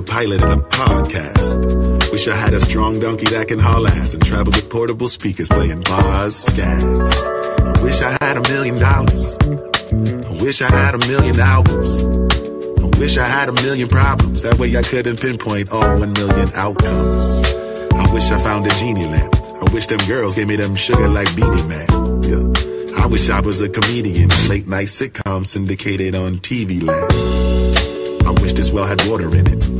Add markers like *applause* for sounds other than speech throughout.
a pilot and a podcast. Wish I had a strong donkey that can haul ass and travel with portable speakers playing bars, scats. I wish I had a million dollars. I wish I had a million albums. I wish I had a million problems. That way I couldn't pinpoint all one million outcomes. I wish I found a genie lamp. I wish them girls gave me them sugar like Beanie Man. Yeah. I wish I was a comedian, late night sitcom syndicated on TV land. I wish this well had water in it.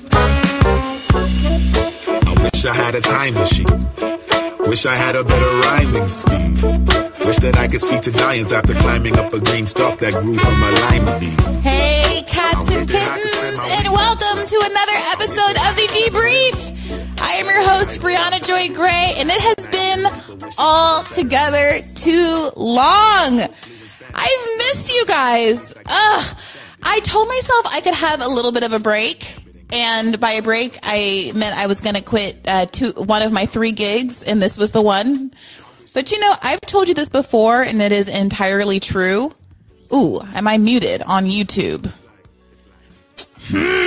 I wish I had a time machine. Wish I had a better rhyming speed. Wish that I could speak to giants after climbing up a green stalk that grew from my lima bean. Hey, cats and kittens, and welcome to another episode of the Debrief. I am your host, Briahna Joy Gray, and it has been all together too long. I've missed you guys. Ugh. I told myself I could have a little bit of a break. And by a break, I meant I was going to quit uh, two, one of my three gigs, and this was the one. But you know, I've told you this before, and it is entirely true. Ooh, am I muted on YouTube? Hmm.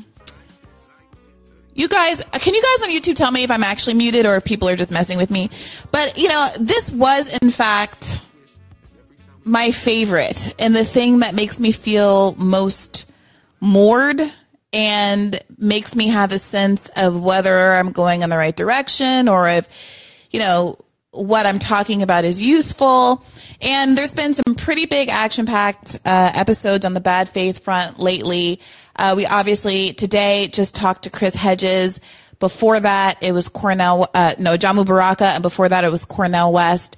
*laughs* You guys, can you guys on YouTube tell me if I'm actually muted or if people are just messing with me? But you know, this was in fact my favorite and the thing that makes me feel most moored and makes me have a sense of whether I'm going in the right direction or if, you know, what I'm talking about is useful. And there's been some pretty big action packed uh, episodes on the bad faith front lately. Uh, we obviously today just talked to Chris Hedges. Before that, it was Cornel, uh, no, Jamu Baraka. And before that, it was Cornel West.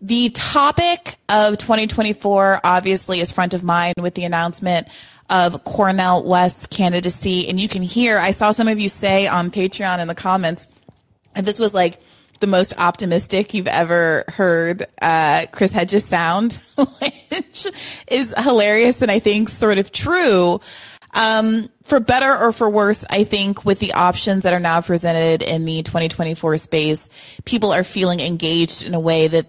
The topic of 2024 obviously is front of mind with the announcement of Cornel West's candidacy. And you can hear, I saw some of you say on Patreon in the comments, and this was like the most optimistic you've ever heard uh, Chris Hedges sound, *laughs* which is hilarious and I think sort of true. Um, for better or for worse, I think with the options that are now presented in the 2024 space, people are feeling engaged in a way that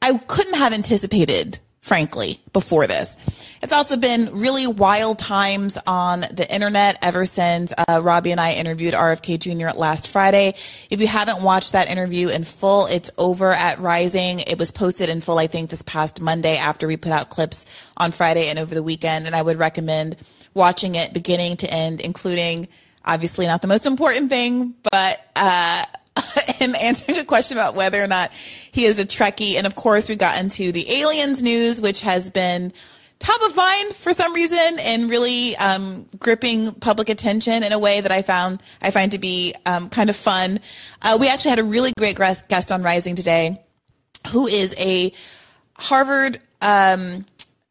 I couldn't have anticipated, frankly, before this. It's also been really wild times on the internet ever since uh, Robbie and I interviewed RFK Jr. last Friday. If you haven't watched that interview in full, it's over at Rising. It was posted in full, I think, this past Monday after we put out clips on Friday and over the weekend. And I would recommend watching it beginning to end, including obviously not the most important thing, but uh, *laughs* him answering a question about whether or not he is a Trekkie. And of course, we got into the aliens news, which has been top of mind for some reason and really um, gripping public attention in a way that I found I find to be um, kind of fun. Uh, we actually had a really great guest on Rising today, who is a Harvard um,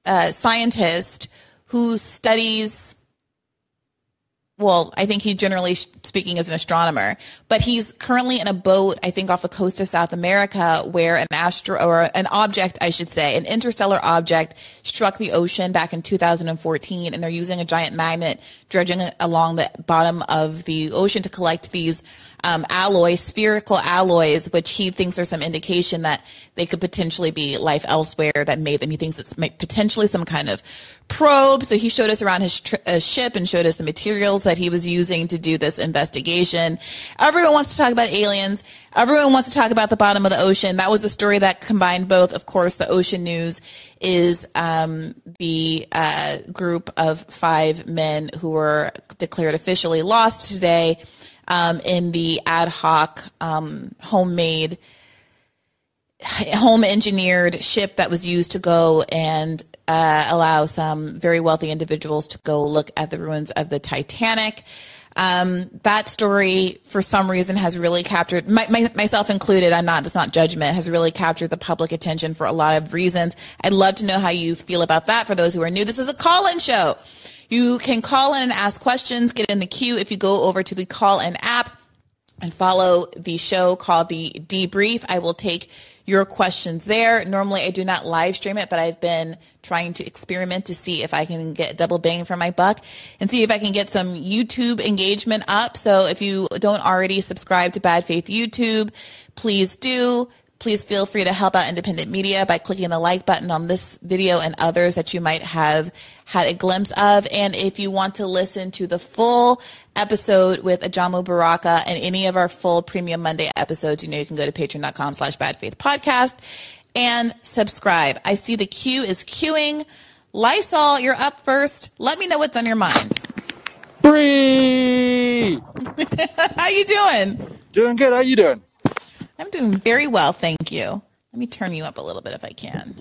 uh, scientist who studies well, I think he generally speaking is an astronomer, but he's currently in a boat, I think off the coast of South America where an astro or an object, I should say, an interstellar object struck the ocean back in 2014 and they're using a giant magnet dredging along the bottom of the ocean to collect these um, alloys, spherical alloys, which he thinks are some indication that they could potentially be life elsewhere that made them. He thinks it's potentially some kind of probe. So he showed us around his uh, ship and showed us the materials that he was using to do this investigation. Everyone wants to talk about aliens. Everyone wants to talk about the bottom of the ocean. That was a story that combined both, of course, the ocean news is um, the uh, group of five men who were declared officially lost today um, in the ad hoc, um, homemade, home engineered ship that was used to go and uh, allow some very wealthy individuals to go look at the ruins of the Titanic. Um, that story, for some reason, has really captured my, my, myself included. I'm not. That's not judgment. Has really captured the public attention for a lot of reasons. I'd love to know how you feel about that. For those who are new, this is a call-in show. You can call in and ask questions, get in the queue if you go over to the call in app and follow the show called the debrief. I will take your questions there. Normally I do not live stream it, but I've been trying to experiment to see if I can get double bang for my buck and see if I can get some YouTube engagement up. So if you don't already subscribe to Bad Faith YouTube, please do. Please feel free to help out independent media by clicking the like button on this video and others that you might have had a glimpse of. And if you want to listen to the full episode with Ajamu Baraka and any of our full Premium Monday episodes, you know you can go to patreon.com slash bad faith podcast and subscribe. I see the queue is queuing. Lysol, you're up first. Let me know what's on your mind. Bree! *laughs* How you doing? Doing good. How you doing? I'm doing very well, thank you. Let me turn you up a little bit if I can.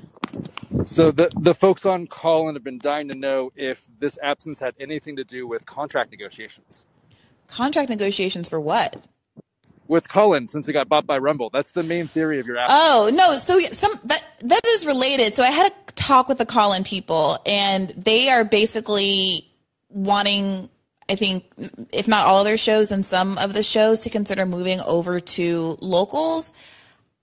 So the the folks on Callin have been dying to know if this absence had anything to do with contract negotiations. Contract negotiations for what? With Callin, since he got bought by Rumble, that's the main theory of your absence. Oh no, so some that that is related. So I had a talk with the Callin people, and they are basically wanting I think, if not all of their shows, then some of the shows to consider moving over to locals.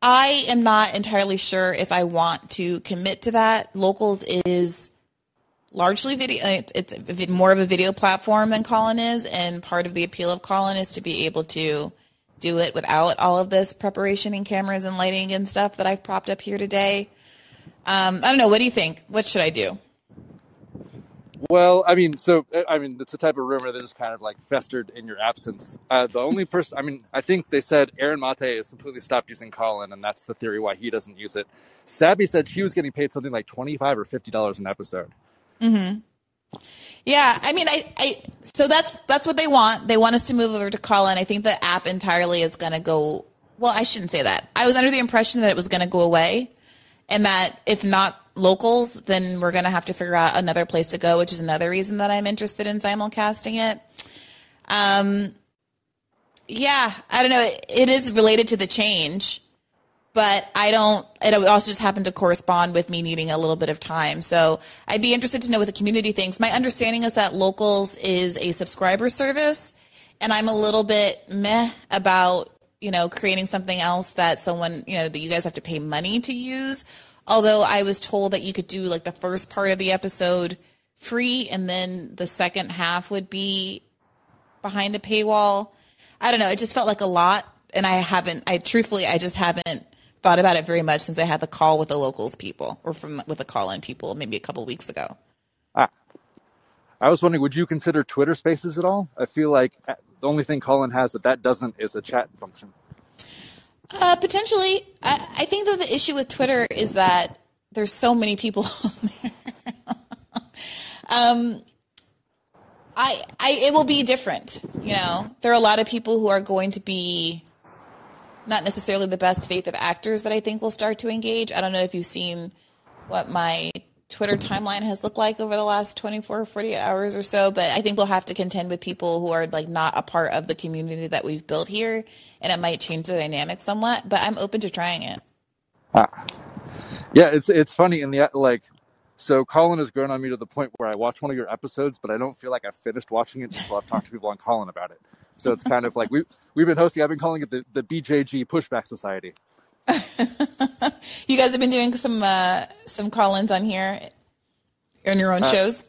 I am not entirely sure if I want to commit to that. Locals is largely video. It's, more of a video platform than Callin is, and part of the appeal of Callin is to be able to do it without all of this preparation and cameras and lighting and stuff that I've propped up here today. Um, I don't know. What do you think? What should I do? Well, I mean, so uh, I mean, it's the type of rumor that is kind of like festered in your absence. Uh, the only person, I mean, I think they said Aaron Mate has completely stopped using Callin, and that's the theory why he doesn't use it. Sabby said she was getting paid something like twenty five or fifty dollars an episode. Hmm. Yeah, I mean, I, I, so that's that's what they want. They want us to move over to Callin. I think the app entirely is going to go. Well, I shouldn't say that. I was under the impression that it was going to go away, and that if not locals, then we're going to have to figure out another place to go, which is another reason that I'm interested in simulcasting it. Um, yeah, I don't know. It, it is related to the change, but I don't. It also just happened to correspond with me needing a little bit of time. So I'd be interested to know what the community thinks. My understanding is that locals is a subscriber service, and I'm a little bit meh about you know creating something else that someone you know that you guys have to pay money to use Although I was told that you could do like the first part of the episode free and then the second half would be behind a paywall. I don't know. It just felt like a lot. And I haven't, I truthfully, I just haven't thought about it very much since I had the call with the locals people or from with the call in people maybe a couple weeks ago. Ah. I was wondering, would you consider Twitter spaces at all? I feel like uh, the only thing Callin has that that doesn't is a chat function. Uh, potentially, I, I, think that the issue with Twitter is that there's so many people *laughs* on there. um, I, I, it will be different. You know, there are a lot of people who are going to be not necessarily the best faith of actors that I think will start to engage. I don't know if you've seen what my Twitter timeline has looked like over the last 24 or 48 hours or so, but I think we'll have to contend with people who are like not a part of the community that we've built here, and it might change the dynamic somewhat. But I'm open to trying it. Ah. Yeah, it's it's funny in the like. So Callin has grown on me to the point where I watch one of your episodes, but I don't feel like I've finished watching it until I've talked to people on Callin about it. So it's kind of like we we've been hosting. I've been calling it the, the BJG Pushback Society. *laughs* you guys have been doing some uh, some call-ins on here on your own uh, shows.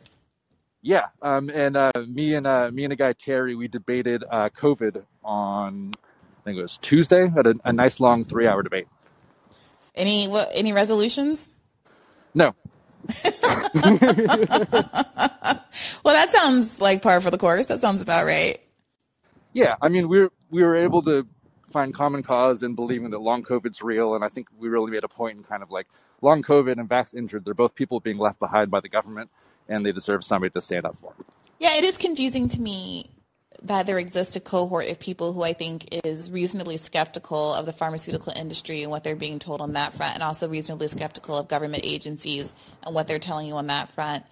Yeah, um, and uh, me and uh, me and a guy Terry, we debated uh, COVID on I think it was Tuesday. Had a, a nice long three-hour debate. Any what? Any resolutions? No. *laughs* well, that sounds like par for the course. That sounds about right. Yeah, I mean, we we were able to find common cause in believing that long COVID's real. And I think we really made a point in kind of like long COVID and vax injured. They're both people being left behind by the government, and they deserve somebody to stand up for. Yeah, it is confusing to me that there exists a cohort of people who I think is reasonably skeptical of the pharmaceutical industry and what they're being told on that front, and also reasonably skeptical of government agencies and what they're telling you on that front,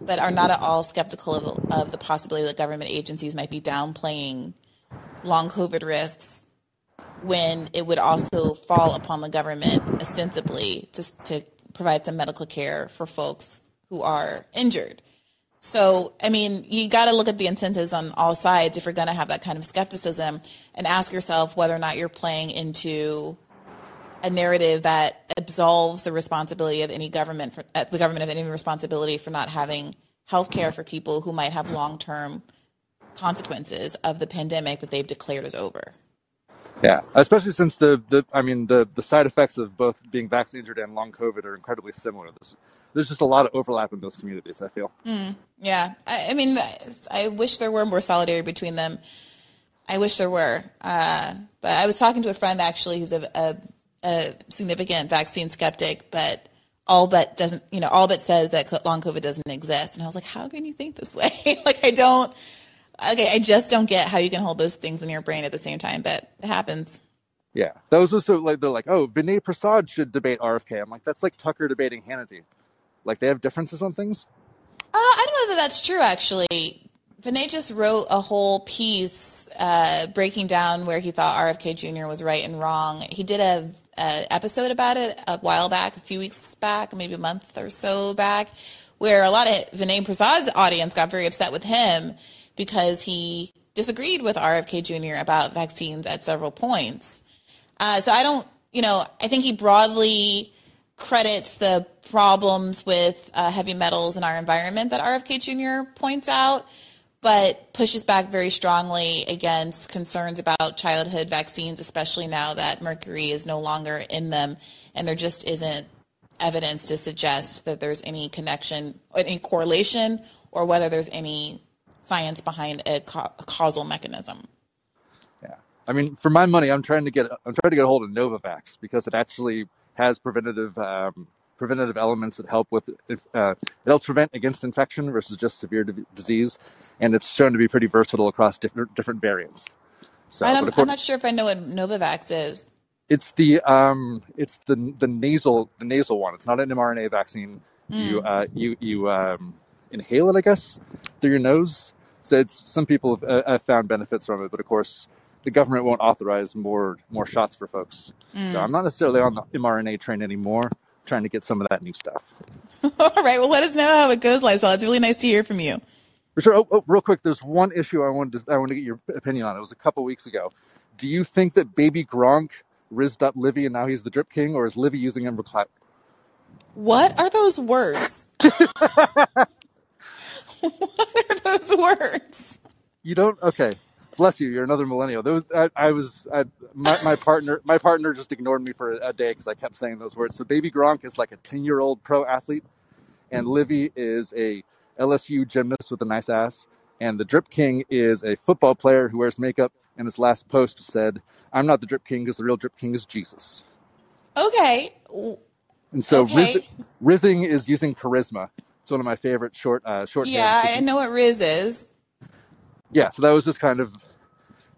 but are not at all skeptical of, of the possibility that government agencies might be downplaying long COVID risks when it would also fall upon the government ostensibly to, to provide some medical care for folks who are injured. So, I mean, you got to look at the incentives on all sides if you're going to have that kind of skepticism and ask yourself whether or not you're playing into a narrative that absolves the responsibility of any government, for, uh, the government of any responsibility for not having health care for people who might have long term consequences of the pandemic that they've declared is over. Yeah, especially since the, the I mean the the side effects of both being vaccinated and long COVID are incredibly similar. There's, there's just a lot of overlap in those communities. I feel. Mm, yeah, I, I, mean, I wish there were more solidarity between them. I wish there were, uh, but I was talking to a friend actually who's a, a, a significant vaccine skeptic, but all but doesn't you know all but says that long COVID doesn't exist, and I was like, how can you think this way? *laughs* like I don't okay, I just don't get how you can hold those things in your brain at the same time, but it happens. Yeah, those also like they're like, oh, Vinay Prasad should debate RFK. I'm like, that's like Tucker debating Hannity. Like they have differences on things. Uh, I don't know that that's true. Actually, Vinay just wrote a whole piece uh, breaking down where he thought RFK Jr. was right and wrong. He did a, a episode about it a while back, a few weeks back, maybe a month or so back, where a lot of Vinay Prasad's audience got very upset with him because he disagreed with RFK Jr. about vaccines at several points. Uh, so I don't, you know, I think he broadly credits the problems with uh, heavy metals in our environment that RFK Jr. points out, but pushes back very strongly against concerns about childhood vaccines, especially now that mercury is no longer in them and there just isn't evidence to suggest that there's any connection, any correlation, or whether there's any science behind a, ca- a causal mechanism. Yeah, I mean, for my money, I'm trying to get I'm trying to get a hold of Novavax because it actually has preventative um, preventative elements that help with if, uh, it helps prevent against infection versus just severe d- disease, and it's shown to be pretty versatile across different different variants. So, I'm, I'm not sure if I know what Novavax is. It's the um, it's the the nasal the nasal one. It's not an mRNA vaccine. Mm. You uh, you you um, inhale it, I guess, through your nose, so it's some people have, uh, have, found benefits from it, but of course, the government won't authorize more more shots for folks. Mm. So I'm not necessarily on the mRNA train anymore. I'm trying to get some of that new stuff. *laughs* All right. Well, let us know how it goes, Lysol. It's really nice to hear from you. For sure. Oh, oh, real quick, there's one issue I wanted to I want to get your opinion on. It was a couple weeks ago. Do you think that Baby Gronk rizzed up Livy and now he's the drip king, or is Livy using him for clout? What are those words? *laughs* *laughs* what are those words? You don't. Okay. Bless you. You're another millennial. Those I, I was I, my, my partner. My partner just ignored me for a, a day because I kept saying those words. So Baby Gronk is like a ten year old pro athlete, and Livy is a LSU gymnast with a nice ass, and the Drip King is a football player who wears makeup. And his last post said, "I'm not the Drip King because the real Drip King is Jesus." Okay. And so okay. Riz, rizzing is using charisma. It's one of my favorite short uh, short. Yeah, I know what Riz is. Yeah, so that was just kind of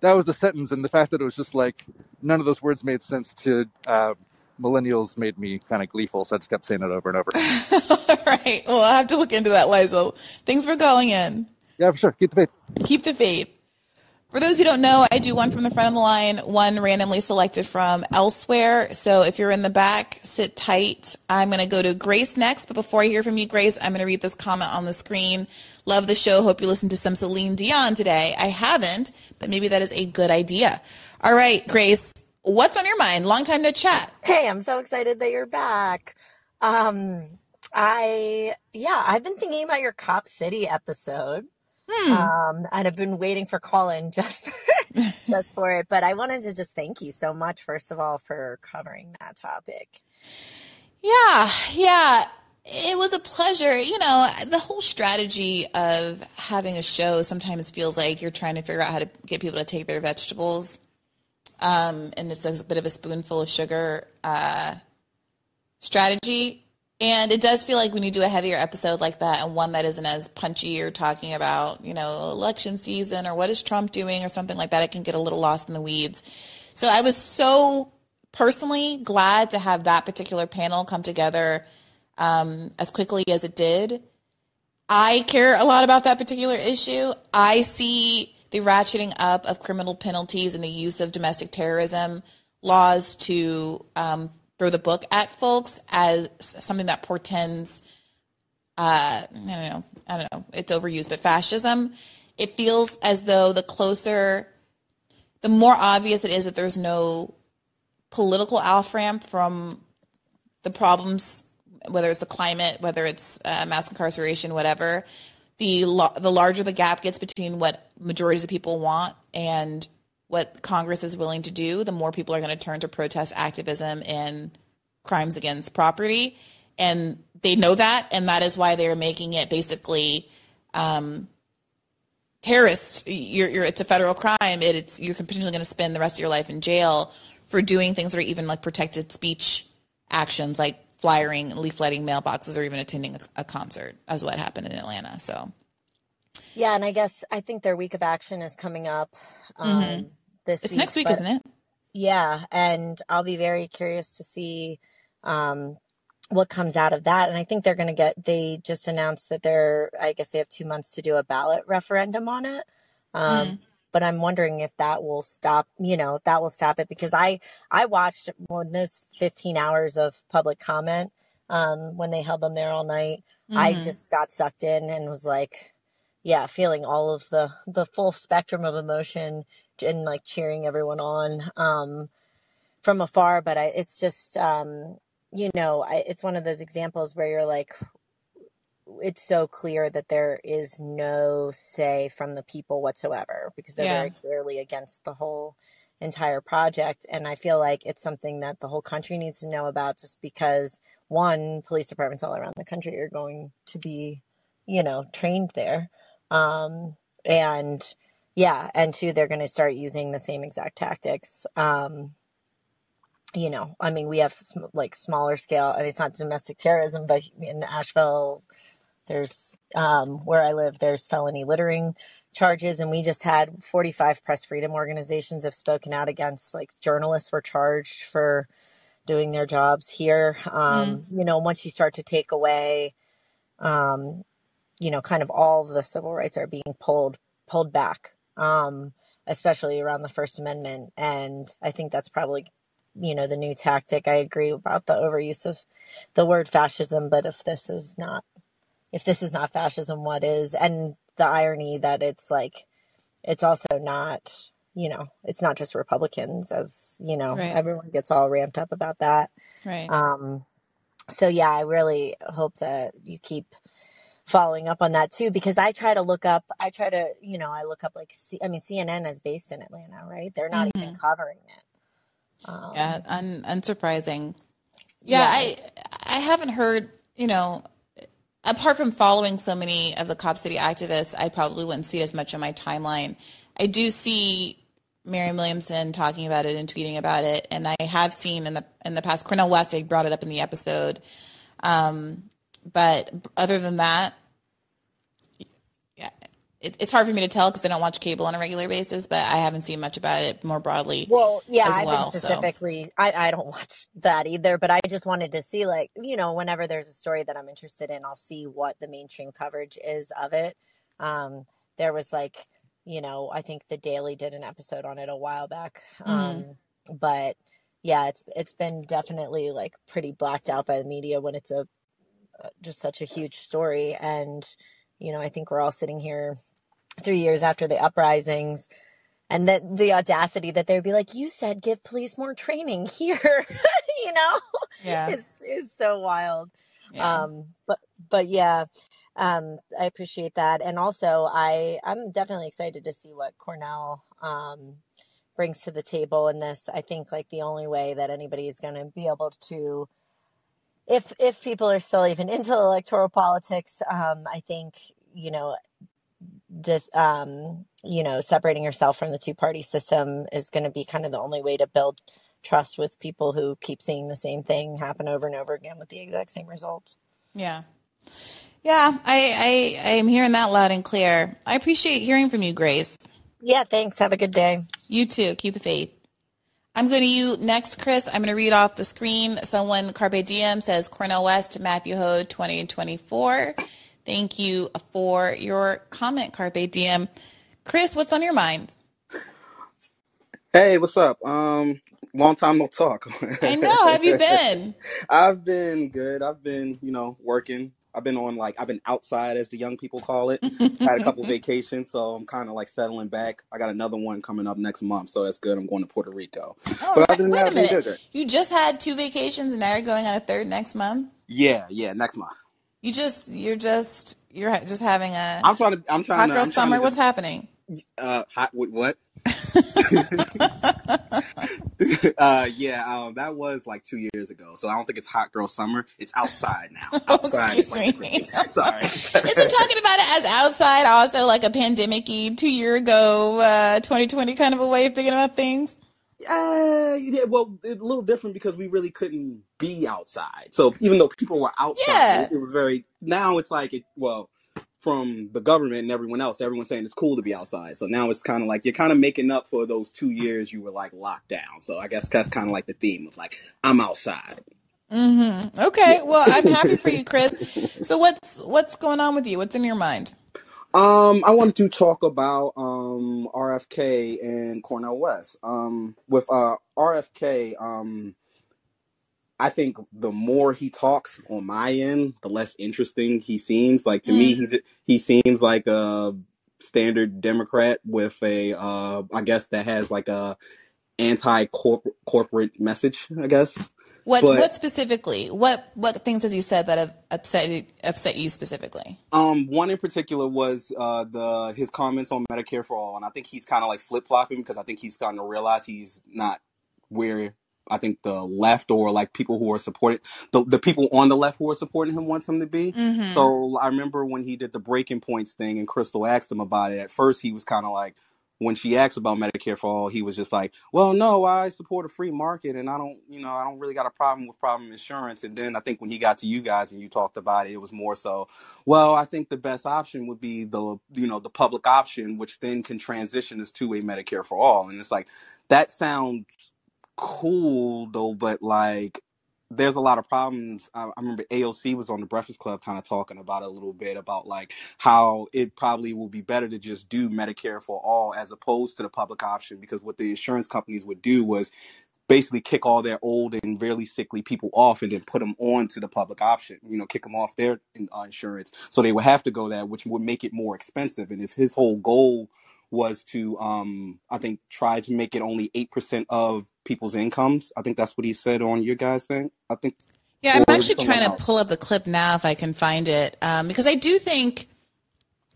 that was the sentence, and the fact that it was just like none of those words made sense to uh, millennials made me kind of gleeful. So I just kept saying it over and over. All *laughs* right. Well, I have to look into that, Liza. Thanks for calling in. Yeah, for sure. Keep the faith. Keep the faith. For those who don't know, I do one from the front of the line, one randomly selected from elsewhere. So if you're in the back, sit tight. I'm going to go to Grace next. But before I hear from you, Grace, I'm going to read this comment on the screen. Love the show. Hope you listen to some Celine Dion today. I haven't, but maybe that is a good idea. All right, Grace, what's on your mind? Long time no chat. Hey, I'm so excited that you're back. Um, I, yeah, I've been thinking about your Cop City episode. Hmm. Um, and I've been waiting for Callin *laughs* just for, just for it. But I wanted to just thank you so much, first of all, for covering that topic. Yeah, yeah. It was a pleasure. You know, the whole strategy of having a show sometimes feels like you're trying to figure out how to get people to take their vegetables. Um, and it's a bit of a spoonful of sugar uh, strategy. And it does feel like when you do a heavier episode like that and one that isn't as punchy or talking about, you know, election season or what is Trump doing or something like that, it can get a little lost in the weeds. So I was so personally glad to have that particular panel come together um, as quickly as it did. I care a lot about that particular issue. I see the ratcheting up of criminal penalties and the use of domestic terrorism laws to um, throw the book at folks as something that portends uh, I don't know, I don't know, it's overused, but fascism, it feels as though the closer, the more obvious it is that there's no political off ramp from the problems, whether it's the climate, whether it's uh, mass incarceration, whatever, the the larger the gap gets between what majorities of people want and what Congress is willing to do, the more people are going to turn to protest activism and crimes against property. And they know that, and that is why they're making it basically um, terrorist. You're, you're, it's a federal crime. It, it's you're potentially going to spend the rest of your life in jail for doing things that are even like protected speech actions, like flyering, leafletting mailboxes, or even attending a, a concert, as what happened in Atlanta. So, yeah, and I guess I think their week of action is coming up um, mm-hmm. This. It's week, next week, isn't it? Yeah, and I'll be very curious to see um, what comes out of that. And I think they're going to get. They just announced that they're. I guess they have two months to do a ballot referendum on it. Um, mm but I'm wondering if that will stop, you know, that will stop it because I, I watched when those 15 hours of public comment, um, when they held them there all night. Mm-hmm. I just got sucked in and was like, yeah, feeling all of the, the full spectrum of emotion and like cheering everyone on, um, from afar. But I, it's just, um, you know, I, it's one of those examples where you're like, it's so clear that there is no say from the people whatsoever because they're yeah. very clearly against the whole entire project and i feel like it's something that the whole country needs to know about just because one police departments all around the country are going to be you know trained there um, and yeah and two they're going to start using the same exact tactics um, you know i mean we have like smaller scale I mean, it's not domestic terrorism but in asheville there's um, where I live, there's felony littering charges, and we just had 45 press freedom organizations have spoken out against like journalists were charged for doing their jobs here. Um, mm. You know, once you start to take away, um, you know, kind of all of the civil rights are being pulled pulled back, um, especially around the First Amendment, and I think that's probably you know the new tactic. I agree about the overuse of the word fascism, but if this is not if this is not fascism, what is? And the irony that it's like, it's also not, you know, it's not just Republicans, as you know, right. everyone gets all ramped up about that. Right. Um. So yeah, I really hope that you keep following up on that too, because I try to look up. I try to, you know, I look up like, C- I mean, CNN is based in Atlanta, right? They're not mm-hmm. even covering it. Um, yeah, un- unsurprising. Yeah, yeah, I I haven't heard, you know, apart from following so many of the Cop City activists, I probably wouldn't see as much on my timeline. I do see Marianne Williamson talking about it and tweeting about it, and I have seen in the in the past Cornel West. I brought it up in the episode, um, but other than that, it, it's hard for me to tell because I don't watch cable on a regular basis, but I haven't seen much about it more broadly. Well, yeah, I well, specifically, so. I, I don't watch that either, but I just wanted to see, like, you know, whenever there's a story that I'm interested in, I'll see what the mainstream coverage is of it. Um, there was like, you know, I think the Daily did an episode on it a while back. Mm-hmm. Um, but yeah, it's it's been definitely like pretty blacked out by the media when it's a uh, just such a huge story and you know, I think we're all sitting here three years after the uprisings and that the audacity that they'd be like, you said give police more training *laughs* here, *laughs* you know, yeah, is, is so wild. Yeah. Um, but, but yeah, um, I appreciate that. And also I, I'm definitely excited to see what Cornel, um, brings to the table in this. I think like the only way that anybody is going to be able to, if, if people are still even *laughs* into electoral politics, um, I think, you know, just um, you know separating yourself from the two party system is going to be kind of the only way to build trust with people who keep seeing the same thing happen over and over again with the exact same results yeah. Yeah i i i am hearing that loud and clear. I appreciate hearing from you grace. Yeah thanks. Have a good day. You too. Keep the faith I'm going to you next, Chris. I'm going to read off the screen. Someone, Carpe Diem, says Cornel West, Matthew Hoh, 20 and 24. Thank you for your comment, Carpe Diem. Chris, what's on your mind? Hey, what's up? Um, long time no talk. I know. How have you *laughs* been? I've been good. I've been, you know, working I've been on like I've been outside as the young people call it. *laughs* Had a couple vacations, so I'm kind of like settling back. I got another one coming up next month, so that's good. I'm going to Puerto Rico. Oh, But right. other than wait that, a minute. You just had two vacations and now you're going on a third next month. Yeah, yeah, next month. You just you're just you're just having a I'm trying to. I'm trying hot to. girl I'm summer. to What's happening? Uh, hot. with what? *laughs* *laughs* uh, yeah, um, that was like two years ago. So I don't think it's hot girl summer. It's outside now. *laughs* Oh, Outside. excuse like me. Sorry. Isn't talking about it as outside also like a pandemic-y two year ago, uh, 2020 kind of a way of thinking about things? Uh, yeah, well, it's a little different because we really couldn't be outside. So even though people were outside, Yeah. it, it was very. Now it's like it. Well, from the government and everyone else, everyone's saying it's cool to be outside. So now it's kind of like you're kind of making up for those two years you were like locked down. So I guess that's kind of like the theme of like I'm outside. Mm-hmm. Okay. Well, I'm happy for you, Chris. *laughs* So what's what's going on with you? What's in your mind? Um, I wanted to talk about um RFK and Cornel West. Um, with uh RFK, um, I think the more he talks on my end, the less interesting he seems. Like to me, he he seems like a standard Democrat with a uh, I guess that has like a anti corporate message. I guess. What But what specifically? What what things has he said that have upset upset you specifically? Um, one in particular was uh the his comments on Medicare for all, and I think he's kind of like flip flopping because I think he's starting to realize he's not where I think the left or like people who are supported the the people on the left who are supporting him wants him to be. Mm-hmm. So I remember when he did the breaking points thing, and Crystal asked him about it. At first, he was kind of like. When she asked about Medicare for all, he was just like, "Well, no, I support a free market, and I don't, you know, I don't really got a problem with problem insurance." And then I think when he got to you guys and you talked about it, it was more so, well, I think the best option would be the you know the public option, which then can transition us to a Medicare for all. And it's like that sounds cool though, but like there's a lot of problems. I, I remember AOC was on the Breakfast Club kind of talking about a little bit about like how it probably will be better to just do Medicare for all as opposed to the public option because what the insurance companies would do was basically kick all their old and really sickly people off and then put them on to the public option, you know, kick them off their uh, insurance. So they would have to go that, which would make it more expensive. And if his whole goal was to, um, I think, try to make it only 8% of people's incomes, I think that's what he said on your guys' thing. I think, Yeah, I'm or was it actually trying to pull up the clip now if I can find it, um, because I do think,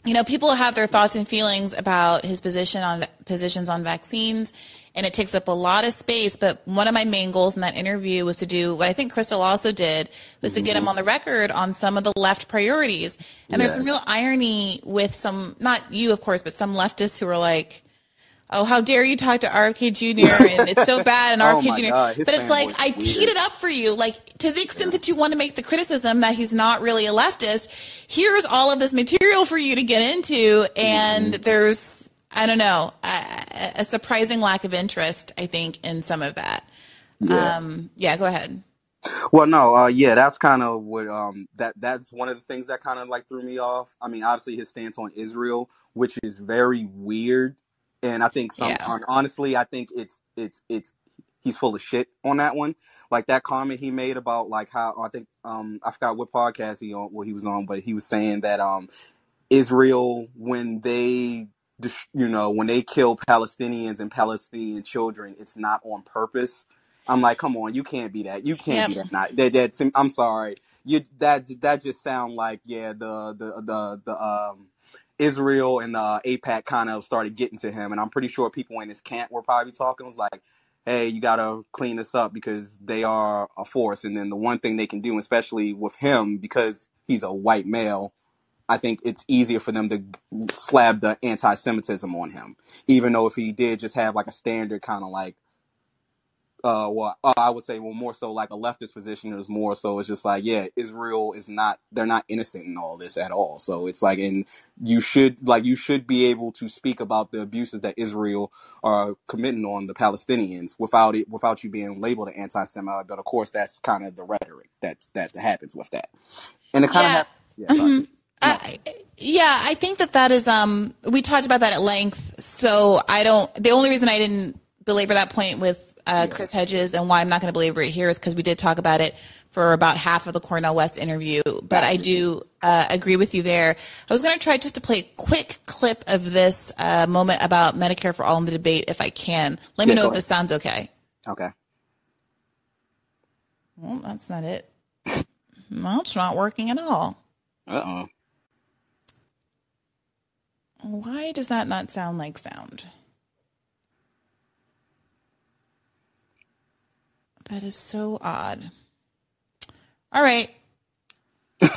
you know, people have their thoughts and feelings about his position on positions on vaccines, and it takes up a lot of space. But one of my main goals in that interview was to do what I think Crystal also did was to get him on the record on some of the left priorities. And there's some real irony with some, not you, of course, but some leftists who are like. Oh, how dare you talk to RFK Jr. and it's so *laughs* bad and Oh RFK Jr. God, but it's like I are teed weird. it up for you, like to the extent that you want to make the criticism that he's not really a leftist. Here's all of this material for you to get into, and Mm-hmm. there's I don't know a, a surprising lack of interest, I think, in some of that. Yeah. Um, yeah, go ahead. Well, no, uh, yeah, that's kind of what um that that's one of the things that kind of like threw me off. I mean, obviously his stance on Israel, which is very weird, and I think some Yeah. honestly, I think it's it's it's he's full of shit on that one. Like that comment he made about like how I think um I forgot what podcast he on what he was on, but he was saying that um Israel when they you know when they kill Palestinians and Palestinian children, it's not on purpose. I'm like, come on, you can't be that. You can't be that. Not that. that I'm sorry. You that that just sound like yeah the the the the um Israel and uh, the AIPAC kind of started getting to him, and I'm pretty sure people in his camp were probably talking was like, hey, you gotta clean this up because they are a force, and then the one thing they can do, especially with him because he's a white male, I think it's easier for them to slab the anti-Semitism on him, even though if he did just have like a standard kind of like uh, well, uh, I would say, well, more so like a leftist position is more so it's just like, yeah, Israel is not, they're not innocent in all this at all. So it's like, and you should, like, you should be able to speak about the abuses that Israel are committing on the Palestinians without it, without you being labeled an anti-Semite. But of course, that's kind of the rhetoric that, that happens with that. And it kind of Yeah. happens. Yeah. Mhm. I, yeah, I think that that is. Um, we talked about that at length, so I don't. The only reason I didn't belabor that point with uh, Chris Hedges, and why I'm not going to belabor it here is because we did talk about it for about half of the Cornel West interview. But I do uh, agree with you there. I was going to try just to play a quick clip of this uh, moment about Medicare for all in the debate, if I can. Let me Yeah, know if this sounds okay. Okay. Well, that's not it. *laughs* Well, it's not working at all. Uh oh. Why does that not sound like sound? That is so odd. All right.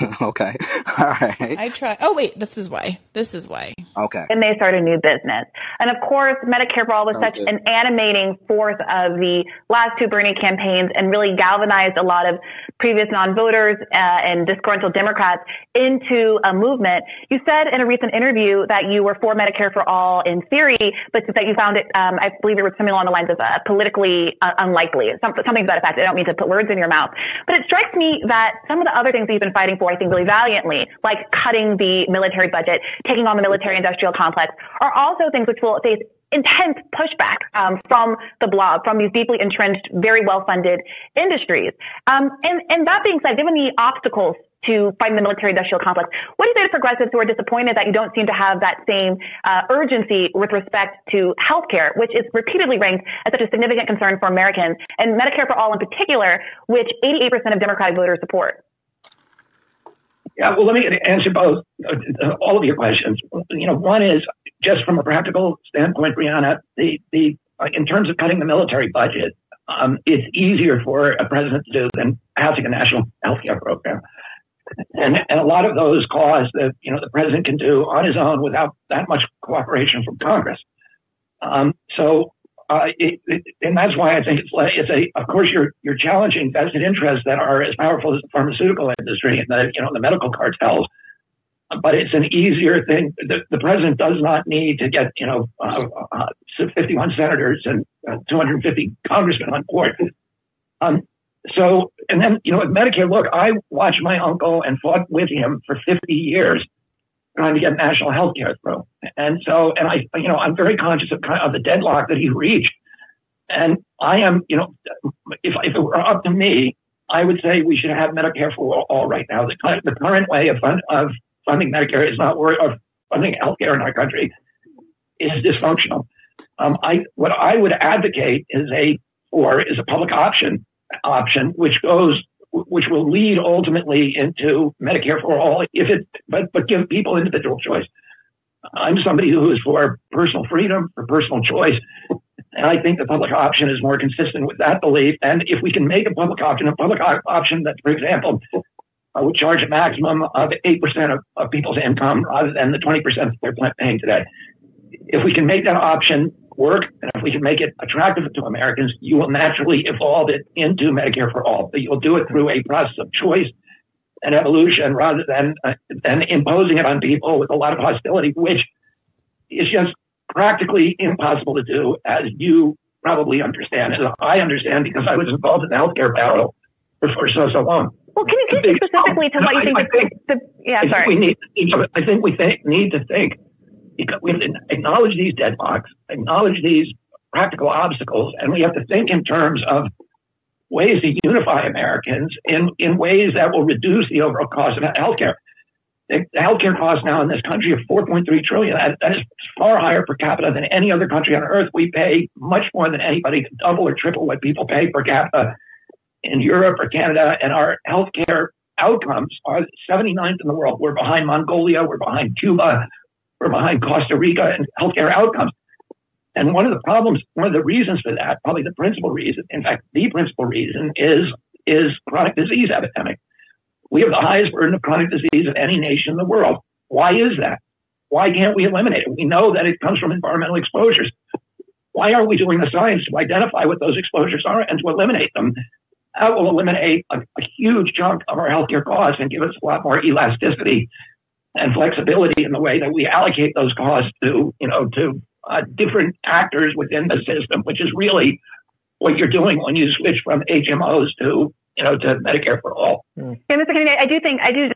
*laughs* okay. All right. I try. Oh, wait. This is why. This is why. Okay. and they start a new business. And of course, Medicare for All was Sounds such good. an animating force of the last two Bernie campaigns and really galvanized a lot of previous non-voters uh, and disgruntled Democrats into a movement. You said in a recent interview that you were for Medicare for All in theory, but that you found it, um, I believe it was something along the lines of uh, politically uh, unlikely, Some, something to that effect. I don't mean to put words in your mouth, but it strikes me that some of the other things that you've been fighting for, I think, really valiantly, like cutting the military budget, taking on the military-industrial complex, are also things which will face intense pushback um, from the blob, from these deeply entrenched, very well-funded industries. Um, and, and that being said, given the obstacles to fighting the military-industrial complex, what do you say to progressives who are disappointed that you don't seem to have that same uh, urgency with respect to healthcare, which is repeatedly ranked as such a significant concern for Americans, and Medicare for all in particular, which 88% of Democratic voters support? Yeah, well, let me answer both, uh, all of your questions. You know, one is just from a practical standpoint, Briahna, the, the, uh, in terms of cutting the military budget, um, it's easier for a president to do than passing a national health care program. And, and a lot of those costs that, you know, the president can do on his own without that much cooperation from Congress. Um, so, uh, it, it, and that's why I think it's, it's a, of course, you're, you're challenging vested interests that are as powerful as the pharmaceutical industry and the, you know, the medical cartels. But it's an easier thing. The, the president does not need to get, you know, uh, uh, 51 senators and uh, 250 congressmen on board. Um, so, and then, you know, with Medicare, look, I watched my uncle and fought with him for 50 years trying to get national health care through. And so, and I, you know, I'm very conscious of, of the deadlock that he reached. And I am, you know, if, if it were up to me, I would say we should have Medicare for all right now. The, the current way of, fund, of funding Medicare is not worth, of funding healthcare in our country is dysfunctional. Um, I, what I would advocate is a, or is a public option option, which goes, which will lead ultimately into Medicare for all, if it, but, but give people individual choice. I'm somebody who is for personal freedom, for personal choice. And I think the public option is more consistent with that belief. And if we can make a public option, a public option that, for example, uh, would charge a maximum of 8% of, of people's income rather than the 20% that they're paying today. If we can make that option work, and if we can make it attractive to Americans, you will naturally evolve it into Medicare for all. But you'll do it through a process of choice and evolution rather than uh, than imposing it on people with a lot of hostility, which is just practically impossible to do, as you probably understand, as I understand because I was involved in the healthcare battle for, for so so long. Well, can you speak specifically to what you think? I the- think- the, yeah, I think sorry. we need. I think we think, need to think. We acknowledge these deadlocks, acknowledge these practical obstacles, and we have to think in terms of ways to unify Americans in in ways that will reduce the overall cost of healthcare. The the healthcare costs now in this country are 4.3 trillion. That, that is far higher per capita than any other country on earth. We pay much more than anybody, double or triple what people pay per capita in Europe or Canada, and our healthcare outcomes are 79th in the world. We're behind Mongolia, we're behind Cuba, we're behind Costa Rica in healthcare outcomes. And one of the problems, one of the reasons for that, probably the principal reason, in fact, the principal reason is is chronic disease epidemic. We have the highest burden of chronic disease of any nation in the world. Why is that? Why can't we eliminate it? We know that it comes from environmental exposures. Why aren't we doing the science to identify what those exposures are and to eliminate them? That will eliminate a, a huge chunk of our healthcare costs and give us a lot more elasticity and flexibility in the way that we allocate those costs to, you know, to uh, different actors within the system, which is really what you're doing when you switch from HMOs to, you know, to Medicare for all. Yeah, Mr. Kennedy, I do think I do.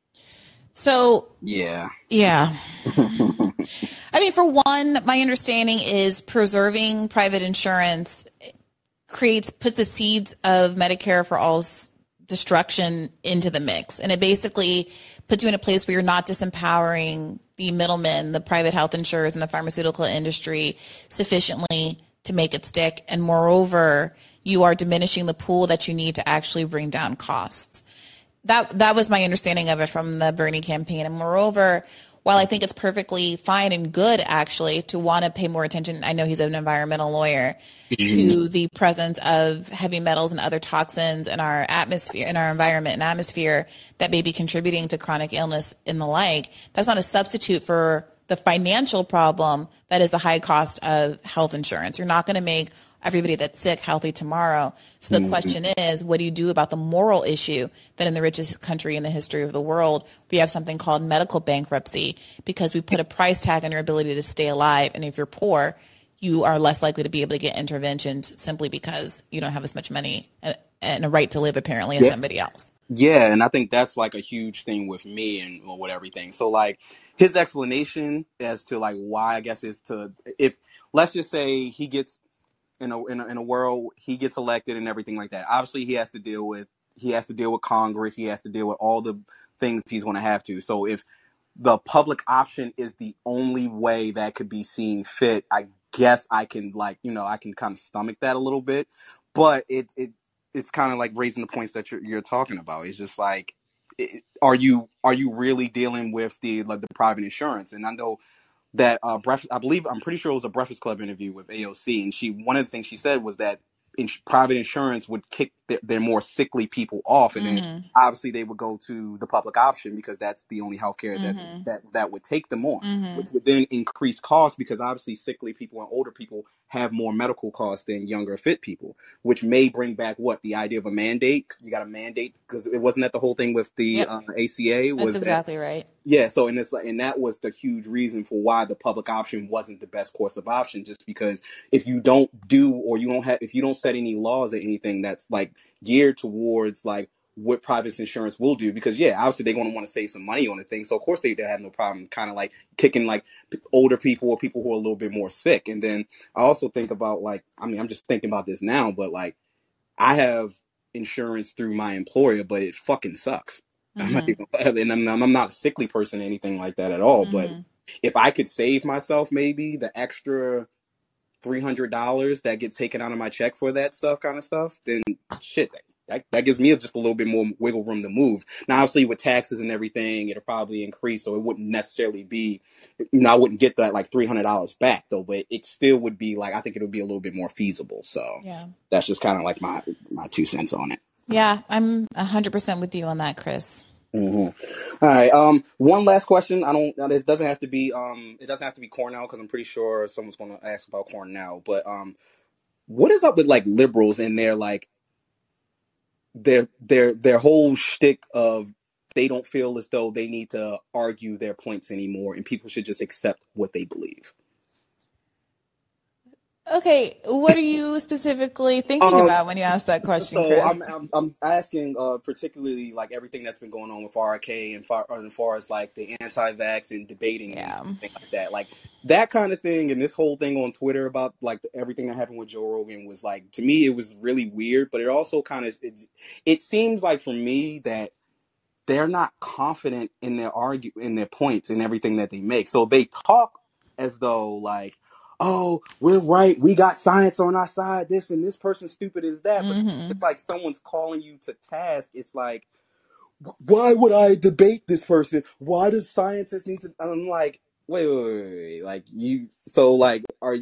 So Yeah. Yeah. *laughs* I mean, for one, my understanding is preserving private insurance creates puts the seeds of Medicare for All's destruction into the mix, and it basically puts you in a place where you're not disempowering the middlemen, the private health insurers, and the pharmaceutical industry sufficiently to make it stick. And moreover, you are diminishing the pool that you need to actually bring down costs. That that was my understanding of it from the Bernie campaign. And moreover, while I think it's perfectly fine and good actually to want to pay more attention, I know he's an environmental lawyer, mm-hmm. to the presence of heavy metals and other toxins in our atmosphere, in our environment and atmosphere that may be contributing to chronic illness and the like. That's not a substitute for the financial problem that is the high cost of health insurance. You're not going to make everybody that's sick healthy tomorrow. So the mm-hmm. question is, what do you do about the moral issue that in the richest country in the history of the world, we have something called medical bankruptcy because we put a price tag on your ability to stay alive. And if you're poor, you are less likely to be able to get interventions simply because you don't have as much money and and a right to live apparently as Yeah. somebody else. Yeah, and I think that's like a huge thing with me and well, with everything. So like his explanation as to like why I guess is to if let's just say he gets in a, in a in a world he gets elected and everything like that. Obviously he has to deal with he has to deal with Congress, he has to deal with all the things he's going to have to. So if the public option is the only way that could be seen fit, I guess I can like, you know, I can kind of stomach that a little bit. But it it it's kind of like raising the points that you're you're talking about. It's just like it, are you are you really dealing with the like the private insurance? And I know that uh I believe I'm pretty sure it was a Breakfast Club interview with AOC and she one of the things she said was that in, private insurance would kick their, their more sickly people off and then Mhm. obviously they would go to the public option because that's the only healthcare that Mhm. that that would take them on Mhm. which would then increase costs because obviously sickly people and older people have more medical costs than younger fit people which may bring back what the idea of a mandate you got a mandate because it wasn't that the whole thing with the Yep. uh, ACA was That's that exactly right. yeah, so and it's like, and that was the huge reason for why the public option wasn't the best course of option, just because if you don't do or you don't have if you don't set any laws or anything that's like geared towards like what private insurance will do, because yeah, obviously they're going to want to save some money on the thing, so of course they, they have no problem kind of like kicking like older people or people who are a little bit more sick, and then I also think about like I mean I'm just thinking about this now, but like I have insurance through my employer, but it fucking sucks. *laughs* I'm not Mhm. even, and I'm, I'm not a sickly person or anything like that at all. But Mhm. if I could save myself maybe the extra three hundred dollars that gets taken out of my check for that stuff, kind of stuff, then shit, that, that that gives me just a little bit more wiggle room to move. Now, obviously, with taxes and everything, it'll probably increase, so it wouldn't necessarily be, you know, I wouldn't get that like three hundred dollars back though, but it still would be like I think it would be a little bit more feasible. So Yeah. that's just kind of like my my two cents on it. Yeah, I'm 100% with you on that, Chris. hmm All right. Um, one last question. I don't. This doesn't have to be. Um, it doesn't have to be Cornel because I'm pretty sure someone's going to ask about Cornel. But um, what is up with like liberals and their like their their their whole shtick of they don't feel as though they need to argue their points anymore, and people should just accept what they believe. Okay, what are you specifically thinking Um, about when you ask that question, So Chris? I'm, I'm I'm asking uh, particularly like everything that's been going on with RK and far as far as like the anti-vax and debating Yeah. and things like that, like that kind of thing, and this whole thing on Twitter about like everything that happened with Joe Rogan was like to me it was really weird, but it also kind of it, it seems like for me that they're not confident in their argue in their points and everything that they make. So they talk as though like, oh, we're right, we got science on our side, this and this person's stupid as that. But hmm it's like someone's calling you to task. It's like, why would I debate this person? Why does scientists need to? I'm like, wait, wait, wait, wait, wait. like you. So like, are,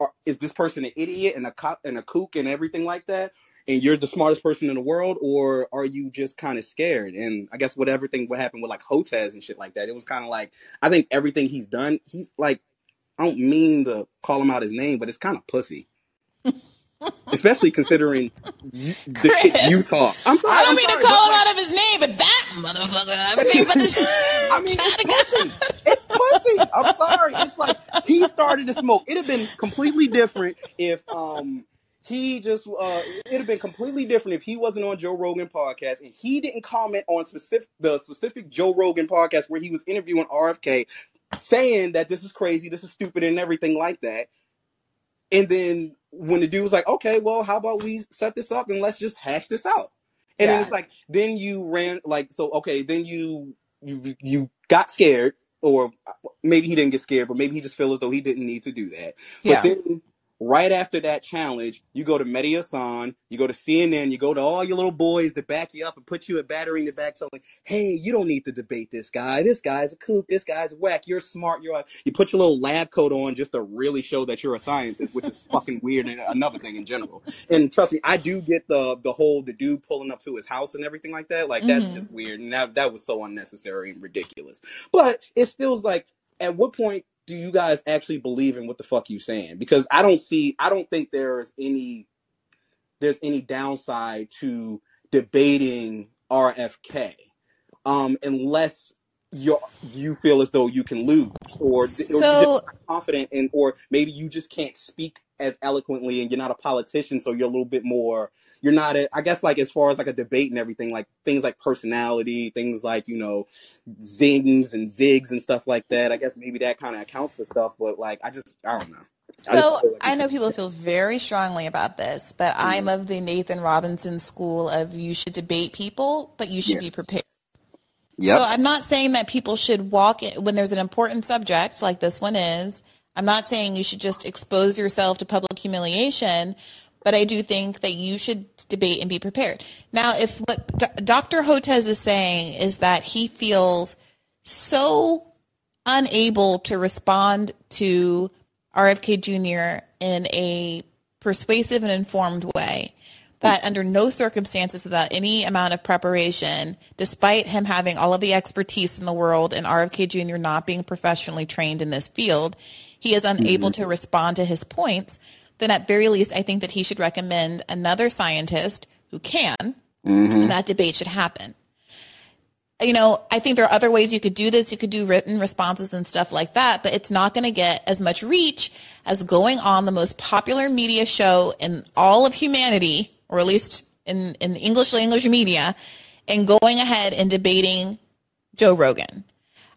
are is this person an idiot and a cop and a kook and everything like that? And you're the smartest person in the world, or are you just kind of scared? And I guess what everything what happened with like Hotez and shit like that, it was kind of like I think everything he's done, he's like I don't mean to call him out his name, but it's kind of pussy. *laughs* Especially considering you, the shit you talk. I'm sorry, I don't I'm mean to sorry, call him like out of his name, but that motherfucker, everything *laughs* but the I mean, it's pussy. It's pussy. I'm sorry. It's like he started to smoke. It'd have been completely different if um he just uh it'd have been completely different if he wasn't on Joe Rogan podcast and he didn't comment on specific the specific Joe Rogan podcast where he was interviewing RFK saying that this is crazy, this is stupid and everything like that. And then when the dude was like, okay, well, how about we set this up and let's just hash this out? And Yeah. it's like, then you ran like, so okay, then you you you got scared, or maybe he didn't get scared, but maybe he just felt as though he didn't need to do that. But Yeah. then right after that challenge, you go to Mehdi Hasan, you go to CNN, you go to all your little boys to back you up and put you a battery in the back telling, hey, you don't need to debate this guy. This guy's a kook. This guy's whack. You're smart. You're a... You put your little lab coat on just to really show that you're a scientist, which is fucking weird and another thing in general. And trust me, I do get the the whole the dude pulling up to his house and everything like that. Like that's Mhm. just weird. And that that was so unnecessary and ridiculous. But it still is like, at what point do you guys actually believe in what the fuck you're saying? Because I don't see, I don't think there's any, there's any downside to debating RFK, um, unless you you feel as though you can lose, or, or you're So not confident and or maybe you just can't speak as eloquently, and you're not a politician, so you're a little bit more. You're not, a, I guess, like as far as like a debate and everything, like things like personality, things like you know, zings and zigs and stuff like that. I guess maybe that kind of accounts for stuff, but like I just, I don't know. So I know people feel very strongly about this, but I'm mm-hmm. of the Nathan Robinson school of you should debate people, but you should Yeah. be prepared. Yep. So I'm not saying that people should walk in, when there's an important subject like this one is. I'm not saying you should just expose yourself to public humiliation, but I do think that you should debate and be prepared. Now, if what Dr. Hotez is saying is that he feels so unable to respond to RFK Jr. in a persuasive and informed way. That under no circumstances, without any amount of preparation, despite him having all of the expertise in the world and RFK Jr. not being professionally trained in this field, he is unable mm-hmm. to respond to his points. Then, at very least, I think that he should recommend another scientist who can, and that debate should happen you know, I think there are other ways you could do this. You could do written responses and stuff like that, but it's not going to get as much reach as going on the most popular media show in all of humanity, or at least in, in English language media, and going ahead and debating Joe Rogan.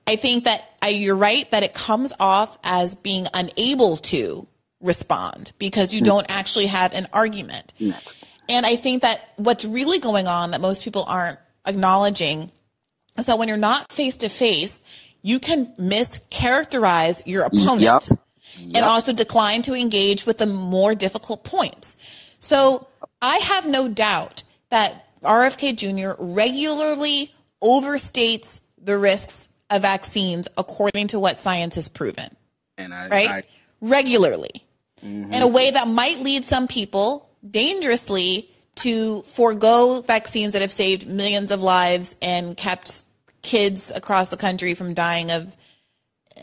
I think that I, you're right that it comes off as being unable to respond because you hmm. don't actually have an argument. And I think that what's really going on that most people aren't acknowledging is that when you're not face to face, you can mischaracterize your mm, opponent Yep. and also decline to engage with the more difficult points. So I have no doubt that RFK Jr. regularly overstates the risks of vaccines according to what science has proven And I, right? I Regularly. In a way that might lead some people dangerously to forego vaccines that have saved millions of lives and kept kids across the country from dying of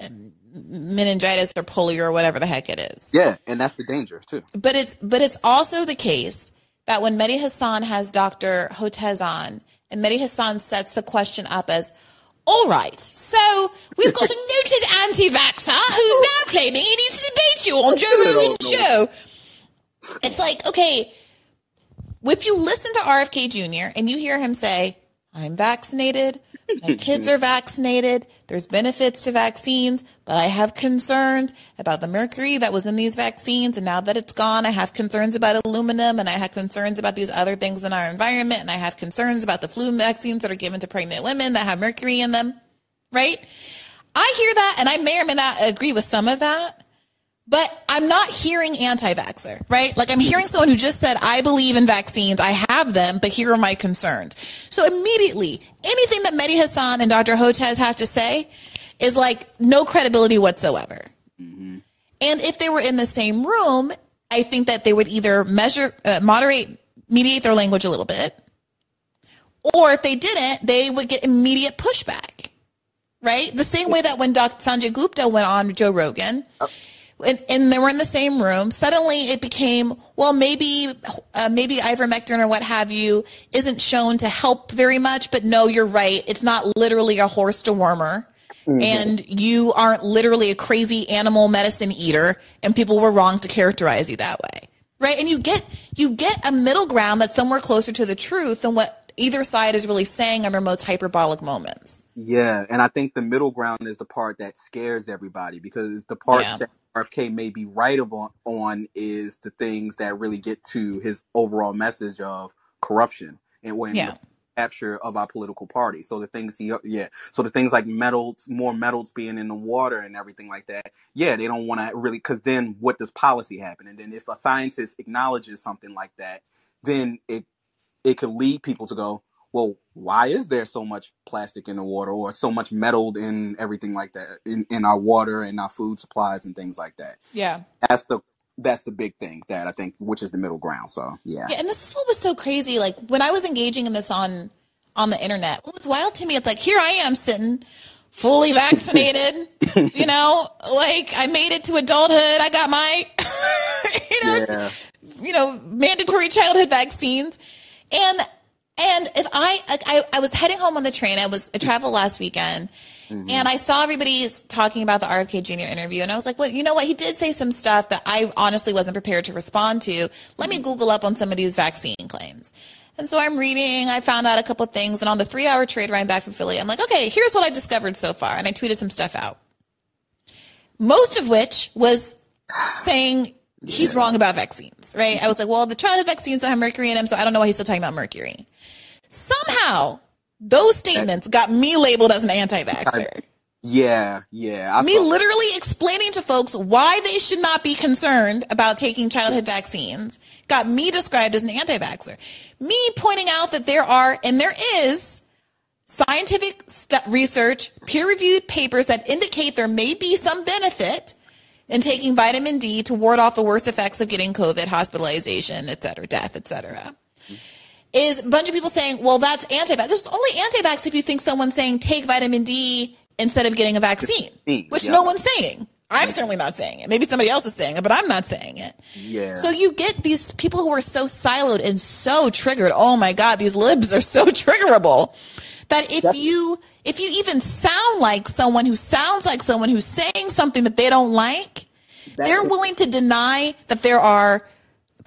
um, meningitis or polio or whatever the heck it is. yeah, and that's the danger too. But it's but it's also the case that when Mehdi Hasan has Dr. Hotez on, and Mehdi Hasan sets the question up as, all right, so we've got a *laughs* noted anti-vaxxer who's now claiming he needs to debate you on Joe Rogan's show. It's like, okay, if you listen to RFK Jr. and you hear him say, I'm vaccinated, my kids are vaccinated, there's benefits to vaccines, but I have concerns about the mercury that was in these vaccines, and now that it's gone, I have concerns about aluminum, and I have concerns about these other things in our environment, and I have concerns about the flu vaccines that are given to pregnant women that have mercury in them, right? I hear that, and I may or may not agree with some of that, but I'm not hearing anti-vaxxer, right? Like I'm hearing someone who just said, I believe in vaccines, I have them, but here are my concerns. So immediately, anything that Mehdi Hasan and Dr. Hotez have to say is like no credibility whatsoever. And if they were in the same room, I think that they would either measure, uh, moderate, mediate their language a little bit, or if they didn't, they would get immediate pushback, right? The same way that when Dr. Sanjay Gupta went on Joe Rogan, and, and they were in the same room. Suddenly, it became well, maybe uh, maybe ivermectin or what have you isn't shown to help very much. But no, you're right. It's not literally a horse dewormer, and you aren't literally a crazy animal medicine eater. And people were wrong to characterize you that way, right? And you get you get a middle ground that's somewhere closer to the truth than what either side is really saying in their most hyperbolic moments. Yeah, and I think the middle ground is the part that scares everybody because it's the part Yeah. that RFK may be right on, on is the things that really get to his overall message of corruption and when Yeah. capture of our political party. So the things he, yeah, so the things like metals, more metals being in the water and everything like that. Yeah, they don't want to really, because then what does policy happen? And then if a scientist acknowledges something like that, then it it could lead people to go, well, why is there so much plastic in the water or so much metal in everything like that in, in our water and our food supplies and things like that? Yeah. That's the that's the big thing that I think, which is the middle ground. So yeah, Yeah, and this is what was so crazy. Like when I was engaging in this on on the internet, what was wild to me, it's like here I am sitting fully vaccinated, *laughs* you know, like I made it to adulthood. I got my *laughs* you know, yeah, you know, mandatory childhood vaccines. And and if I I, I was heading home on the train, I was I traveled last weekend, mm-hmm. and I saw everybody talking about the RFK Jr. interview, and I was like, well, you know what? He did say some stuff that I honestly wasn't prepared to respond to. Let me mm-hmm. Google up on some of these vaccine claims. And so I'm reading, I found out a couple of things, and on the three hour trade ride back from Philly, I'm like, okay, here's what I've discovered so far. And I tweeted some stuff out. Most of which was saying he's wrong about vaccines, right? I was like, well, the childhood vaccines don't have mercury in them, so I don't know why he's still talking about mercury. Somehow, those statements got me labeled as an anti-vaxxer. yeah, yeah. I Me literally explaining to folks why they should not be concerned about taking childhood vaccines got me described as an anti-vaxxer. Me pointing out that there are, and there is, scientific stu- research, peer-reviewed papers that indicate there may be some benefit in taking vitamin D to ward off the worst effects of getting COVID, hospitalization, et cetera, death, et cetera. Is a bunch of people saying, well, that's anti-vax. There's only anti-vax if you think someone's saying take vitamin D instead of getting a vaccine, which yeah. no one's saying. I'm certainly not saying it. Maybe somebody else is saying it, but I'm not saying it. Yeah. So you get these people who are so siloed and so triggered. Oh my God, these libs are so *laughs* triggerable that if you, if you even sound like someone who sounds like someone who's saying something that they don't like, they're willing to deny that there are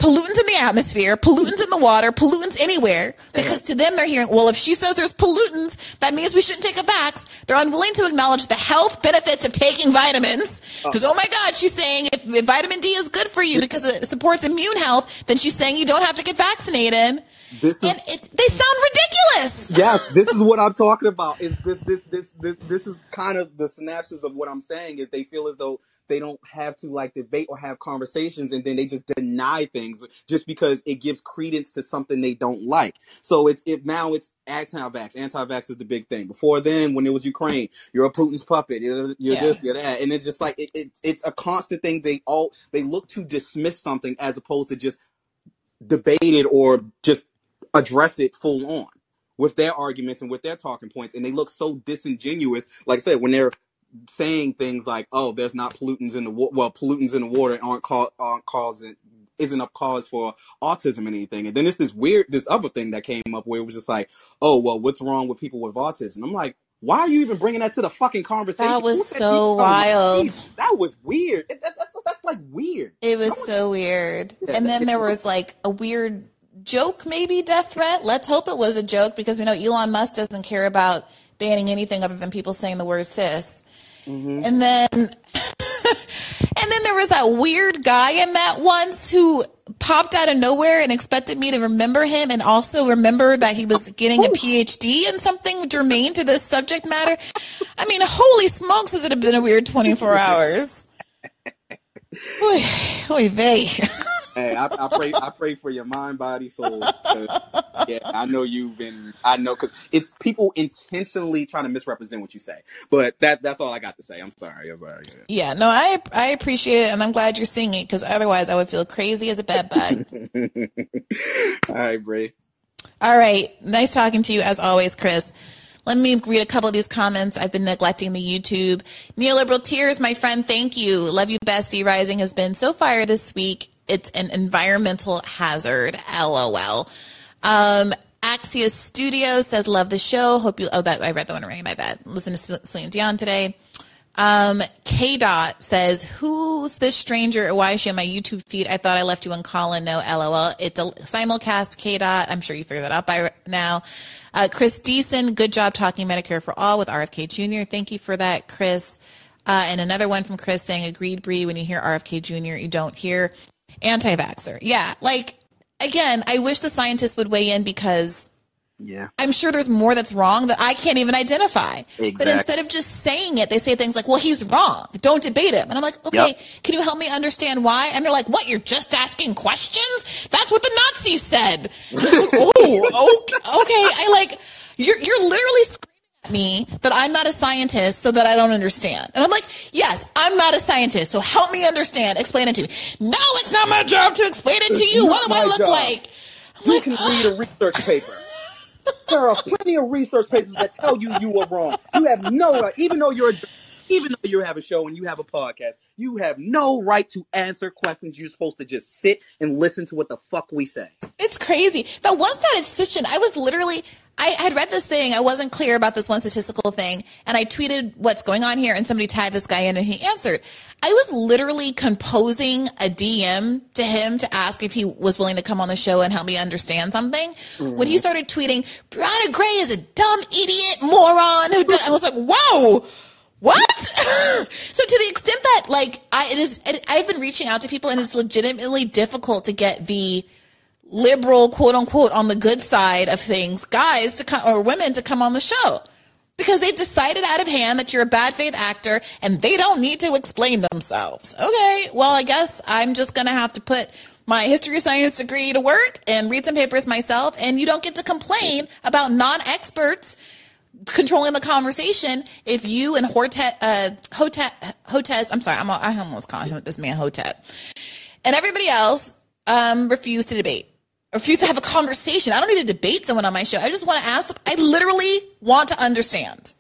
pollutants in the atmosphere, pollutants in the water, pollutants anywhere, because to them they're hearing, well, if she says there's pollutants, that means we shouldn't take a vax. They're unwilling to acknowledge the health benefits of taking vitamins. Oh. Because, oh my God, she's saying if, if vitamin D is good for you because it supports immune health, then she's saying you don't have to get vaccinated. This is And it, they sound ridiculous. yeah, this is what I'm talking about. Is this, this this this this is kind of the synapses of what I'm saying is they feel as though they don't have to like debate or have conversations and then they just deny things just because it gives credence to something they don't like. So it's it now it's anti-vax. Anti-vax is the big thing. Before then, when it was Ukraine, you're a Putin's puppet. You're, you're Yeah. this, you're that, and it's just like it, it, it's a constant thing. They all they look to dismiss something as opposed to just debate it or just address it full on with their arguments and with their talking points and they look so disingenuous like i said when they're saying things like oh there's not pollutants in the water well pollutants in the water aren't, ca- aren't causing isn't a cause for autism and anything and then it's this weird this other thing that came up where it was just like oh well what's wrong with people with autism i'm like why are you even bringing that to the fucking conversation That was so wild. that was weird that- that's, that's like weird It was so weird. And then there was *laughs* like a weird joke, maybe death threat. Let's hope it was a joke because we know Elon Musk doesn't care about banning anything other than people saying the word cis. Mm-hmm. And then, *laughs* and then there was that weird guy I met once who popped out of nowhere and expected me to remember him and also remember that he was getting a oh. PhD in something germane to this subject matter. I mean, holy smokes, has it been a weird 24 hours? *laughs* Oy, oy vey. *laughs* Hey, I, I pray. I pray for your mind, body, soul. Yeah, I know you've been. I know because it's people intentionally trying to misrepresent what you say. But that that's all I got to say. I'm sorry. I'm sorry. Yeah, no, I I appreciate it, and I'm glad you're seeing it because otherwise I would feel crazy as a bed bug. *laughs* all right, Bray. All right, nice talking to you as always, Chris. Let me read a couple of these comments. I've been neglecting the YouTube. Neoliberal tears, my friend. Thank you. Love you, bestie. Rising has been so fire this week. It's an environmental hazard. LOL. Um, Axios Studio says, love the show. Hope you, oh, that, I read that one already. My bad. Listen to Celine Dion today. Um, K Dot says, "Who's this stranger? Why is she on my YouTube feed? I thought I left you on Callin. No, lol. It's a simulcast. K Dot. I'm sure you figured that out by now. Uh, Chris Deason, good job talking Medicare for all with RFK Jr. Thank you for that, Chris. Uh, and another one from Chris saying, "Agreed, Bree. When you hear RFK Jr., you don't hear anti-vaxxer." Yeah, like again, I wish the scientists would weigh in because Yeah. I'm sure there's more that's wrong that I can't even identify. But instead of just saying it, they say things like, well, he's wrong. Don't debate him. And I'm like, okay, Yep. can you help me understand why? And they're like, what? You're just asking questions? That's what the Nazis said. *laughs* Like, oh, okay, okay. I like, you're, you're literally me that I'm not a scientist so that I don't understand. And I'm like, yes, I'm not a scientist. So help me understand. Explain it to me. No, it's not my job to explain it to you. What do I look job. like? I'm You like, can read a research paper. There are plenty of research papers that tell you you were wrong. You have no right, even though you're a, even though you have a show and you have a podcast, you have no right to answer questions. You're supposed to just sit and listen to what the fuck we say. It's crazy. That one statistician, I was literally, I had read this thing. I wasn't clear about this one statistical thing. And I tweeted what's going on here and somebody tagged this guy in and he answered. I was literally composing a DM to him to ask if he was willing to come on the show and help me understand something. When he mm-hmm. started tweeting, Briahna Gray is a dumb idiot moron who did, I was like, whoa. What? *laughs* so to the extent that like I it is it, I've been reaching out to people and it's legitimately difficult to get the liberal quote unquote on the good side of things guys to come or women to come on the show because they've decided out of hand that you're a bad faith actor and they don't need to explain themselves. Okay, well I guess I'm just gonna have to put my history science degree to work and read some papers myself and you don't get to complain about non-experts controlling the conversation if you and Hortet, uh, Hotet, Hotez, I'm sorry, I'm, I almost called him this man Hotet, and everybody else um, refuse to debate, refuse to have a conversation. I don't need to debate someone on my show. I just want to ask. I literally want to understand.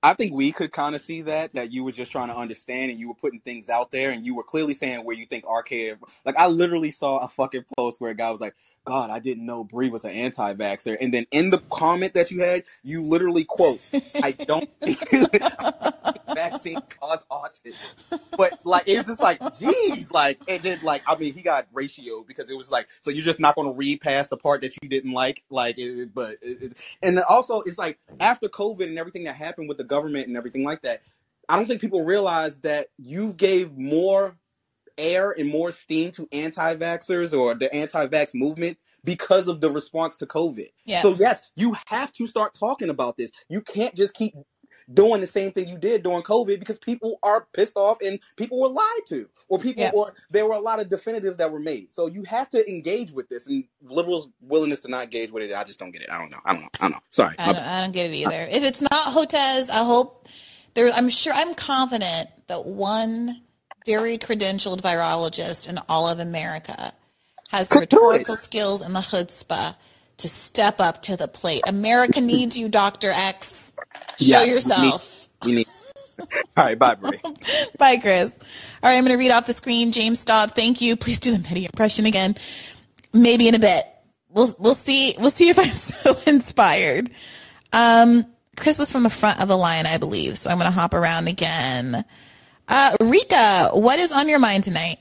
I think we could kind of see that that you were just trying to understand and you were putting things out there and you were clearly saying where you think RK. Like I literally saw a fucking post where a guy was like, "God, I didn't know Bree was an anti-vaxxer," and then in the comment that you had, you literally quote, "I don't *laughs* vaccine cause autism," but like it's just like, geez, like and then like I mean, he got ratio because it was like, so you're just not going to read past the part that you didn't like, like, it, but it, it, and also it's like after COVID and everything that happened with the government and everything like that, I don't think people realize that you gave more air and more steam to anti-vaxxers or the anti-vax movement because of the response to COVID. Yeah. So yes, you have to start talking about this. You can't just keep doing the same thing you did during COVID because people are pissed off and people were lied to, or people, or there were a lot of definitives that were made. So you have to engage with this, and liberals' willingness to not engage with it, I just don't get it. I don't know. I don't know. I don't know. Sorry. I don't, I don't get it either. If it's not Hotez, I hope there. I'm sure. I'm confident that one very credentialed virologist in all of America has the rhetorical skills and the chutzpah to step up to the plate. America needs you, Doctor X. Show Yeah, we need- yourself. Need. *laughs* All right. Bye, Brie. *laughs* Bye, Chris. All right, I'm going to read off the screen. James Staub, thank you. Please do the Mitty impression again. Maybe in a bit. We'll we'll see. We'll see if I'm *laughs* so inspired. Um, Chris was from the front of the line, I believe. So I'm going to hop around again. Uh, Rika, what is on your mind tonight?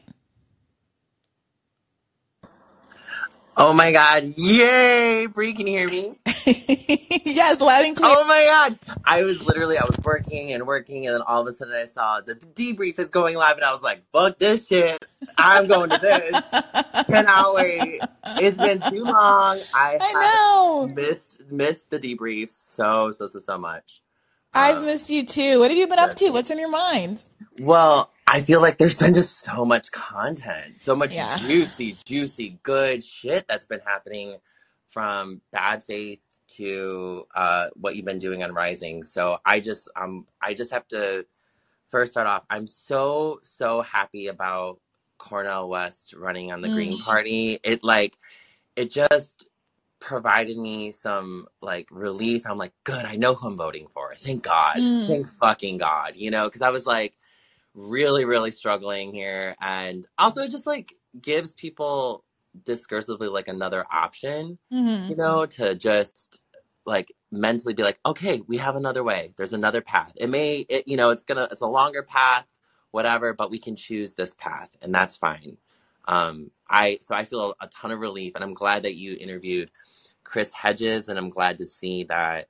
Oh my god. Yay! Brie, can you hear me? *laughs* yes, loud and clear. Oh my god. I was literally I was working and working and then all of a sudden I saw the debrief is going live and I was like, fuck this shit. I'm going to this. *laughs* Cannot wait. It's been too long. I, I know. missed missed the debriefs so so so so much. I've Um, missed you too. What have you been up to? What's in your mind? Well, I feel like there's been just so much content, so much Yeah. juicy, juicy, good shit that's been happening from bad faith to uh, what you've been doing on Rising. So I just um I just have to first start off. I'm so so happy about Cornel West running on the Green Mm. Party. It like it just provided me some like relief. I'm like, good, I know who I'm voting for. Thank God. Mm. Thank fucking God. You know, because I was like really, really struggling here. And also it just like gives people discursively like another option, hmm you know, to just like mentally be like, okay, we have another way. There's another path. It may, it, you know, it's gonna, it's a longer path, whatever, but we can choose this path, and that's fine. Um, I so I feel a ton of relief, and I'm glad that you interviewed Chris Hedges, and I'm glad to see that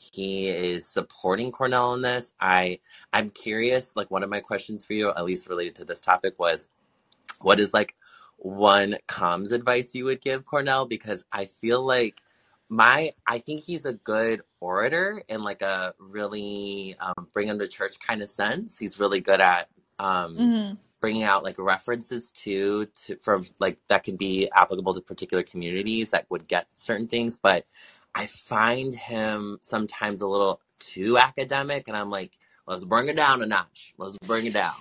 he is supporting Cornel in this. I I'm curious. Like one of my questions for you, at least related to this topic, was what is like one comms advice you would give Cornel? Because I feel like my I think he's a good orator in like a really um, bring him to church kind of sense. He's really good at um, hmm bringing out like references to to from like that could be applicable to particular communities that would get certain things. But I find him sometimes a little too academic, and I'm like, let's bring it down a notch. Let's bring it down.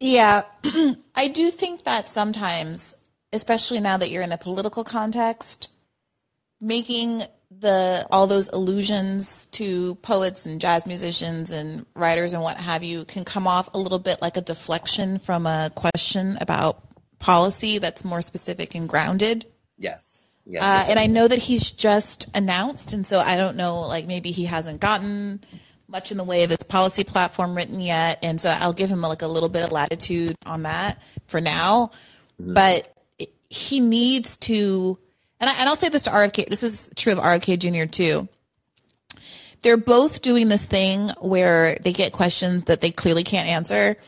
Yeah, *clears throat* I do think that sometimes, especially now that you're in a political context, making the all those allusions to poets and jazz musicians and writers and what have you can come off a little bit like a deflection from a question about policy that's more specific and grounded. Yes. Yes. Uh, and I know that he's just announced, and so I don't know, like maybe he hasn't gotten much in the way of his policy platform written yet, and so I'll give him like a little bit of latitude on that for now. Mhm. But he needs to, and, I, and I'll say this to RFK. This is true of RFK Jr. too. They're both doing this thing where they get questions that they clearly can't answer,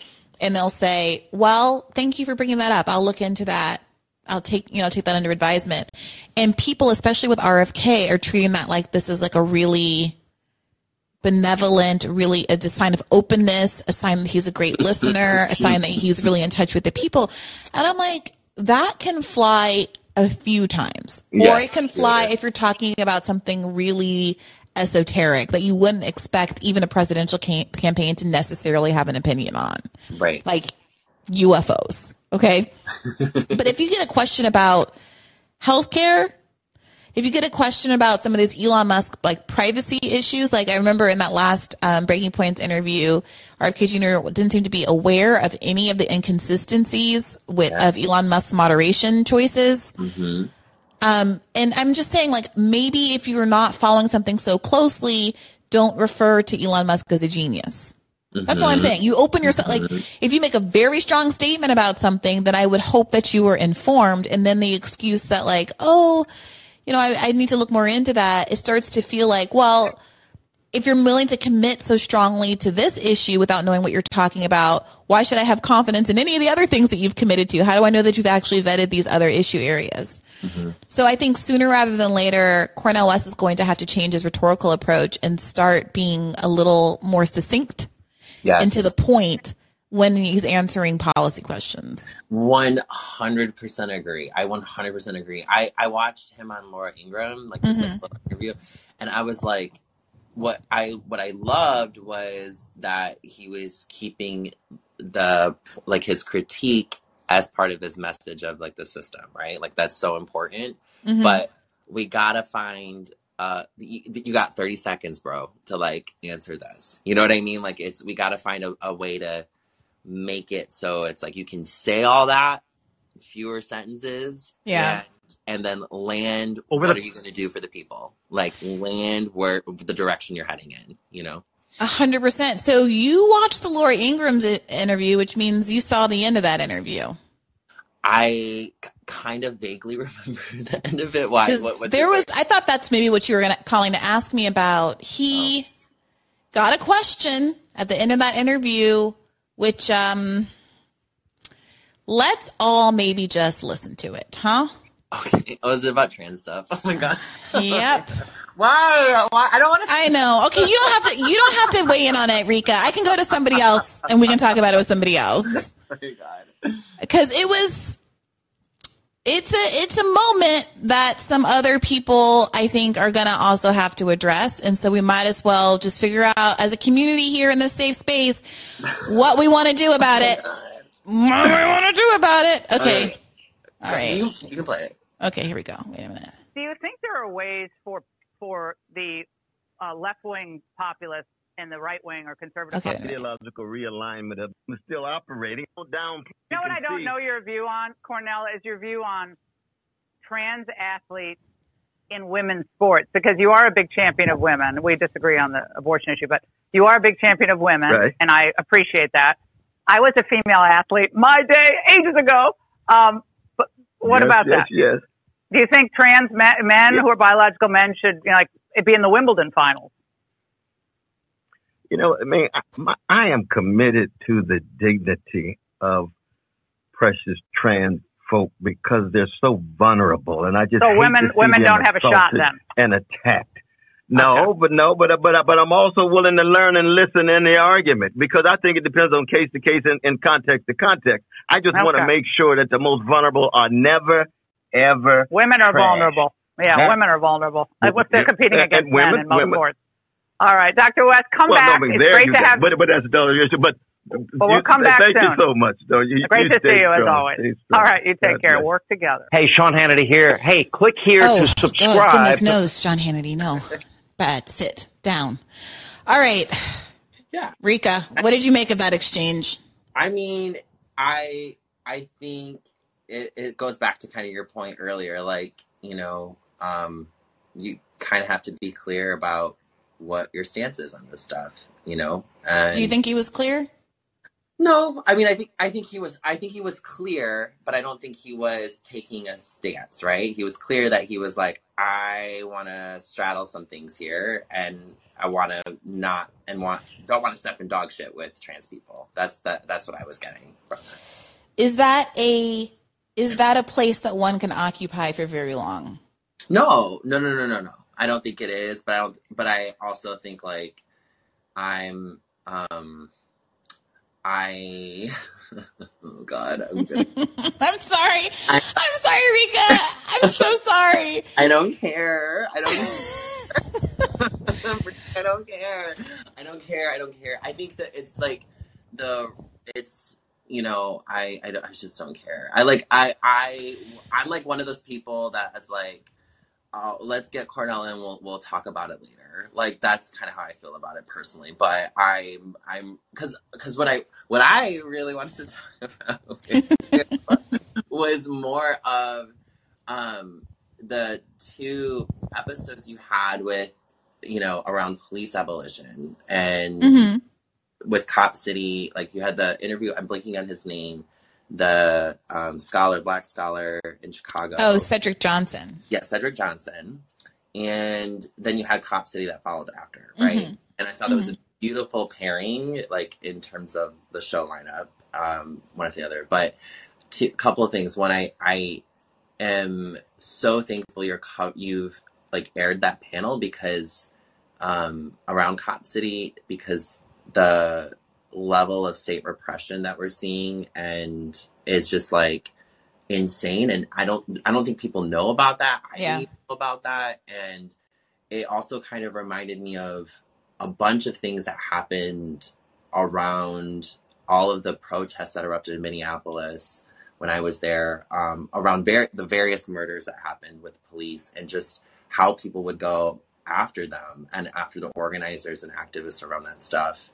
and they'll say, "Well, thank you for bringing that up. I'll look into that." I'll take you know take that under advisement. And people, especially with RFK, are treating that like this is like a really benevolent, really a sign of openness, a sign that he's a great listener, a sign that he's really in touch with the people. And I'm like, that can fly a few times, or it can fly Yeah. if you're talking about something really esoteric that you wouldn't expect even a presidential cam- campaign to necessarily have an opinion on Right. like UFOs. Okay. *laughs* but if you get a question about healthcare, if you get a question about some of these Elon Musk like privacy issues, like I remember in that last um, Breaking Points interview, RFK Jr. didn't seem to be aware of any of the inconsistencies with Yeah. of Elon Musk's moderation choices. hmm Um, and I'm just saying, like, maybe if you're not following something so closely, don't refer to Elon Musk as a genius. That's all I'm Mhm. saying. You open yourself, like, if you make a very strong statement about something, then I would hope that you were informed. And then the excuse that, like, oh, you know, I, I need to look more into that, it starts to feel like, well, if you're willing to commit so strongly to this issue without knowing what you're talking about, why should I have confidence in any of the other things that you've committed to? How do I know that you've actually vetted these other issue areas? So I think sooner rather than later, Cornel West is going to have to change his rhetorical approach and start being a little more succinct Yes. and to the point when he's answering policy questions. One hundred percent agree. I one hundred percent agree. I I watched him on Laura Ingraham, like just like Mhm. little interview, and I was like, what I what I loved was that he was keeping the like his critique as part of his message of like the system, right? Like that's so important. Mhm. But we gotta find uh you, you got 30 seconds bro to like answer this you know what i mean like it's we gotta find a, a way to make it so it's like you can say all that fewer sentences Yeah. and, and then land Over what the- are you going to do for the people like land where the direction you're heading in you know A hundred percent. So you watched the Laura Ingraham's interview, which means you saw the end of that interview. I k- kind of vaguely *laughs* remember the end of it Why? what, there was, I thought that's maybe what you were gonna, calling to ask me about. He got a question at the end of that interview, which, um, let's all maybe just listen to it, huh? okay *laughs* oh, was it about trans stuff *laughs* oh my god Yep. why why i don't want to I know. Okay, you don't have to. You don't have to weigh in on it, Rika. I can go to somebody else, and we can talk about it with somebody else. *laughs* oh my god because it was it's a it's a moment that some other people I think are gonna also have to address, and so we might as well just figure out as a community here in this safe space what we want to do about it. What we want to do about it? Okay, all right. you, you can play it Okay, here we go. Wait a minute. Do you think there are ways for for the uh, left wing populists and the right wing or conservative Okay. Ideological realignment of *laughs* still operating down. You know what I don't know your view on, Cornel, is your view on trans athletes in women's sports? Because you are a big champion of women. We disagree on the abortion issue, but you are a big champion of women, Right. and I appreciate that. I was a female athlete my day ages ago. Um, but what Yes, about yes, that? Yes. Do you think trans men, men who are biological men should you know, like be in the Wimbledon finals? You know, I mean, I, I am committed to the dignity of precious trans folk because they're so vulnerable, and I just So women women don't have a shot then. and attacked. No, but no, but but but I'm also willing to learn and listen in the argument because I think it depends on case to case and, and context to context. I just want to make sure that the most vulnerable are never, ever. Women are trash. vulnerable. Yeah, That- women are vulnerable. Like, they're competing against women- men in most women- sports. All right, Dr. West, come well, back. No, but it's there great you to go. have. You. But but that's the issue. But But we'll come back Thank soon. you so much, though. You, Great you to see you as always. All right, you take God care. bless. Work together. Hey, Sean Hannity here. Hey, click here oh, to oh, subscribe. goodness knows, John Hannity. No, bad. Sit down. All right, Yeah. Rika, what did you make of that exchange? I mean, I I think it, it goes back to kind of your point earlier. Like, you know, um, you kind of have to be clear about what your stance is on this stuff. You know, and Do you think he was clear? No, I mean, I think I think he was I think he was clear, but I don't think he was taking a stance. Right? He was clear that he was like, I want to straddle some things here, and I want to not and want don't want to step in dog shit with trans people. That's that. That's what I was getting. Is that a is that a place that one can occupy for very long? No, no, no, no, no, no. I don't think it is, but I don't. But I also think like I'm. um I. *laughs* oh God, I'm gonna. *laughs* I'm sorry. I, I'm sorry, Rika. I'm so sorry. I don't care. I don't. *laughs* I don't care. I don't care. I don't care. I think that it's like the it's you know I I, I just don't care. I like I I I'm like one of those people that it's like let's get Cornel and we'll we'll talk about it later. Like that's kind of how I feel about it personally. But I'm I'm because because what I what I really wanted to *laughs* talk about *laughs* was more of um the two episodes you had with you know around police abolition and hmm with cop city like you had the interview i'm blinking on his name the um, scholar black scholar in chicago. Oh, Cedric Johnson. yeah cedric johnson. And then you had cop city that followed after right? Mhm. and i thought that was a beautiful pairing like in terms of the show lineup um one or the other. But a couple of things. One i i am so thankful you're co- you've like aired that panel because um around cop city because the level of state repression that we're seeing and is just like insane and i don't i don't think people know about that i Yeah. know about that and it also kind of reminded me of a bunch of things that happened around all of the protests that erupted in minneapolis when I was there um, around var- the various murders that happened with police and just how people would go after them and after the organizers and activists around that stuff.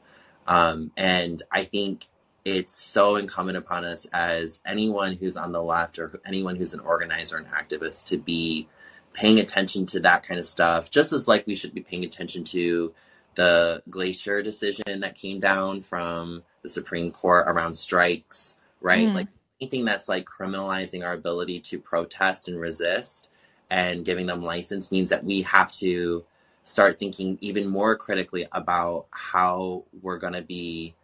Um, and I think it's so incumbent upon us as anyone who's on the left or anyone who's an organizer and activist to be paying attention to that kind of stuff, just as like we should be paying attention to the Glacier decision that came down from the Supreme Court around strikes, right? Mhm. Like anything that's like criminalizing our ability to protest and resist and giving them license means that we have to start thinking even more critically about how we're going to be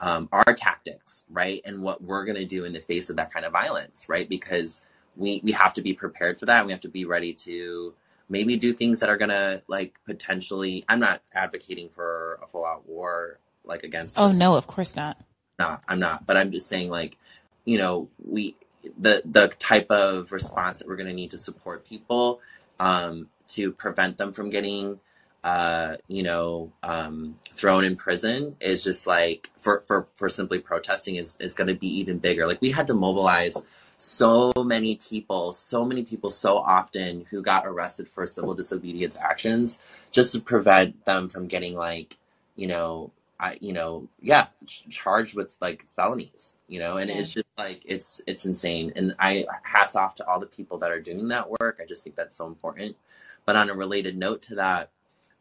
um, our tactics right? And what we're going to do in the face of that kind of violence right? Because we we have to be prepared for that. We have to be ready to maybe do things that are going to like potentially i'm not advocating for a full out war like against Oh no, of course not. not i'm not. But i'm just saying like you know we the the type of response that we're going to need to support people um to prevent them from getting uh you know um thrown in prison is just like for for for simply protesting is is going to be even bigger like we had to mobilize so many people so many people so often who got arrested for civil disobedience actions just to prevent them from getting like you know I, you know, yeah, ch- charged with like felonies, you know, and Yeah. it's just like it's it's insane. And I hats off to all the people that are doing that work. I just think that's so important. But on a related note to that,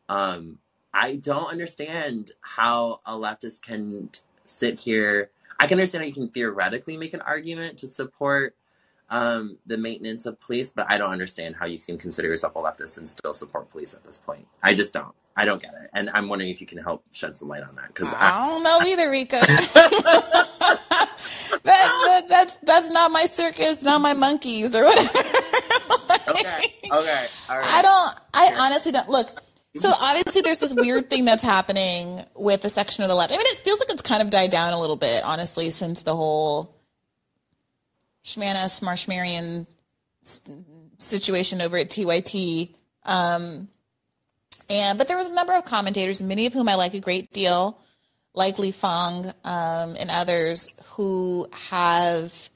um, I don't understand how a leftist can t- sit here. I can understand how you can theoretically make an argument to support um, the maintenance of police, but I don't understand how you can consider yourself a leftist and still support police at this point. I just don't. I don't get it, and I'm wondering if you can help shed some light on that because I don't know either, Rika. *laughs* *laughs* that, that, that's that's not my circus, not my monkeys or whatever. *laughs* okay, okay, all right. I don't. I honestly don't look. So obviously, there's this weird thing that's happening with the section of the left. I mean, it feels like it's kind of died down a little bit, honestly, since the whole Shmana Smarshmarian situation over at TYT. Um, and but there was a number of commentators, many of whom I like a great deal, like Lee Fang um, and others, who have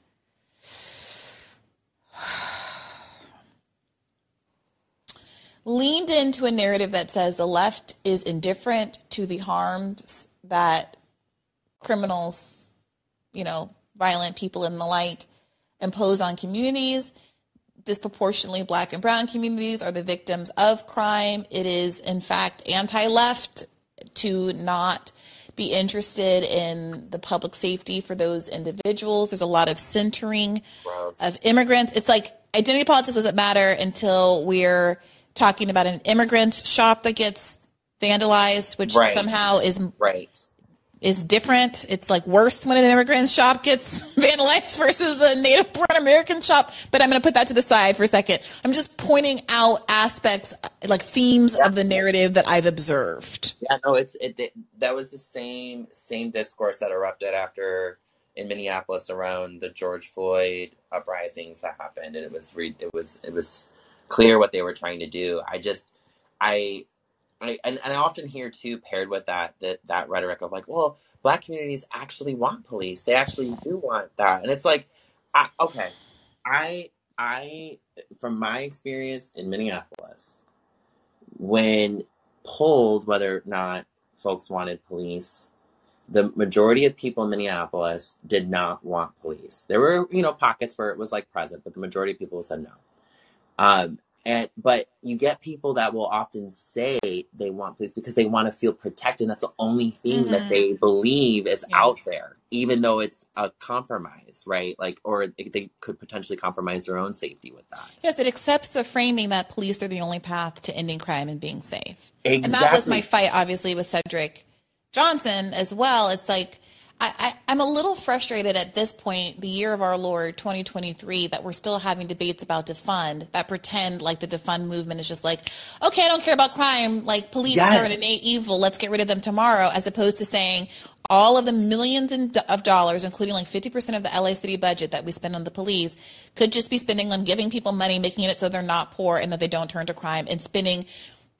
leaned into a narrative that says the left is indifferent to the harms that criminals, you know, violent people and the like impose on communities. Disproportionately, black and brown communities are the victims of crime. It is, in fact, anti left to not be interested in the public safety for those individuals. There's a lot of centering Gross. of immigrants. It's like identity politics doesn't matter until we're talking about an immigrant shop that gets vandalized, which Right. somehow is right. is different. It's like worse when an immigrant shop gets *laughs* vandalized versus a native born American shop. But I'm going to put that to the side for a second. I'm just pointing out aspects, like themes of the narrative that I've observed. Yeah, no, it's it, it. That was the same same discourse that erupted after in Minneapolis around the George Floyd uprisings that happened, and it was re, it was it was clear what they were trying to do. I just I. I, and, and I often hear too, paired with that, that that rhetoric of like, well, black communities actually want police. They actually do want that, and it's like, I, okay, I I from my experience in Minneapolis, when polled whether or not folks wanted police, the majority of people in Minneapolis did not want police. There were, you know, pockets where it was like present, but the majority of people said no. Um, and but you get people that will often say they want police because they want to feel protected. That's the only thing that Mhm. they believe is Yeah. out there, even though it's a compromise, right? Like, or they they could potentially compromise their own safety with that. Yes, it accepts the framing that police are the only path to ending crime and being safe. Exactly. And that was my fight, obviously, with Cedric Johnson as well. It's like I, I, I'm a little frustrated at this point, the year of our Lord 2023, that we're still having debates about defund that pretend like the defund movement is just like, okay, I don't care about crime. Like police are an innate evil. Let's get rid of them tomorrow, as opposed to saying all of the millions in- of dollars, including like 50% of the LA city budget that we spend on the police, could just be spending on giving people money, making it so they're not poor and that they don't turn to crime, and spending,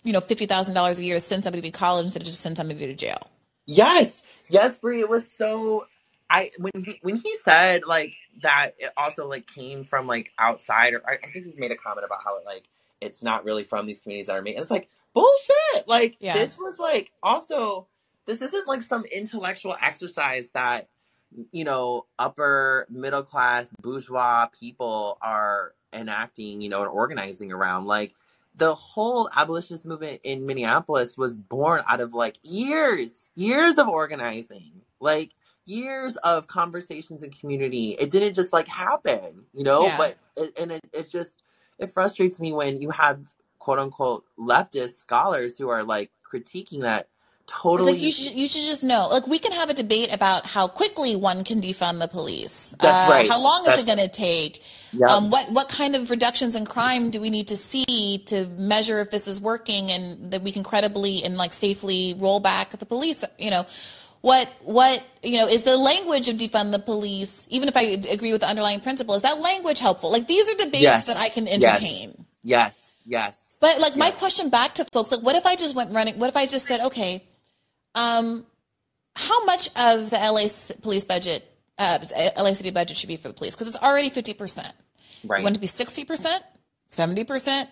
you know, $50,000 a year to send somebody to college instead of just send somebody to jail. Yes, yes, Brie. It was so. I when he when he said like that, it also like came from like outside, or I, I think he's made a comment about how it like it's not really from these communities that are made. And it's like bullshit. Like Yeah. this was like also this isn't like some intellectual exercise that you know upper middle class bourgeois people are enacting, you know, and organizing around. Like the whole abolitionist movement in Minneapolis was born out of like years, years of organizing, like years of conversations in community. It didn't just like happen, you know. Yeah. But it, and it, it just it frustrates me when you have quote unquote leftist scholars who are like critiquing that It's totally. like you should you should just know. Like we can have a debate about how quickly one can defund the police. That's Uh, right. How long is it going to take? Yep. Um, what what kind of reductions in crime do we need to see to measure if this is working and that we can credibly and like safely roll back the police? You know, what what you know is the language of defund the police? Even if I agree with the underlying principle, is that language helpful? Like these are debates Yes. that I can entertain. yes, yes. But like my question back to folks, like, what if I just went running? What if I just said, okay, um, how much of the LA police budget, uh, LA city budget should be for the police? Because it's already fifty percent. Right. You want to be sixty percent, seventy percent,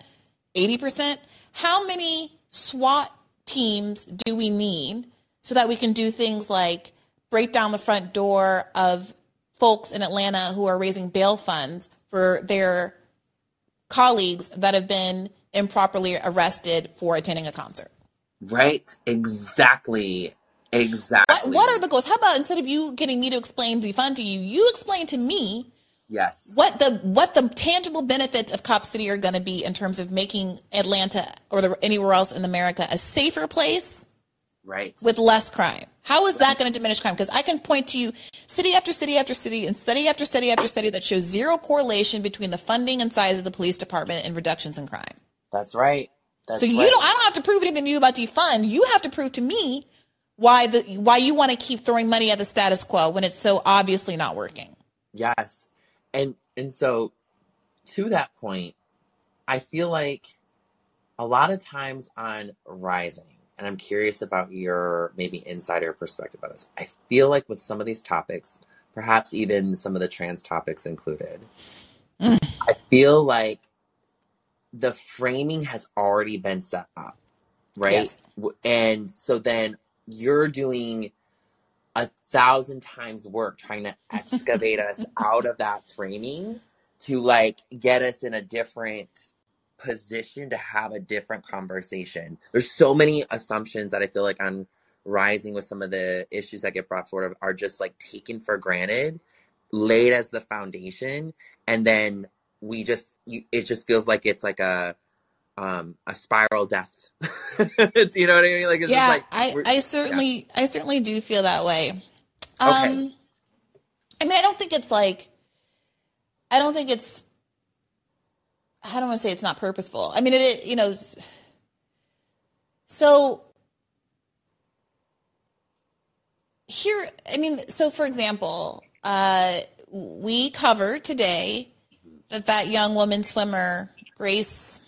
eighty percent? How many SWAT teams do we need so that we can do things like break down the front door of folks in Atlanta who are raising bail funds for their colleagues that have been improperly arrested for attending a concert. Right? Exactly. Exactly. What, what are the goals? How about instead of you getting me to explain defund to you, you explain to me Yes. what the what the tangible benefits of Cop City are going to be in terms of making Atlanta or the, anywhere else in America a safer place Right. with less crime. How is that going to diminish crime? Because I can point to you city after city after city and study after study after study that shows zero correlation between the funding and size of the police department and reductions in crime. That's right. That's so you right. don't I don't have to prove anything to you about defund. You have to prove to me why the why you want to keep throwing money at the status quo when it's so obviously not working. Yes. And and so to that point, I feel like a lot of times on Rising, and I'm curious about your maybe insider perspective on this. I feel like with some of these topics, perhaps even some of the trans topics included, Mm. I feel like the framing has already been set up, right? Yes. And so then you're doing a thousand times work trying to excavate us *laughs* out of that framing to like get us in a different position to have a different conversation. There's so many assumptions that I feel like on rising with some of the issues that get brought forward are just like taken for granted, laid as the foundation, and then we just you, it just feels like it's like a um a spiral death. *laughs* You know what I mean? Like it's yeah, just like I, I yeah. certainly I certainly do feel that way. Okay. Um I mean I don't think it's like I don't think it's I don't want to say it's not purposeful. I mean it, it you know so here I mean so for example, uh we cover today that that young woman swimmer Grace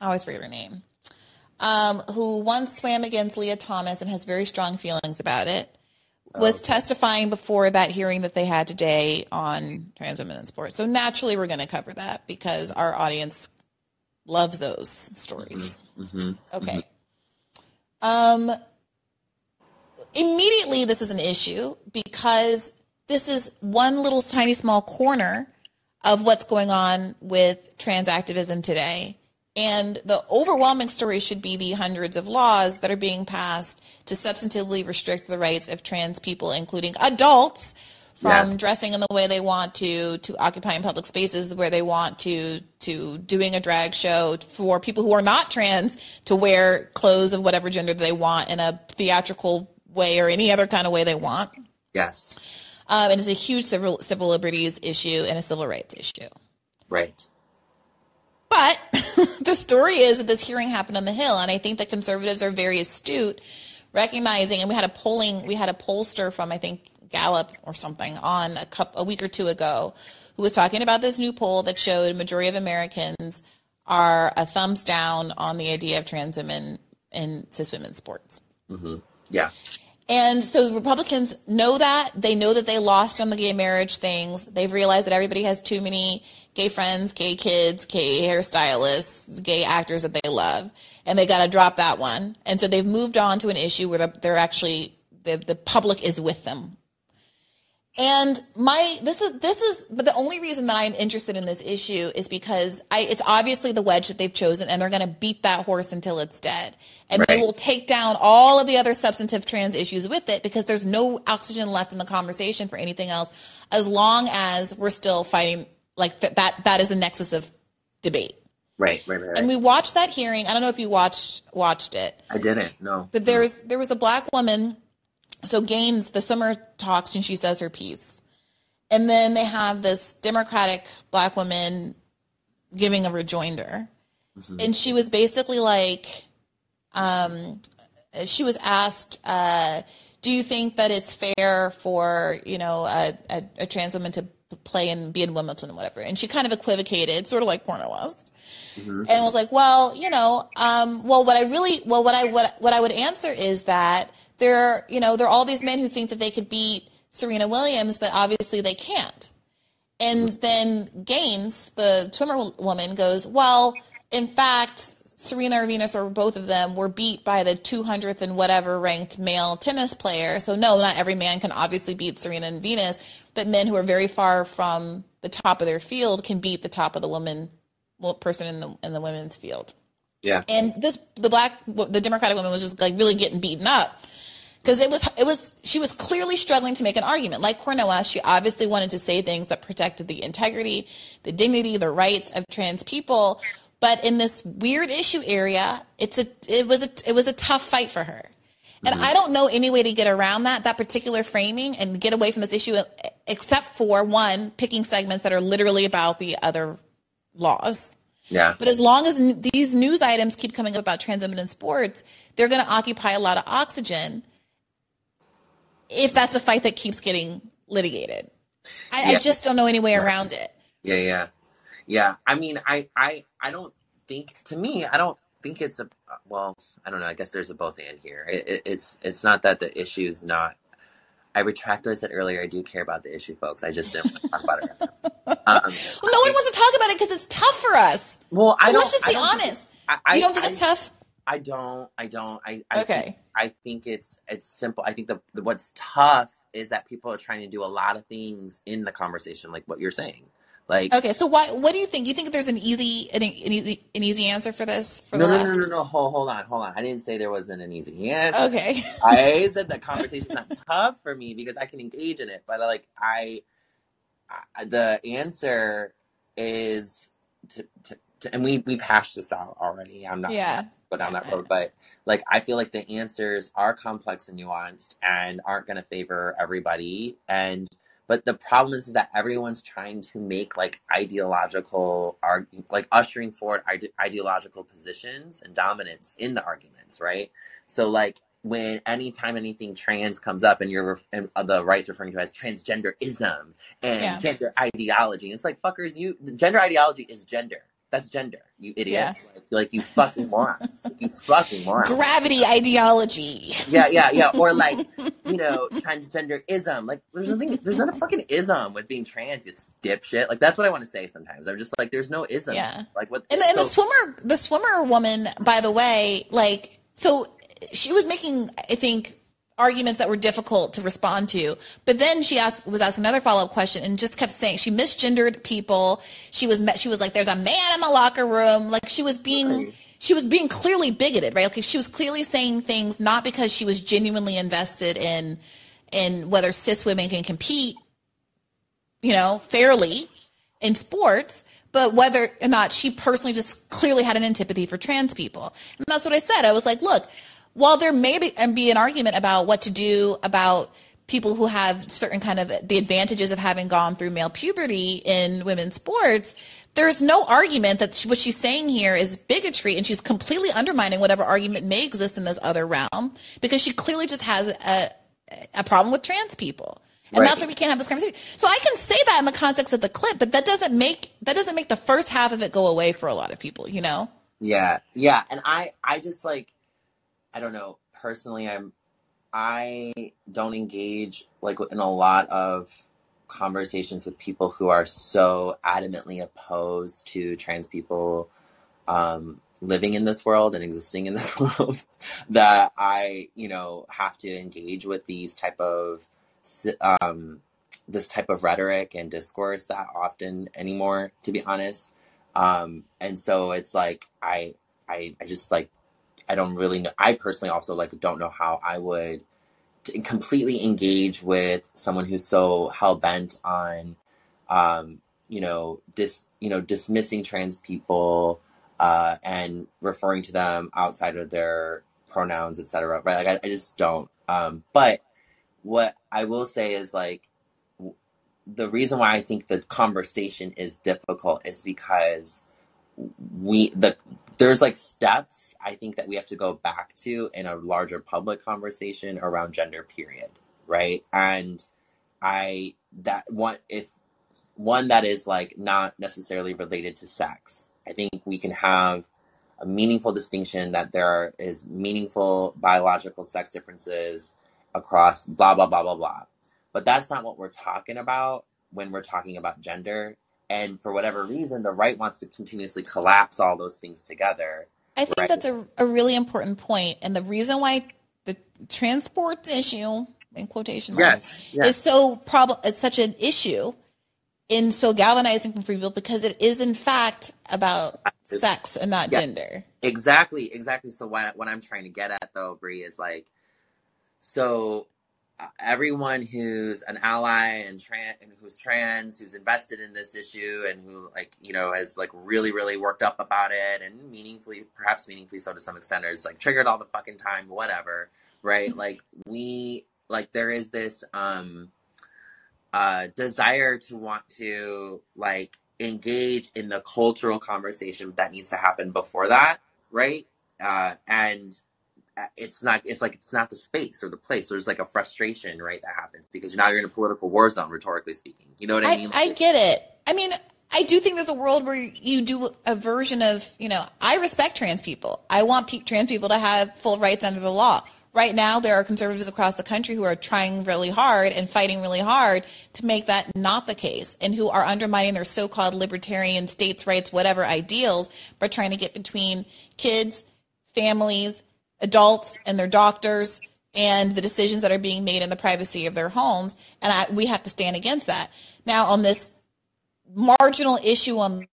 I always forget her name um, who once swam against Lia Thomas and has very strong feelings about it, was testifying before that hearing that they had today on trans women in sports. So naturally, we're going to cover that because our audience loves those stories. hmm Okay. Um, immediately, this is an issue because this is one little tiny small corner of what's going on with trans activism today. And the overwhelming story should be the hundreds of laws that are being passed to substantively restrict the rights of trans people, including adults, from Yes. dressing in the way they want to, to occupying public spaces where they want to, to doing a drag show for people who are not trans to wear clothes of whatever gender they want in a theatrical way or any other kind of way they want. Yes. Um, and it's a huge civil, civil liberties issue and a civil rights issue. Right. But *laughs* the story is that this hearing happened on the Hill, and I think that conservatives are very astute, recognizing. And we had a polling, we had a pollster from I think Gallup or something on a couple, a week or two ago, who was talking about this new poll that showed a majority of Americans are a thumbs down on the idea of trans women in cis women's sports. hmm Yeah. And so Republicans know that. They know that they lost on the gay marriage things. They've realized that everybody has too many gay friends, gay kids, gay hairstylists, gay actors that they love. And they got to drop that one. And so they've moved on to an issue where they're actually, the, the public is with them. And my this is this is but the only reason that I'm interested in this issue is because I it's obviously the wedge that they've chosen and they're going to beat that horse until it's dead. And they will take down all of the other substantive trans issues with it because there's no oxygen left in the conversation for anything else as long as we're still fighting like th- that that is the nexus of debate. Right. Right. Right. right. And we watched that hearing. I don't know if you watched watched it. I didn't. No. But there was there was a black woman. So Gaines, the swimmer, talks and she says her piece, and then they have this Democratic black woman giving a rejoinder, and she was basically like, um, she was asked, uh, "Do you think that it's fair for you know a, a, a trans woman to play and be in Wimbledon and whatever?" And she kind of equivocated, sort of like Cornel West and was like, well, you know, um, well, what I really, well, what I what what I would answer is that there, you know, there are all these men who think that they could beat Serena Williams, but obviously they can't. And then Gaines, the swimmer woman, goes, well, in fact, Serena or Venus or both of them were beat by the 200th and whatever ranked male tennis player. So no, not every man can obviously beat Serena and Venus, but men who are very far from the top of their field can beat the top of the woman person in the in the women's field. Yeah. And this, the black, the Democratic woman was just like really getting beaten up because it was, it was, she was clearly struggling to make an argument. Like Cornel, she obviously wanted to say things that protected the integrity, the dignity, the rights of trans people. But in this weird issue area, it's a, it was a, it was a tough fight for her. And Mm-hmm. I don't know any way to get around that, that particular framing and get away from this issue, except for one, picking segments that are literally about the other laws. Yeah. But as long as n- these news items keep coming up about trans women in sports, they're going to occupy a lot of oxygen if that's a fight that keeps getting litigated. I, I just don't know any way around it. Yeah, yeah, yeah. I mean, I, I, I don't think. To me, I don't think it's a. Well, I don't know. I guess there's a both and here. It, it, it's, it's not that the issue is not. I retract what I said earlier. I do care about the issue, folks. I just didn't want to talk about it. Right now. *laughs* Um, Well, no one wants to talk about it because it's tough for us. well, I So don't. let's just be honest. I, you don't think I, it's tough? I don't. I don't. I. I Okay. Think, I think it's it's simple. I think the, the what's tough is that people are trying to do a lot of things in the conversation, like what you're saying. Like Okay, so why? What do you think? You think there's an easy, an, an easy, an easy answer for this? For no, no, no, no, no. Hold, hold on, hold on. I didn't say there wasn't an easy answer. Okay. I *laughs* said the conversation's not tough for me because I can engage in it, but like I, I the answer is to, to, to and we we've hashed this out already. I'm not Yeah. Go down that *laughs* road, but like I feel like the answers are complex and nuanced and aren't going to favor everybody. And but the problem is that everyone's trying to make like ideological arg like ushering forward ide- ideological positions and dominance in the arguments, right? So like when anytime anything trans comes up and you're and uh, the right's referring to as transgenderism and Yeah. gender ideology, it's like fuckers, you gender ideology is gender. That's gender, you idiots. Like, like you fucking morons. Like, you fucking morons. Gravity ideology. Yeah, yeah, yeah. Or like, *laughs* you know, transgenderism. Like, there's nothing. There's not a fucking ism with being trans. You dipshit. Like, that's what I want to say sometimes. I'm just like, there's no ism. Yeah. Like, what? And the, and the swimmer, the swimmer woman, by the way, like, so she was making, I think, arguments that were difficult to respond to. But then she asked, was asked another follow up question and just kept saying she misgendered people. She was, met, she was like, there's a man in the locker room. Like she was being, she was being clearly bigoted, right? Like she was clearly saying things not because she was genuinely invested in, in whether cis women can compete, you know, fairly in sports, but whether or not she personally just clearly had an antipathy for trans people. And that's what I said. I was like, look, while there may be, and be an argument about what to do about people who have certain kind of the advantages of having gone through male puberty in women's sports, there's no argument that what she's saying here is bigotry and she's completely undermining whatever argument may exist in this other realm because she clearly just has a, a problem with trans people. And Right. that's why we can't have this conversation. So I can say that in the context of the clip, but that doesn't make that doesn't make the first half of it go away for a lot of people, you know? Yeah, yeah, and I, I just like, I don't know. Personally, I'm, I don't engage like in a lot of conversations with people who are so adamantly opposed to trans people um, living in this world and existing in *laughs* this world that I, you know, have to engage with these type of um, this type of rhetoric and discourse that often anymore, to be honest. Um, and so it's like I, I, I just like I don't really know. I personally also like don't know how I would t- completely engage with someone who's so hell bent on, um, you know, dis, you know, dismissing trans people, uh, and referring to them outside of their pronouns, etc. Right? Like I, I just don't. Um, but what I will say is like the reason why I think the conversation is difficult is because we the there's like steps I think that we have to go back to in a larger public conversation around gender period, right? And I that one if one that is like not necessarily related to sex. I think we can have a meaningful distinction that there is meaningful biological sex differences across blah blah blah blah blah. But that's not what we're talking about when we're talking about gender. And for whatever reason, the right wants to continuously collapse all those things together. I think Right. that's a, a really important point. And the reason why the transport issue, in quotation marks, Yes, yes. is so prob- is such an issue and so galvanizing for people because it is in fact about sex and not Yeah. gender. Exactly, exactly. So what what I'm trying to get at though, Bree, is like, so everyone who's an ally and trans and who's trans, who's invested in this issue, and who like you know has like really really worked up about it, and meaningfully, perhaps meaningfully so to some extent, or is like triggered all the fucking time, whatever, right? Like we like there is this um uh desire to want to like engage in the cultural conversation that needs to happen before that right? Uh, and uh, it's not it's like it's not the space or the place. There's like a frustration, right, that happens because now you're in a political war zone, rhetorically speaking. You know what I, I, mean? I get it. I mean, I do think there's a world where you do a version of, you know, I respect trans people. I want pe- trans people to have full rights under the law. Right now, there are conservatives across the country who are trying really hard and fighting really hard to make that not the case and who are undermining their so called libertarian states' rights, whatever ideals, by trying to get between kids, families, adults, and their doctors and the decisions that are being made in the privacy of their homes. And I, we have to stand against that. Now, on this marginal issue on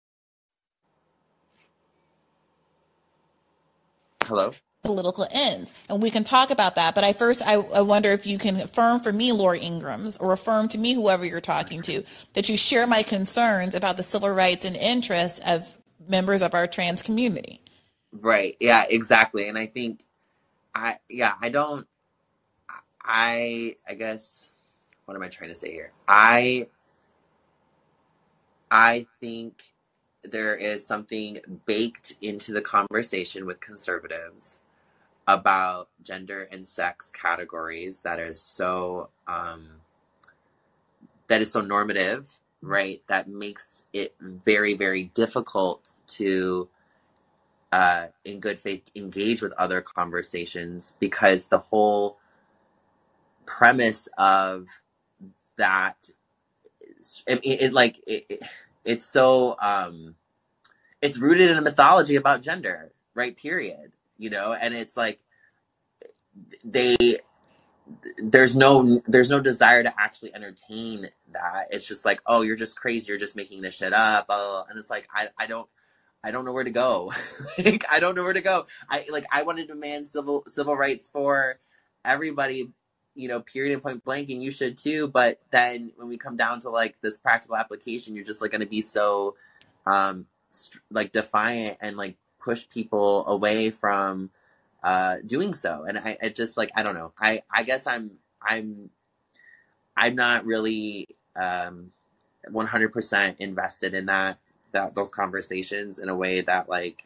Hello? political ends. And we can talk about that. But I first, I, I wonder if you can affirm for me, Laura Ingrahams, or affirm to me, whoever you're talking to, that you share my concerns about the civil rights and interests of members of our trans community. Right. Yeah, exactly. And I think I yeah, I don't I I guess what am I trying to say here? I I think there is something baked into the conversation with conservatives about gender and sex categories that is so um that is so normative, right? That makes it very very difficult to uh, in good faith engage with other conversations because the whole premise of that it, it, like it, it- it's so um it's rooted in a mythology about gender right period you know? And it's like they there's no there's no desire to actually entertain that. It's just like oh you're just crazy. You're just making this shit up blah, blah, blah. and it's like i i don't I don't know where to go. *laughs* like I don't know where to go. I like I want to demand civil civil rights for everybody, you know, period and point blank, and you should too. But then when we come down to like this practical application, you're just like going to be so um like defiant and like push people away from uh doing so. And I, I just like I don't know. I I guess I'm I'm I'm not really um 100% invested in that that those conversations in a way that like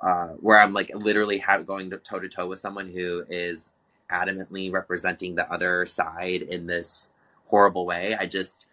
uh where I'm like literally going toe to toe with someone who is adamantly representing the other side in this horrible way. I just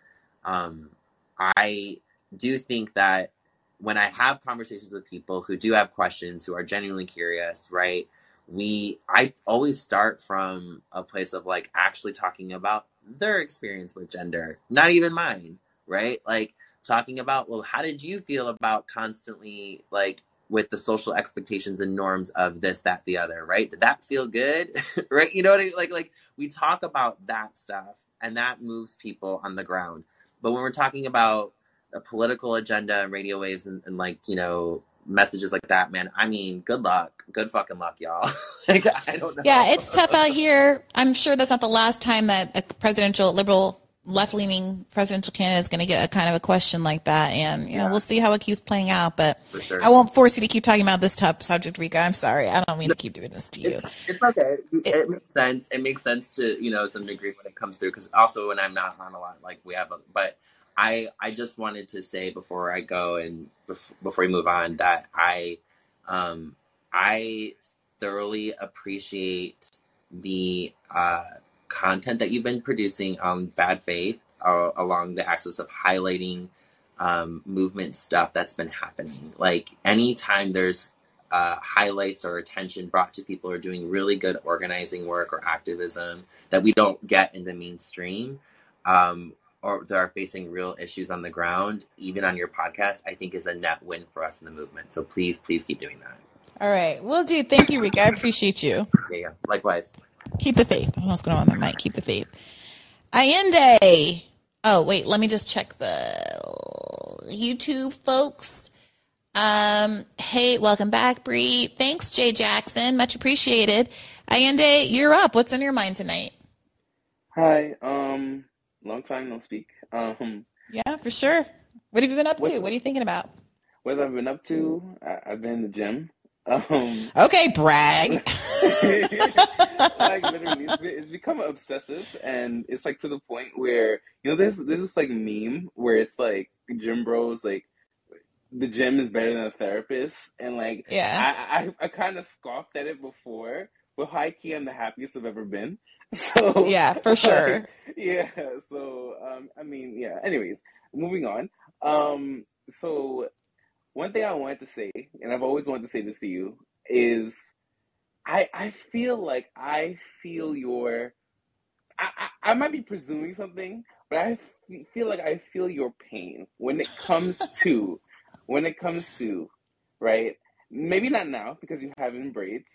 um I do think that when I have conversations with people who do have questions, who are genuinely curious, right? We I always start from a place of like actually talking about their experience with gender, not even mine, right? Like talking about, well, how did you feel about constantly like with the social expectations and norms of this, that, the other, right? Did that feel good? *laughs* right? You know what I mean? Like like we talk about that stuff and that moves people on the ground. But when we're talking about a political agenda and radio waves and, and like, you know, messages like that, man, I mean, good luck. Good fucking luck, y'all. *laughs* like I don't know. Yeah, it's tough out here. I'm sure that's not the last time that a presidential liberal left leaning presidential candidate is going to get a kind of a question like that. And, you know, Yeah. we'll see how it keeps playing out. But sure. I won't force you to keep talking about this tough subject, Rika. I'm sorry. I don't mean to keep doing this to you. It's, it's okay. It, makes sense. It makes sense to you know some degree when it comes through because also when I'm not on a lot, like we have, a, but I I just wanted to say before I go and bef- before we move on that I um I thoroughly appreciate the uh, content that you've been producing on Bad Faith uh, along the axis of highlighting um, movement stuff that's been happening. Like anytime there's uh, highlights or attention brought to people who are doing really good organizing work or activism that we don't get in the mainstream, um, or that are facing real issues on the ground, even on your podcast, I think is a net win for us in the movement. So please, please keep doing that. All right. Well, dude, thank you, Rika. I appreciate you. Yeah, yeah. Likewise. Keep the faith. I What's going on my mic? Keep the faith. Ayende. Oh, wait. Let me just check the YouTube folks. Um, hey, welcome back, Bree. Thanks, Jay Jackson. Much appreciated. Ayende, you're up. What's on your mind tonight? Hi. Um, long time no speak. Um, Yeah, for sure. What have you been up to? What are you thinking about? what have I've been up to? I, I've been in the gym. Um, Okay, brag. *laughs* like literally, it's, it's become obsessive, and it's like to the point where you know there's there's this like meme where it's like gym bros like the gym is better than a therapist, and like Yeah. I I, I kind of scoffed at it before, but high key I'm the happiest I've ever been. *laughs* So Yeah, for *laughs* sure. like, yeah. So um, I mean, yeah. Anyways, moving on. Um, so one thing I wanted to say, and I've always wanted to say this to you, is I I feel like I feel your I, I, I might be presuming something, but I feel like I feel your pain when it comes *laughs* to when it comes to right. Maybe not now because you have in braids,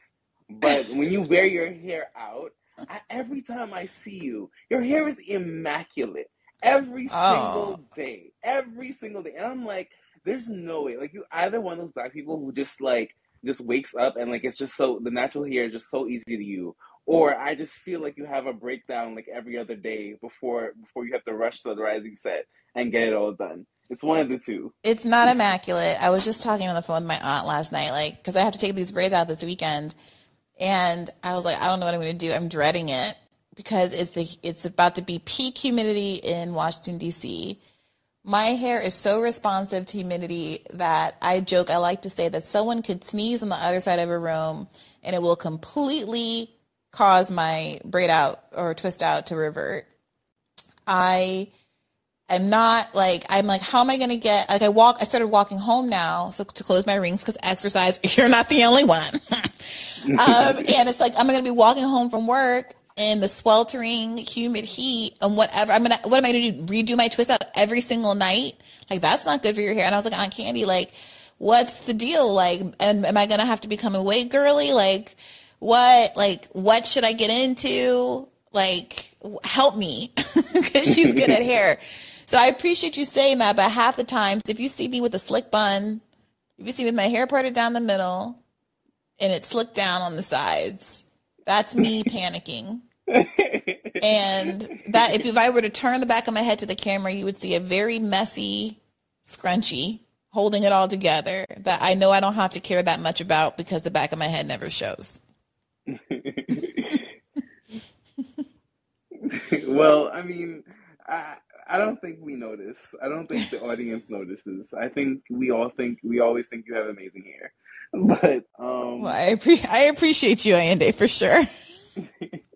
but when you wear your hair out, I, every time I see you, your hair is immaculate every Oh. single day, every single day, and I'm like, there's no way. Like you, either one of those black people who just like just wakes up and like it's just so the natural hair is just so easy to you, or I just feel like you have a breakdown like every other day before before you have to rush to the rising set and get it all done. It's one of the two. It's not immaculate. I was just talking on the phone with my aunt last night, like, because I have to take these braids out this weekend, and I was like, I don't know what I'm going to do. I'm dreading it because it's the it's about to be peak humidity in Washington D.C. My hair is so responsive to humidity that I joke. I like to say that someone could sneeze on the other side of a room, and it will completely cause my braid out or twist out to revert. I I'm not like I'm like how am I going to get like I walk I started walking home now so to close my rings cuz exercise *laughs* you're not the only one. *laughs* um and it's like I'm going to be walking home from work in the sweltering humid heat and whatever I'm to what am I to do redo my twist out every single night? Like that's not good for your hair. And I was like Aunt Candy like what's the deal like am, am I to have to become a wig girly like what like what should I get into? Like help me *laughs* because she's good at hair. *laughs* So I appreciate you saying that, but half the times if you see me with a slick bun, if you see me with my hair parted down the middle and it's slicked down on the sides, that's me *laughs* panicking. And that if, if I were to turn the back of my head to the camera, you would see a very messy scrunchie holding it all together that I know I don't have to care that much about because the back of my head never shows. *laughs* well, I mean, I I don't think we notice. I don't think the audience notices. I think we all think we always think you have amazing hair, *laughs* but um, Well, I, appre- I appreciate you, Ayende, for sure. *laughs*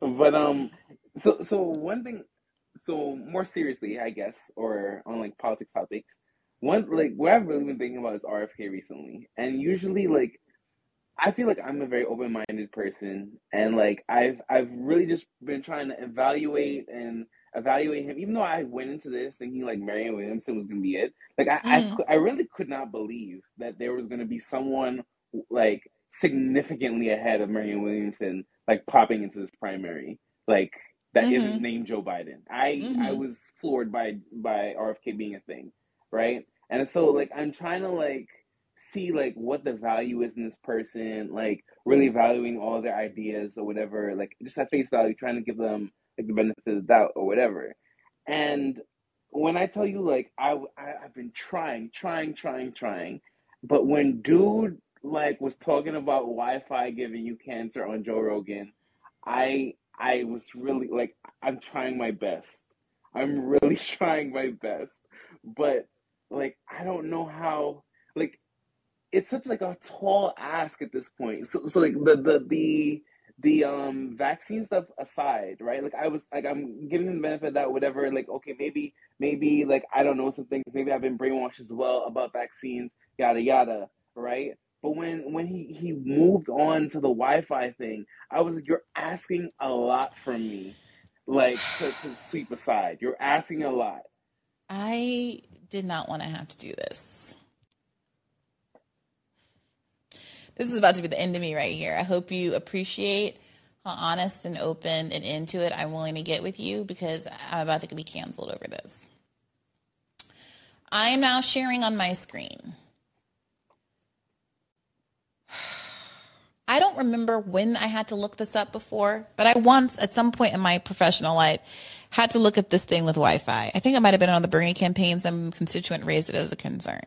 but um, so so one thing, so more seriously, I guess, or on like politics topics, one like what I've really been thinking about is RFK recently, and usually like I feel like I'm a very open-minded person, and like I've I've really just been trying to evaluate and evaluate him. Even though I went into this thinking like Marianne Williamson was gonna be it, like I I, Mhm. I really could not believe that there was gonna be someone like significantly ahead of Marianne Williamson, like popping into this primary, like that Mhm. not named Joe Biden. I I Mhm. was floored by by RFK being a thing, right? And so like I'm trying to like see like what the value is in this person, like really valuing all their ideas or whatever, like just at face value, trying to give them like the benefit of the doubt or whatever. And when I tell you like I, I I've been trying, trying, trying, trying, but when dude like was talking about Wi-Fi giving you cancer on Joe Rogan, I I was really like I'm trying my best. I'm *laughs* really trying my best, but like I don't know how like it's such like a tall ask at this point. So, so like the the the the um vaccine stuff aside, right? Like I was like I'm giving the benefit of that, whatever. Like okay, maybe maybe like I don't know some things. Maybe I've been brainwashed as well about vaccines, yada yada, right? But when when he he moved on to the Wi-Fi thing, I was like, you're asking a lot from me, like to, to sweep aside. You're asking a lot. I did not want to have to do this. This is about to be the end of me right here. I hope you appreciate how honest and open and into it I'm willing to get with you because I'm about to be canceled over this. I am now sharing on my screen I don't remember when I had to look this up before, but I once, at some point in my professional life, had to look at this thing with Wi-Fi. I think it might have been on the Bernie campaign. Some constituent raised it as a concern.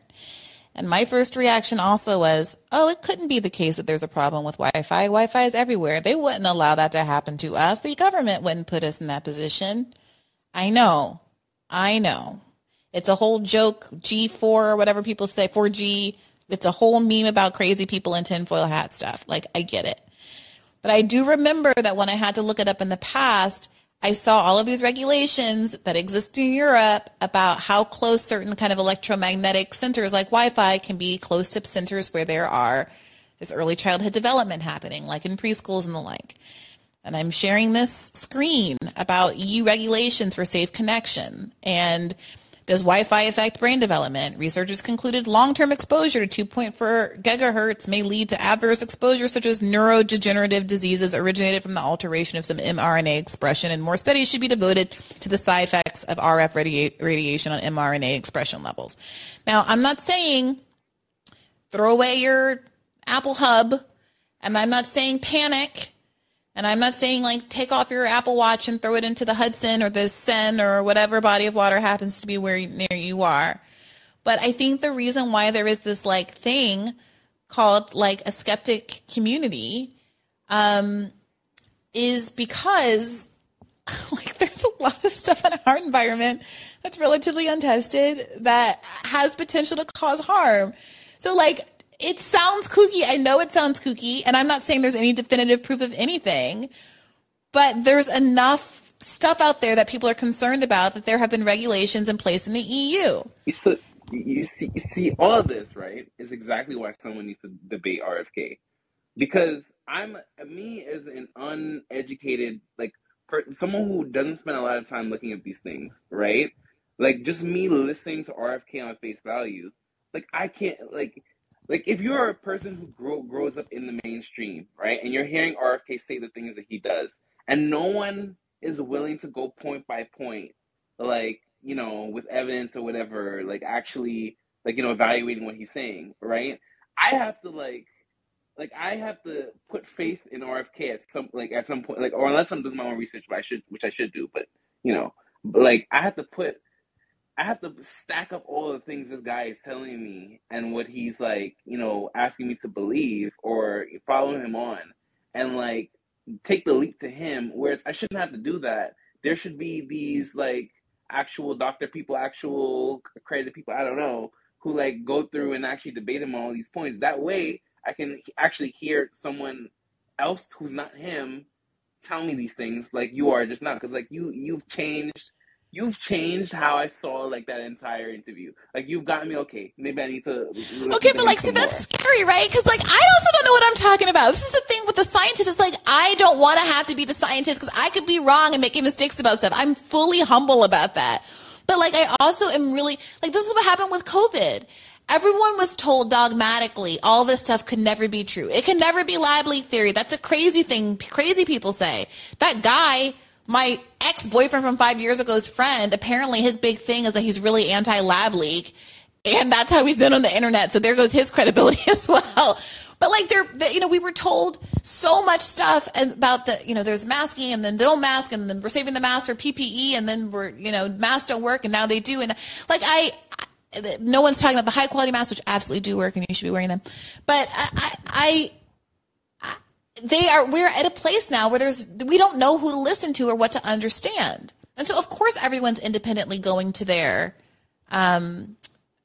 And my first reaction also was, oh, it couldn't be the case that there's a problem with Wi-Fi. Wi-Fi is everywhere. They wouldn't allow that to happen to us. The government wouldn't put us in that position. I know. I know. It's a whole joke, G4 or whatever people say, 4G. It's a whole meme about crazy people in tinfoil hat stuff. Like, I get it. But I do remember that when I had to look it up in the past, I saw all of these regulations that exist in Europe about how close certain kind of electromagnetic centers like Wi-Fi can be close to centers where there are this early childhood development happening, like in preschools and the like. And I'm sharing this screen about EU regulations for safe connection and does Wi-Fi affect brain development? Researchers concluded long-term exposure to 2.4 gigahertz may lead to adverse exposure such as neurodegenerative diseases originated from the alteration of some mRNA expression, and more studies should be devoted to the side effects of RF radi- radiation on mRNA expression levels. Now, I'm not saying throw away your Apple Hub, and I'm not saying panic. And I'm not saying like take off your Apple Watch and throw it into the Hudson or the Seine or whatever body of water happens to be where near you are. But I think the reason why there is this like thing called like a skeptic community um, is because *laughs* like there's a lot of stuff in our environment that's relatively untested that has potential to cause harm. So like it sounds kooky. I know it sounds kooky, and I'm not saying there's any definitive proof of anything, but there's enough stuff out there that people are concerned about that there have been regulations in place in the EU. So you see, you see, all of this, right, is exactly why someone needs to debate RFK, because I'm me as an uneducated, like per, someone who doesn't spend a lot of time looking at these things, right? Like just me listening to RFK on face value, like I can't like like if you're a person who grow, grows up in the mainstream, right, and you're hearing RFK say the things that he does, and no one is willing to go point by point, like you know, with evidence or whatever, like actually, like you know, evaluating what he's saying, right? I have to like, like I have to put faith in RFK at some like at some point, like or unless I'm doing my own research, but I should, which I should do, but you know, like I have to put I have to stack up all the things this guy is telling me and what he's like, you know, asking me to believe or follow him on and like take the leap to him. Whereas I shouldn't have to do that. There should be these like actual doctor people, actual accredited people, I don't know, who like go through and actually debate him on all these points. That way I can actually hear someone else who's not him tell me these things like you are just not because like you you've changed you've changed how I saw like that entire interview. Like you've gotten me okay. Maybe I need to. Okay, but like, see, that's scary, right? Because like, I also don't know what I'm talking about. This is the thing with the scientist. It's like I don't want to have to be the scientist because I could be wrong and making mistakes about stuff. I'm fully humble about that. But like, I also am really like, this is what happened with COVID. Everyone was told dogmatically all this stuff could never be true. It can never be lab leak theory. That's a crazy thing. Crazy people say. That guy my ex-boyfriend from five years ago's friend, apparently his big thing is that he's really anti-lab leak. And that's how he's been on the internet. So there goes his credibility *laughs* as well. But like there, you know, we were told so much stuff about the, you know, there's masking and then they'll mask and then we're saving the mask for PPE and then we're, you know, masks don't work and now they do. And like I, no one's talking about the high quality masks, which absolutely do work and you should be wearing them. But I, I, they are we're at a place now where there's we don't know who to listen to or what to understand. And so of course everyone's independently going to their um,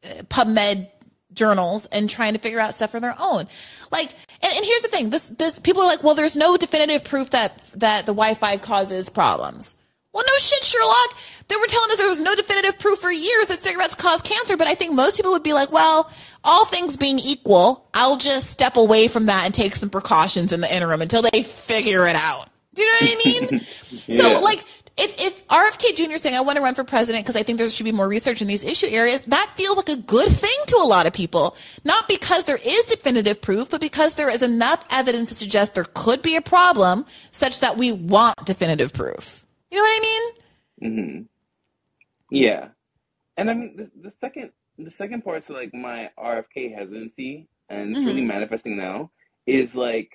pubmed journals and trying to figure out stuff for their own. Like and, and here's the thing. This this people are like well there's no definitive proof that that the wi-fi causes problems. Well, no shit, Sherlock. They were telling us there was no definitive proof for years that cigarettes cause cancer, but I think most people would be like, well, all things being equal, I'll just step away from that and take some precautions in the interim until they figure it out. Do you know what I mean? *laughs* yeah. So, like, if, if RFK Jr. is saying, I want to run for president because I think there should be more research in these issue areas, that feels like a good thing to a lot of people. Not because there is definitive proof, but because there is enough evidence to suggest there could be a problem such that we want definitive proof. You know what I mean? Mm-hmm. Yeah, and I mean the, the second the second part to like my RFK hesitancy, and it's mm-hmm. really manifesting now, is like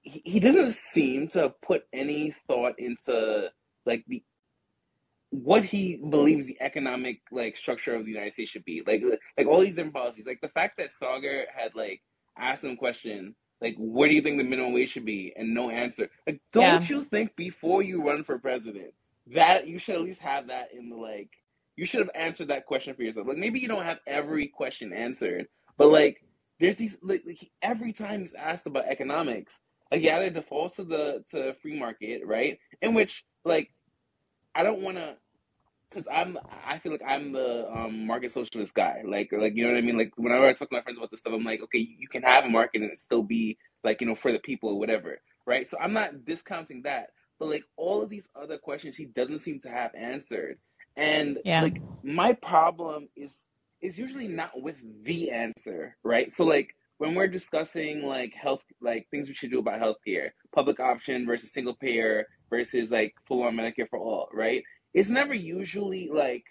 he, he doesn't seem to put any thought into like the what he believes the economic like structure of the United States should be. Like like all these different policies. Like the fact that Saagar had like asked him a question like where do you think the minimum wage should be and no answer. Like don't Yeah. you think before you run for president that you should at least have that in the like you should have answered that question for yourself. Like maybe you don't have every question answered, but like there's these like, like every time he's asked about economics, like yeah, it defaults to the to free market, right? In which like I don't want to because I'm I feel like I'm the um, market socialist guy. Like like you know what I mean. Like whenever I talk to my friends about this stuff, I'm like, okay, you can have a market and it still be like you know for the people or whatever, right? So I'm not discounting that, but like all of these other questions, he doesn't seem to have answered. And Yeah. like my problem is is usually not with the answer, right? So like when we're discussing like health, like things we should do about healthcare, public option versus single payer versus like full on Medicare for all, right? It's never usually like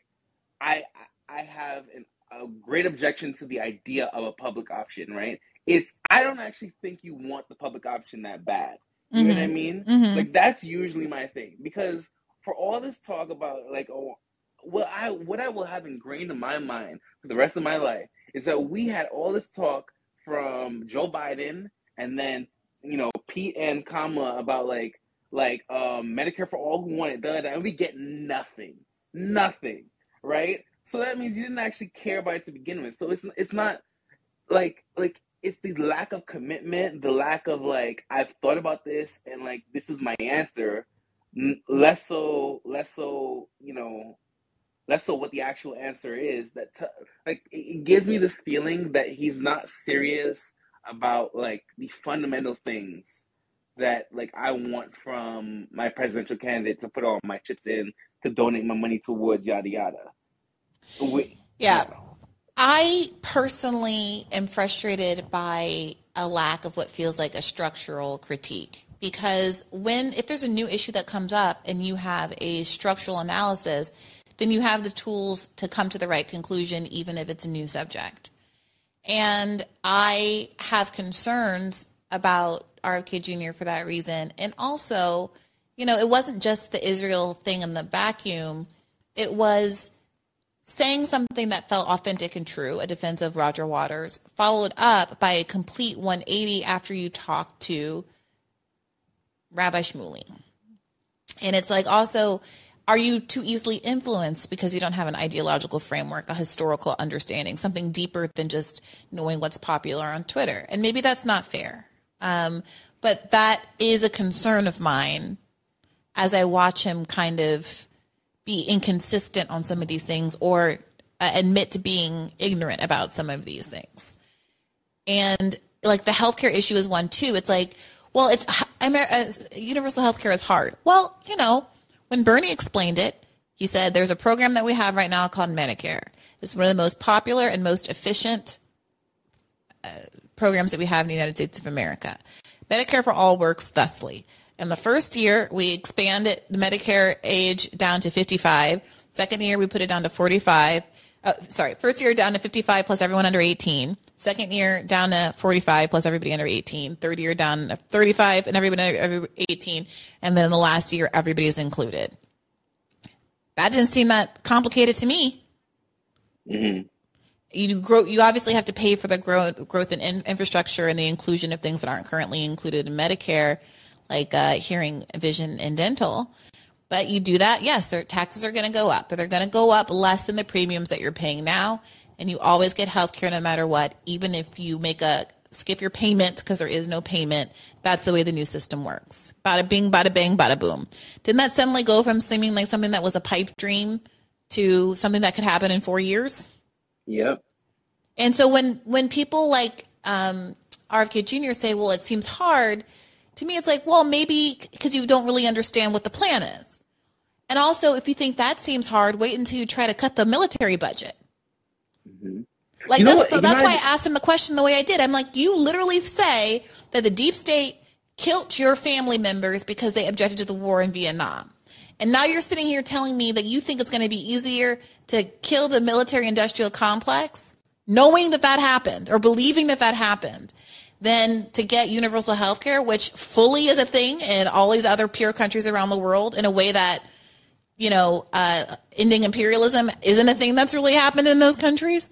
I I have an, a great objection to the idea of a public option, right? It's I don't actually think you want the public option that bad. You know what I Mhm. mean? Mhm. Like that's usually my thing because for all this talk about like oh what I what I will have ingrained in my mind for the rest of my life is that we had all this talk from Joe Biden and then you know Pete and Kamala about like like um Medicare for all who want it, da, and we get nothing, nothing, right? So that means you didn't actually care about it to begin with. So it's it's not like like it's the lack of commitment, the lack of like I've thought about this and like this is my answer. Less so, less so, you know, less so what the actual answer is. That t- like it, gives me this feeling that he's not serious about like the fundamental things that like I want from my presidential candidate to put all my chips in to donate my money towards yada yada. We, Yeah. I personally am frustrated by a lack of what feels like a structural critique because when if there's a new issue that comes up and you have a structural analysis, then you have the tools to come to the right conclusion even if it's a new subject. And I have concerns about RFK Jr. for that reason. And also, you know, it wasn't just the Israel thing in the vacuum. It was saying something that felt authentic and true, a defense of Roger Waters, followed up by a complete 180 after you talked to Rabbi Shmuley. And it's like also, are you too easily influenced because you don't have an ideological framework, a historical understanding, something deeper than just knowing what's popular on Twitter? And maybe that's not fair. Um, but that is a concern of mine as I watch him kind of be inconsistent on some of these things or uh, admit to being ignorant about some of these things. And like the healthcare issue is one too. It's like, well, it's Amer- uh, universal healthcare is hard. Well, you know, when Bernie explained it, he said there's a program that we have right now called Medicare. It's one of the most popular and most efficient uh, programs that we have in the United States of America. Medicare for all works thusly. In the first year, we expanded the Medicare age down to 55. Second year, we put it down to 45. Uh, sorry, first year down to 55 plus everyone under 18. Second year down to 45 plus everybody under 18. Third year down to 35 and everybody under 18. And then the last year, everybody is included. That didn't seem that complicated to me. Mhm. You grow. You obviously have to pay for the growth, growth in infrastructure and the inclusion of things that aren't currently included in Medicare, like uh, hearing, vision, and dental. But you do that, yes, their taxes are going to go up, but they're going to go up less than the premiums that you're paying now. And you always get health care no matter what, even if you make a skip your payment because there is no payment. That's the way the new system works. Bada bing, bada bang, bada boom. Didn't that suddenly go from seeming like something that was a pipe dream to something that could happen in four years? Yep. And so when when people like um, RFK Jr. say, "Well, it seems hard," to me, it's like, well, maybe because you don't really understand what the plan is. And also, if you think that seems hard, wait until you try to cut the military budget. Mm-hmm. Like You that's, what? that's why I asked him the question the way I did. I'm like, you literally say that the deep state killed your family members because they objected to the war in Vietnam. And now you're sitting here telling me that you think it's going to be easier to kill the military industrial complex, knowing that that happened or believing that that happened, than to get universal health care, which fully is a thing in all these other peer countries around the world in a way that, you know, uh, ending imperialism isn't a thing that's really happened in those countries?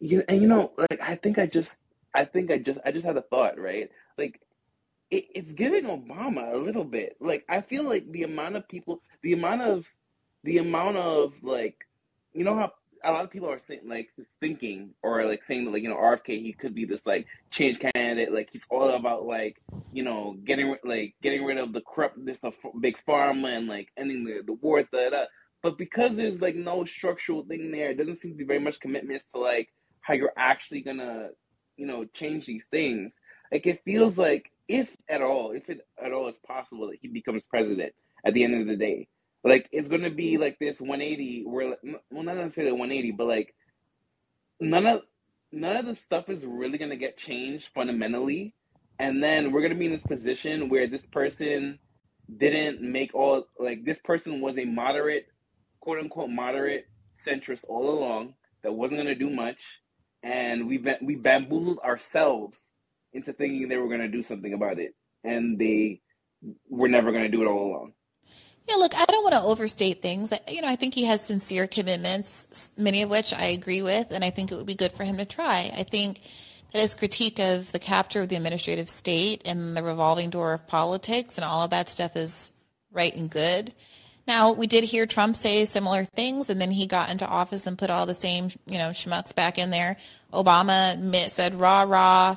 You, and you know, like I think I just, I think I just, I just had a thought, right? Like it, it's giving Obama a little bit. Like I feel like the amount of people, the amount of, the amount of like, you know how a lot of people are saying like thinking or like saying that like you know RFK he could be this like change candidate. Like he's all about like you know getting like getting rid of the corruptness of big pharma and like ending the the war da, da. but because there's like no structural thing there it doesn't seem to be very much commitments to like how you're actually gonna you know change these things. Like it feels like if at all if it at all is possible that he becomes president at the end of the day like it's gonna be like this 180 where well not necessarily 180 but like none of none of the stuff is really gonna get changed fundamentally. And then we're gonna be in this position where this person didn't make all like this person was a moderate quote unquote moderate centrist all along that wasn't gonna do much. And we we bamboozled ourselves into thinking they were gonna do something about it. And they were never gonna do it all along yeah, look, I don't want to overstate things. You know, I think he has sincere commitments, many of which I agree with, and I think it would be good for him to try. I think that his critique of the capture of the administrative state and the revolving door of politics and all of that stuff is right and good. Now, we did hear Trump say similar things, and then he got into office and put all the same, you know, schmucks back in there. Obama said, rah, rah,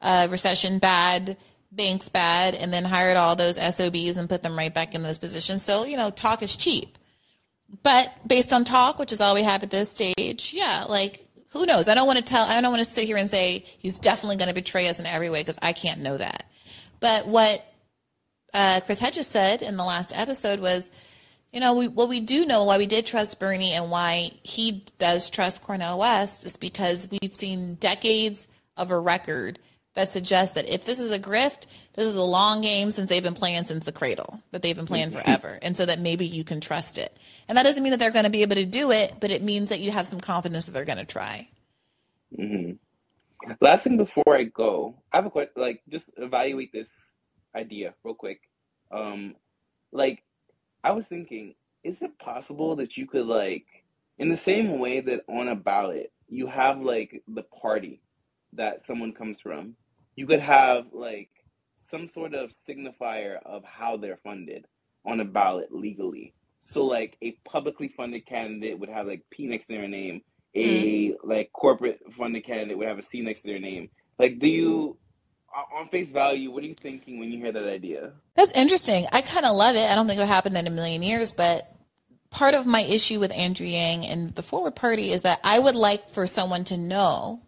uh, recession bad banks bad and then hired all those SOBs and put them right back in those positions. So, you know, talk is cheap. But based on talk, which is all we have at this stage, yeah, like who knows? I don't want to tell, I don't want to sit here and say he's definitely going to betray us in every way because I can't know that. But what uh, Chris Hedges said in the last episode was, you know, we, what we do know why we did trust Bernie and why he does trust Cornel West is because we've seen decades of a record that suggests that if this is a grift, this is a long game since they've been playing since the cradle, that they've been playing forever. And so that maybe you can trust it. And that doesn't mean that they're going to be able to do it, but it means that you have some confidence that they're going to try. Mm-hmm. Last thing before I go, I have a question. Like, just evaluate this idea real quick. Um, like, I was thinking, is it possible that you could like, in the same way that on a ballot you have like the party that someone comes from, you could have like some sort of signifier of how they're funded on a ballot legally. So like a publicly funded candidate would have like P next to their name. A mm. like corporate funded candidate would have a C next to their name. Like, do you on face value, what are you thinking when you hear that idea? That's interesting. I kind of love it. I don't think it'll happen in a million years, but part of my issue with Andrew Yang and the Forward Party is that I would like for someone to know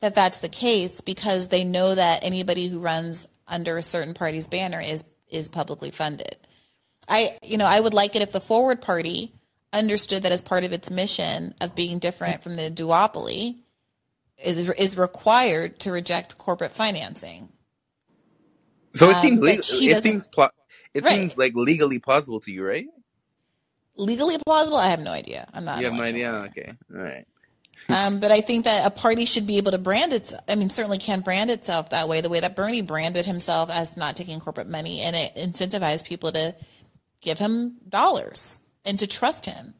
that that's the case because they know that anybody who runs under a certain party's banner is is publicly funded. I you know, I would like it if the Forward Party understood that as part of its mission of being different from the duopoly is is required to reject corporate financing. So it um, seems legal, it seems pl- it right. seems like legally plausible to you, right? Legally plausible? I have no idea. I'm not. You have no idea. Okay, all right. Um, but I think that a party should be able to brand its. I mean, certainly can brand itself that way, the way that Bernie branded himself as not taking corporate money, and it incentivized people to give him dollars and to trust him.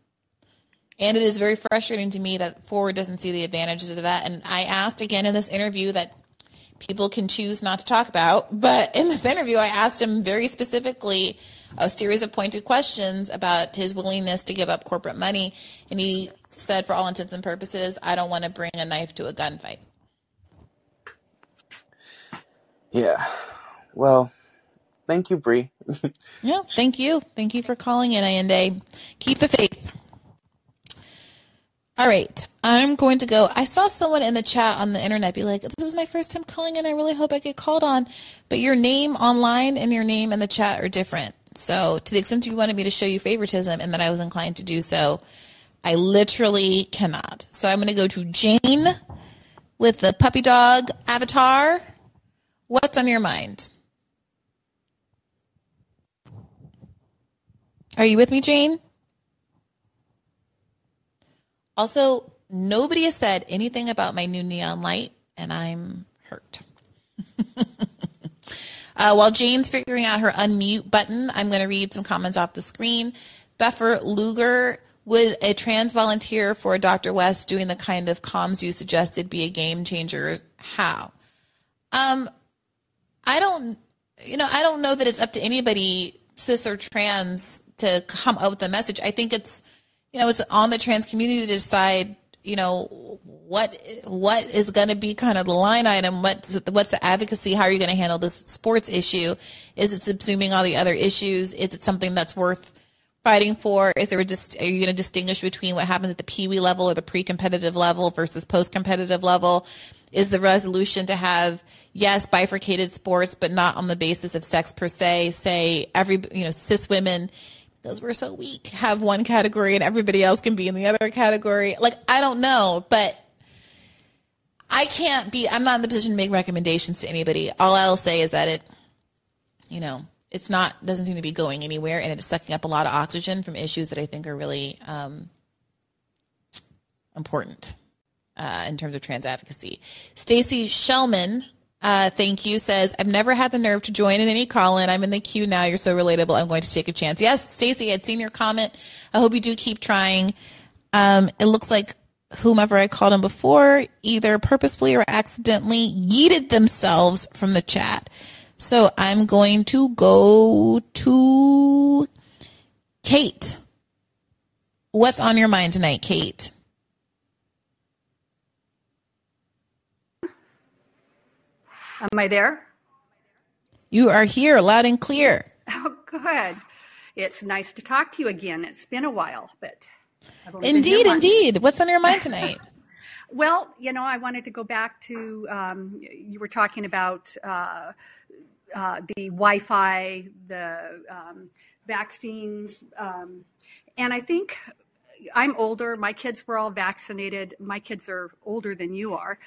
And it is very frustrating to me that Forward doesn't see the advantages of that. And I asked again in this interview that people can choose not to talk about, but in this interview, I asked him very specifically a series of pointed questions about his willingness to give up corporate money, and he said, for all intents and purposes, I don't want to bring a knife to a gunfight. Yeah. Well, thank you, Bree. *laughs* yeah, thank you. Thank you for calling in, Ayende. Keep the faith. All right. I'm going to go. I saw someone in the chat on the internet be like, This is my first time calling in. I really hope I get called on. But your name online and your name in the chat are different. So, to the extent you wanted me to show you favoritism and that I was inclined to do so, I literally cannot. So I'm going to go to Jane with the puppy dog avatar. What's on your mind? Are you with me, Jane? Also, nobody has said anything about my new neon light, and I'm hurt. *laughs* uh, while Jane's figuring out her unmute button, I'm going to read some comments off the screen. Beffer Luger, would a trans volunteer for Dr. West doing the kind of comms you suggested be a game changer? How? Um, I don't, you know, I don't know that it's up to anybody, cis or trans, to come up with a message. I think it's, you know, it's on the trans community to decide, you know, what what is going to be kind of the line item. What's what's the advocacy? How are you going to handle this sports issue? Is it subsuming all the other issues? Is it something that's worth fighting for? Is there just are you going to distinguish between what happens at the pee wee level or the pre-competitive level versus post-competitive level? Is the resolution to have yes bifurcated sports, but not on the basis of sex per se? Say every you know cis women because we're so weak have one category and everybody else can be in the other category. Like I don't know, but I can't be. I'm not in the position to make recommendations to anybody. All I'll say is that it, you know, it's not doesn't seem to be going anywhere, and it's sucking up a lot of oxygen from issues that I think are really um, important uh, in terms of trans advocacy. Stacy Shellman, uh, thank you, says I've never had the nerve to join in any call-in. I'm in the queue now. You're so relatable. I'm going to take a chance. Yes, Stacy, I'd seen your comment. I hope you do keep trying. Um, it looks like whomever I called him before either purposefully or accidentally yeeted themselves from the chat. So I'm going to go to Kate. What's on your mind tonight, Kate? Am I there? You are here, loud and clear. Oh, good. It's nice to talk to you again. It's been a while, but Indeed, indeed. What's on your mind *laughs* tonight? well, you know, I wanted to go back to um, you were talking about uh, uh, the Wi-Fi, the um, vaccines, um, and I think I'm older. My kids were all vaccinated. My kids are older than you are.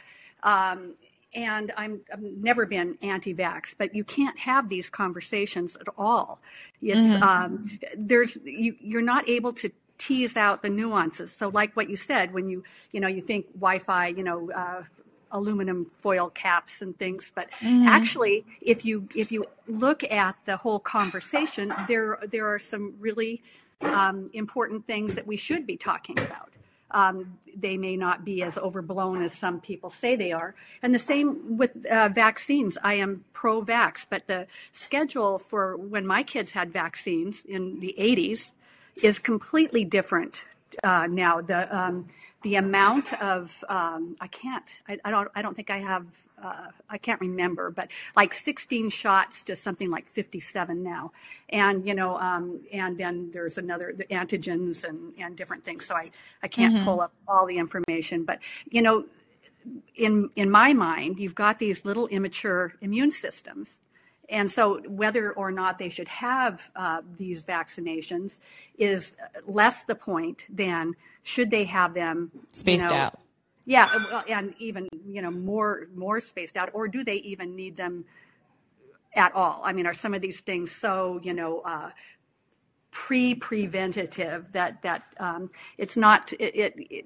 Um, and I'm, I've never been anti-vax, but you can't have these conversations at all. It's mm-hmm. um, there's you, you're not able to tease out the nuances. So like what you said, when you, you know, you think Wi-Fi, you know, uh, aluminum foil caps and things, but mm. actually, if you if you look at the whole conversation, there there are some really um, important things that we should be talking about. Um, they may not be as overblown as some people say they are. And the same with uh, vaccines. I am pro vax, but the schedule for when my kids had vaccines in the 80s is completely different uh, now. The um, the amount of um, I can't I, I, don't I don't think I have uh, I can't remember, but like 16 shots to something like 57 now, and you know, um, and then there's another the antigens and and different things. So I I can't mm-hmm. pull up all the information, but you know, in in my mind, you've got these little immature immune systems and so, whether or not they should have uh, these vaccinations is less the point than should they have them spaced you know, out. Yeah, and even you know more more spaced out, or do they even need them at all? I mean, are some of these things so you know uh, pre-preventative that that um, it's not it, it, it,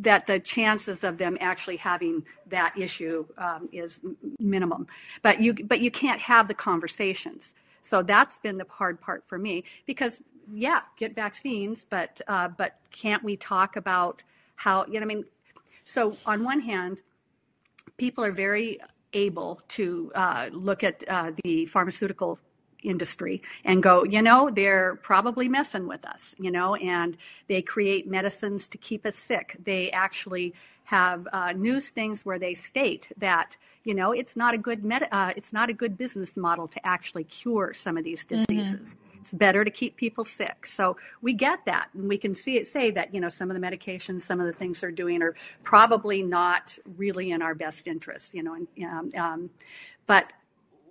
that the chances of them actually having that issue um, is minimum. But you but you can't have the conversations. So that's been the hard part for me because yeah get vaccines but uh, but can't we talk about how you know i mean? So on one hand people are very able to uh, look at uh, the pharmaceutical industry and go, you know, they're probably messing with us, you know, and they create medicines to keep us sick. They actually have uh, news things where they state that you know it's not a good med- uh, it's not a good business model to actually cure some of these mm-hmm. diseases. Mm-hmm. It's better to keep people sick. So we get that, and we can see it say that you know some of the medications, some of the things they're doing are probably not really in our best interest. You know, and, um, um, but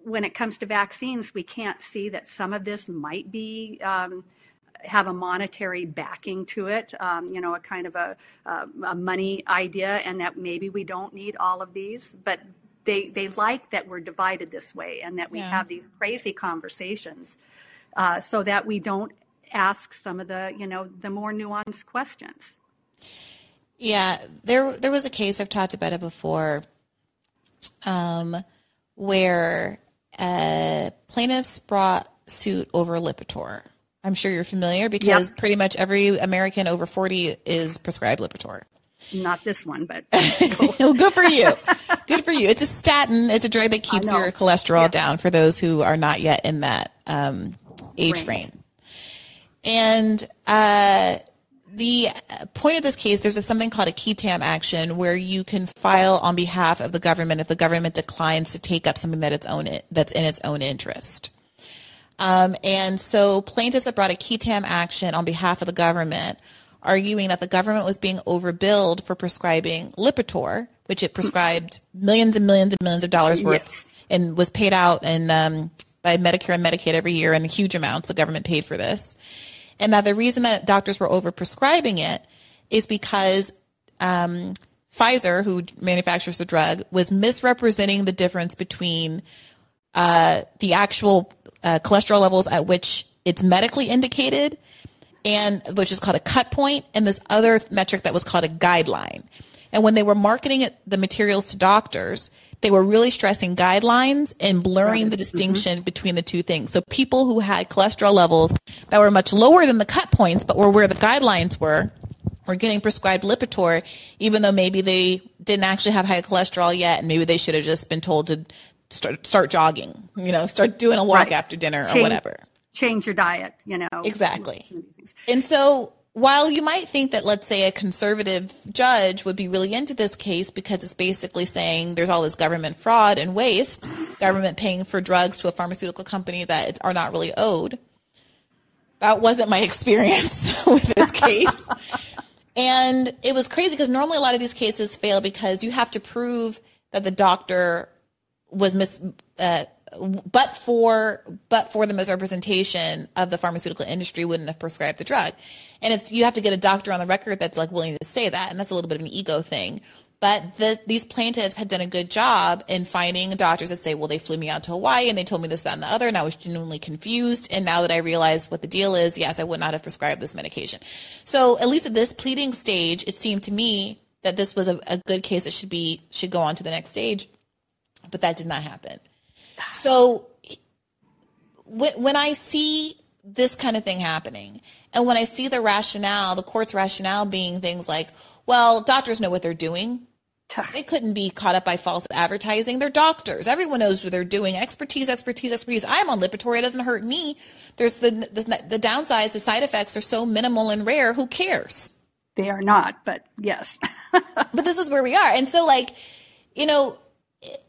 when it comes to vaccines, we can't see that some of this might be um, have a monetary backing to it, um, you know, a kind of a, a, a, money idea, and that maybe we don't need all of these, but they they like that we're divided this way and that we yeah. have these crazy conversations, uh, so that we don't ask some of the you know the more nuanced questions. Yeah, there there was a case I've talked about it before um, where uh, plaintiffs brought suit over Lipitor. I'm sure you're familiar because yep. pretty much every American over 40 is prescribed Lipitor. Not this one, but *laughs* *laughs* well, good for you. good for you. It's a statin. It's a drug that keeps your cholesterol yeah. down for those who are not yet in that um, age frame. And uh, the point of this case, there's a, something called a qui tam action where you can file on behalf of the government if the government declines to take up something that its own that's in its own interest. Um, and so plaintiffs have brought a qui tam action on behalf of the government, arguing that the government was being overbilled for prescribing Lipitor, which it prescribed millions and millions and millions of dollars worth yes. and was paid out in, um, by Medicare and Medicaid every year in huge amounts. The government paid for this. And that the reason that doctors were overprescribing it is because um, Pfizer, who manufactures the drug, was misrepresenting the difference between uh, the actual uh, cholesterol levels at which it's medically indicated, and which is called a cut point, and this other metric that was called a guideline. And when they were marketing the materials to doctors, they were really stressing guidelines and blurring the distinction mm-hmm. between the two things. So people who had cholesterol levels that were much lower than the cut points, but were where the guidelines were, were getting prescribed Lipitor, even though maybe they didn't actually have high cholesterol yet, and maybe they should have just been told to start start jogging, you know, start doing a walk right. after dinner change, or whatever. Change your diet, you know. Exactly. And so while you might think that let's say a conservative judge would be really into this case because it's basically saying there's all this government fraud and waste, government paying for drugs to a pharmaceutical company that are not really owed. That wasn't my *laughs* experience *laughs* with this case. and it was crazy because normally a lot of these cases fail because you have to prove that the doctor was mis uh, but for but for the misrepresentation of the pharmaceutical industry wouldn't have prescribed the drug. And it's you have to get a doctor on the record that's like willing to say that and that's a little bit of an ego thing. But the, these plaintiffs had done a good job in finding doctors that say well they flew me out to hawaii and they told me this that and the other and i was genuinely confused and now that i realize what the deal is yes i would not have prescribed this medication. So at least at this pleading stage it seemed to me that this was a, a good case that should be should go on to the next stage but that did not happen. So when, when I see this kind of thing happening, and when I see the rationale, the court's rationale being things like, well, doctors know what they're doing. They couldn't be caught up by false advertising. They're doctors. Everyone knows what they're doing. Expertise, expertise, expertise. I'm on Lipitor. It doesn't hurt me. There's the, the the downsides. The side effects are so minimal and rare. Who cares? They are not, but yes. *laughs* but this is where we are. And so, like, you know,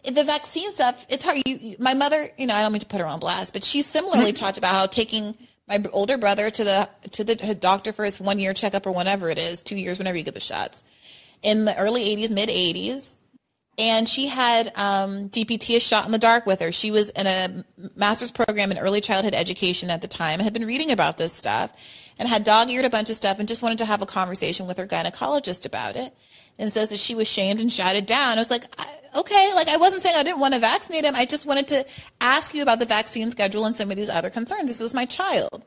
the vaccine stuff, it's hard. You, you, my mother, you know, I don't mean to put her on blast, but she similarly mm-hmm. talked about how taking my older brother to the to the doctor for his one year checkup or whatever it is, two years, whenever you get the shots, in the early '80s, mid '80s, and she had um, DPT a shot in the dark with her. She was in a master's program in early childhood education at the time, had been reading about this stuff, and had dog eared a bunch of stuff, and just wanted to have a conversation with her gynecologist about it and says that she was shamed and shouted down. I was like, okay, like I wasn't saying I didn't want to vaccinate him. I just wanted to ask you about the vaccine schedule and some of these other concerns. This is my child.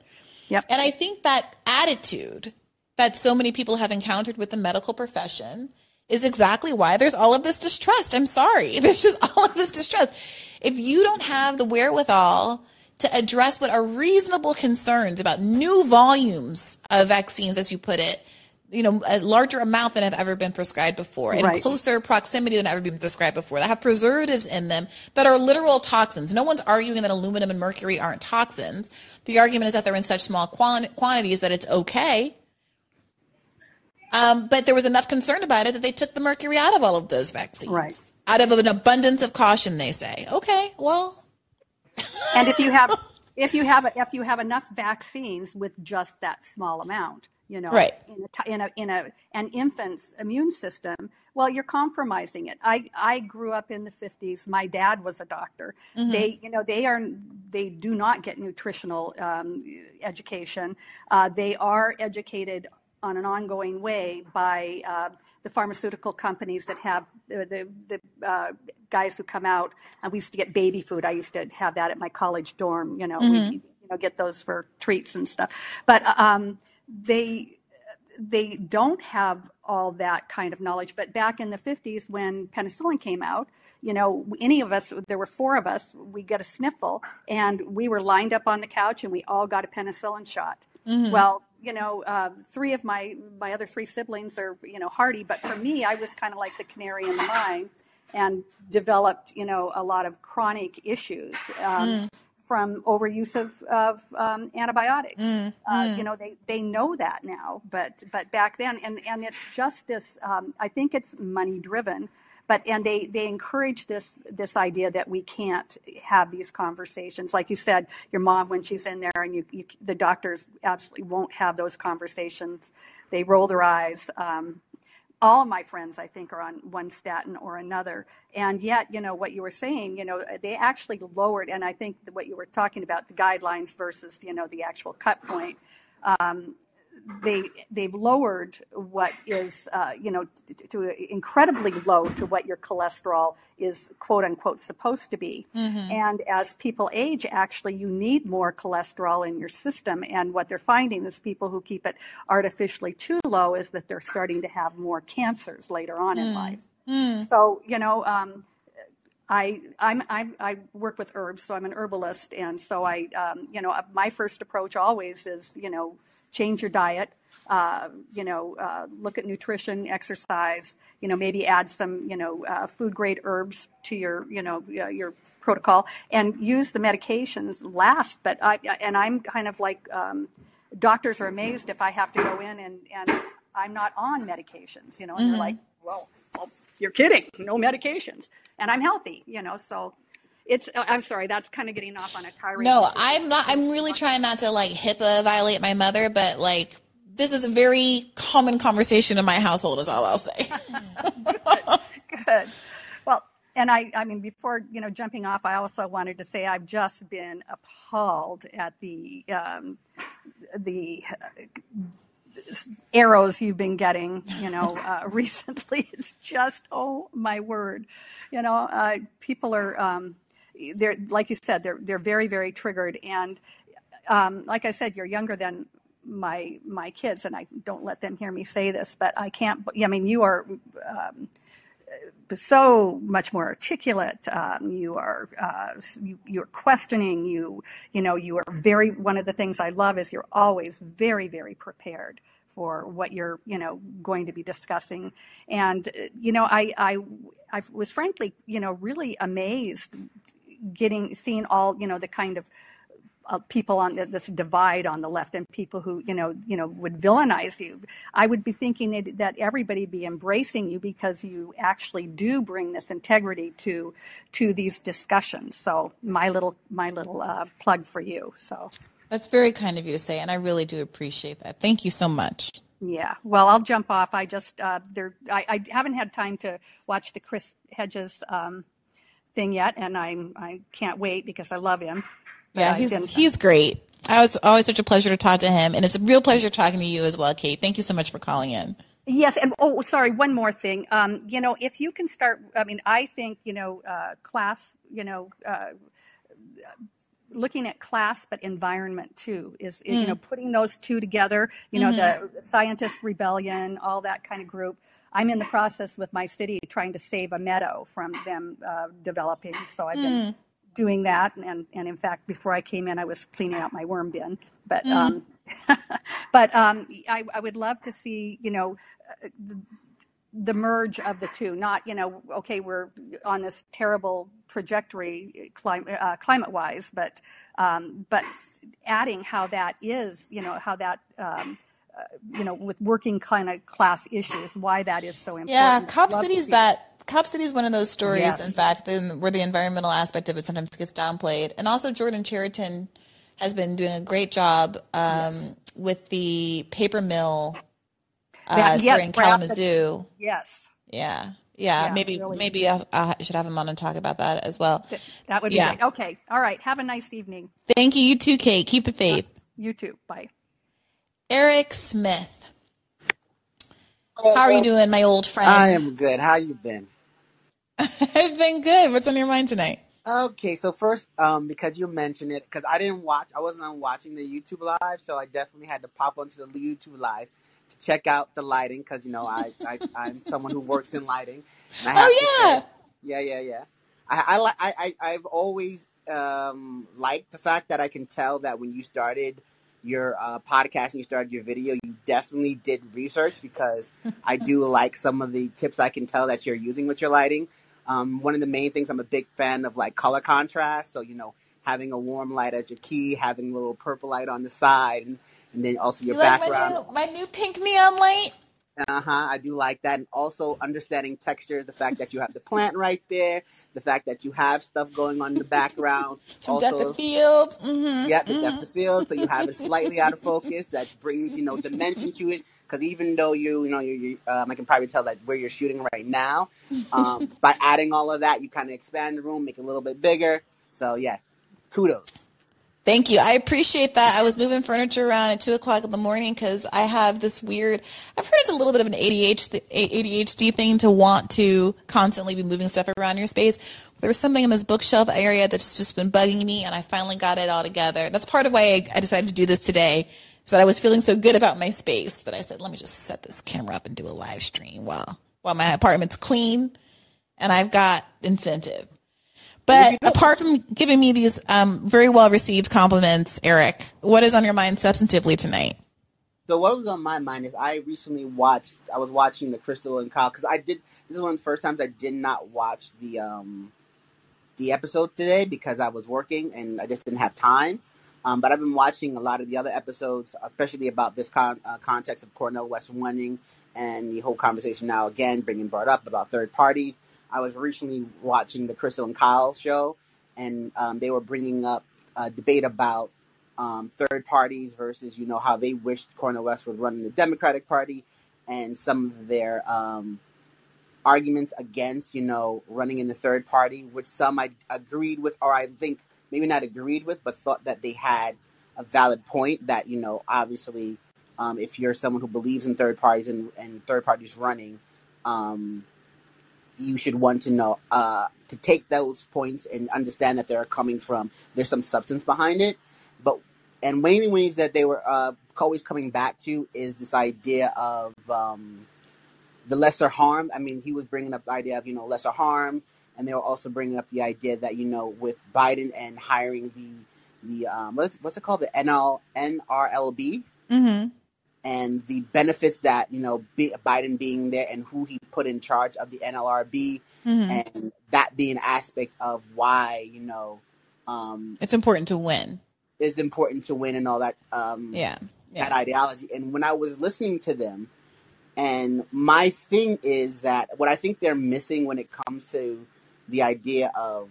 Yep. And I think that attitude that so many people have encountered with the medical profession is exactly why there's all of this distrust. I'm sorry. *laughs* There's just all of this distrust. If you don't have the wherewithal to address what are reasonable concerns about new volumes of vaccines, as you put it, you know, a larger amount than have ever been prescribed before and right. closer proximity than ever been prescribed before that have preservatives in them that are literal toxins. No one's arguing that aluminum and mercury aren't toxins. The argument is that they're in such small quantities that it's okay. Um, but there was enough concern about it that they took the mercury out of all of those vaccines. Right. Out of an abundance of caution, they say. Okay, well. and if you have *laughs* if you have if you have enough vaccines with just that small amount, you know, right. in a, in a, in a, an infant's immune system, well, you're compromising it. I, I grew up in the 50s. My dad was a doctor. Mm-hmm. They, you know, they are, they do not get nutritional um, education. Uh, they are educated on an ongoing way by uh, the pharmaceutical companies that have the, the, the uh, guys who come out. And we used to get baby food. I used to have that at my college dorm, you know, mm-hmm. we, you know, get those for treats and stuff. But, um, they they don't have all that kind of knowledge. But back in the 50s, when penicillin came out, you know, any of us, there were four of us, we get a sniffle, and we were lined up on the couch and we all got a penicillin shot. Mm-hmm. Well, you know, uh, three of my my other three siblings are you know hardy, but for me, I was kind of like the canary in the mine, and developed you know a lot of chronic issues. Um, mm. From overuse of, of um, antibiotics, mm. Uh, mm. you know they, they know that now, but but back then, and and it's just this. Um, I think it's money driven but and they they encourage this this idea that we can't have these conversations like you said your mom when she's in there and you, you the doctors absolutely won't have those conversations they roll their eyes um, all my friends i think are on one statin or another. And yet you know what you were saying you know they actually lowered and i think what you were talking about the guidelines versus you know the actual cut point um, they they've lowered what is uh, you know to, to, incredibly low to what your cholesterol is quote unquote supposed to be mm-hmm. and as people age actually you need more cholesterol in your system and what they're finding is people who keep it artificially too low is that they're starting to have more cancers later on mm. in life mm. so you know um, I, I'm, I'm, i work with herbs, so I'm an herbalist, and so I, um, you know, my first approach always is, you know, change your diet. Uh, you know, uh, look at nutrition, exercise. You know, maybe add some, you know, uh, food grade herbs to your, you know, your protocol, and use the medications last. But I and I'm kind of like um, doctors are amazed if I have to go in and and I'm not on medications. You know, and mm-hmm. they're like, well, well, you're kidding, no medications, and I'm healthy. You know, so it's uh, i'm sorry that's kind of getting off on a tirade. No i'm not i'm really trying not to like hipaa violate my mother but like this is a very common conversation in my household is all i'll say. *laughs* Good, good. Well and i i mean before you know jumping off i also wanted to say i've just been appalled at the um, the uh, arrows you've been getting you know uh, *laughs* recently. It's just oh my word. You know uh, people are um, they're like you said, they're they're very very triggered, and um, like I said, you're younger than my my kids, and I don't let them hear me say this, but I can't. I mean, you are. Um, so much more articulate. Um, you are uh, you, you're questioning. You you know you are very. One of the things I love is you're always very very prepared for what you're you know going to be discussing. And you know I I I was frankly you know really amazed getting seeing all you know the kind of uh, people on the, this divide on the left and people who you know you know would villainize you. I would be thinking that, that everybody be embracing you because you actually do bring this integrity to to these discussions. So my little my little uh, plug for you so. That's very kind of you to say and i really do appreciate that. Thank you so much. Yeah, well, I'll jump off. I just uh, there. I, I haven't had time to watch the Chris Hedges um, thing yet, and I'm I can't wait because I love him. Yeah, he's he's great. I was always such a pleasure to talk to him, and it's a real pleasure talking to you as well, Kate. Thank you so much for calling in. Yes, and oh, sorry, one more thing. Um, you know, if you can start, I mean, I think you know, uh, class, you know. Uh, looking at class but environment too is mm. you know putting those two together you know mm-hmm. the scientist rebellion all that kind of group I'm in the process with my city trying to save a meadow from them uh, developing. So I've been mm. doing that, and and in fact, before I came in, I was cleaning out my worm bin. But mm. um, *laughs* but um, I, I would love to see you know. The, the merge of the two, not you know, okay, we're on this terrible trajectory climate uh, climate wise, but um, but adding how that is, you know, how that um, uh, you know, with working kind of class issues, why that is so important. Yeah, Cop City is that. Cop City is one of those stories, yes. in fact, where the environmental aspect of it sometimes gets downplayed. And also, Jordan Chariton has been doing a great job um, yes. with the paper mill uh, that, yes, in Kalamazoo. The, yes. Yeah. Yeah, yeah, maybe really maybe I, I, should have him on and talk about that as well. That would be yeah. great. Okay, all right. Have a nice evening. Thank you. You too, Kate. Keep the faith. You too. Bye. Eric Smith. How are you doing, my old friend? I am good. How you been? *laughs* I've been good. What's on your mind tonight? Okay, so first, um, because you mentioned it, because I didn't watch, I wasn't on watching the YouTube live, so I definitely had to pop onto the YouTube live to check out the lighting because you know I, I I'm someone who works in lighting. *laughs* Oh yeah. say, yeah, yeah, yeah. I I I, I I've always um, liked the fact that I can tell that when you started your uh, podcast and you started your video, you definitely did research because I do *laughs* like some of the tips I can tell that you're using with your lighting. Um, one of the main things I'm a big fan of like color contrast. So you know, having a warm light as your key, having a little purple light on the side, and, and then also your You like my background. new my new pink neon light? Uh huh. I do like that, and also understanding textures. The fact that you have the plant right there, the fact that you have stuff going on in the background. *laughs* Some depth of field. Mm-hmm. yeah, the depth of field, so you have it slightly out of focus. That brings you know dimension to it. Because even though you you know you, you um, I can probably tell that where you're shooting right now, um, *laughs* by adding all of that, you kind of expand the room, make it a little bit bigger. So yeah, kudos. Thank you. I appreciate that. I was moving furniture around at two o'clock in the morning because I have this weird. I've heard it's a little bit of an ADHD, ADHD thing to want to constantly be moving stuff around your space. There was something in this bookshelf area that's just been bugging me, and I finally got it all together. That's part of why I, decided to do this today. Is that I was feeling so good about my space that I said, let me just set this camera up and do a live stream while while my apartment's clean and I've got incentive. But apart from giving me these um, very well received compliments, Eric, what is on your mind substantively tonight? So what was on my mind is I recently watched. I was watching the Krystal and Kyle because I did. This is one of the first times I did not watch the um the episode today because I was working and I just didn't have time. Um, but I've been watching a lot of the other episodes, especially about this con- uh, context of Cornel West winning and the whole conversation now again being brought up about third party. I was recently watching the Krystal and Kyle show, and um, they were bringing up a debate about um, third parties versus you know how they wished Cornel West would run in the Democratic Party, and some of their um, arguments against you know running in the third party, which some I agreed with, or I think maybe not agreed with, but thought that they had a valid point. That you know obviously, um, if you're someone who believes in third parties and, and third parties running. You should want to know uh, to take those points and understand that they're coming from there's some substance behind it. But and mainly ways that they were uh, always coming back to is this idea of um, the lesser harm. I mean he was bringing up the idea of you know lesser harm and they were also bringing up the idea that you know with biden and hiring the the um, what's, what's it called? The NL, nrlb Mm-hmm. And the benefits that you know B- Biden being there and who he put in charge of the NLRB Mhm. and that being an aspect of why you know um, It's important to win. it's important to win and all that um, Yeah. that ideology. And when I was listening to them, and my thing is that what I think they're missing when it comes to the idea of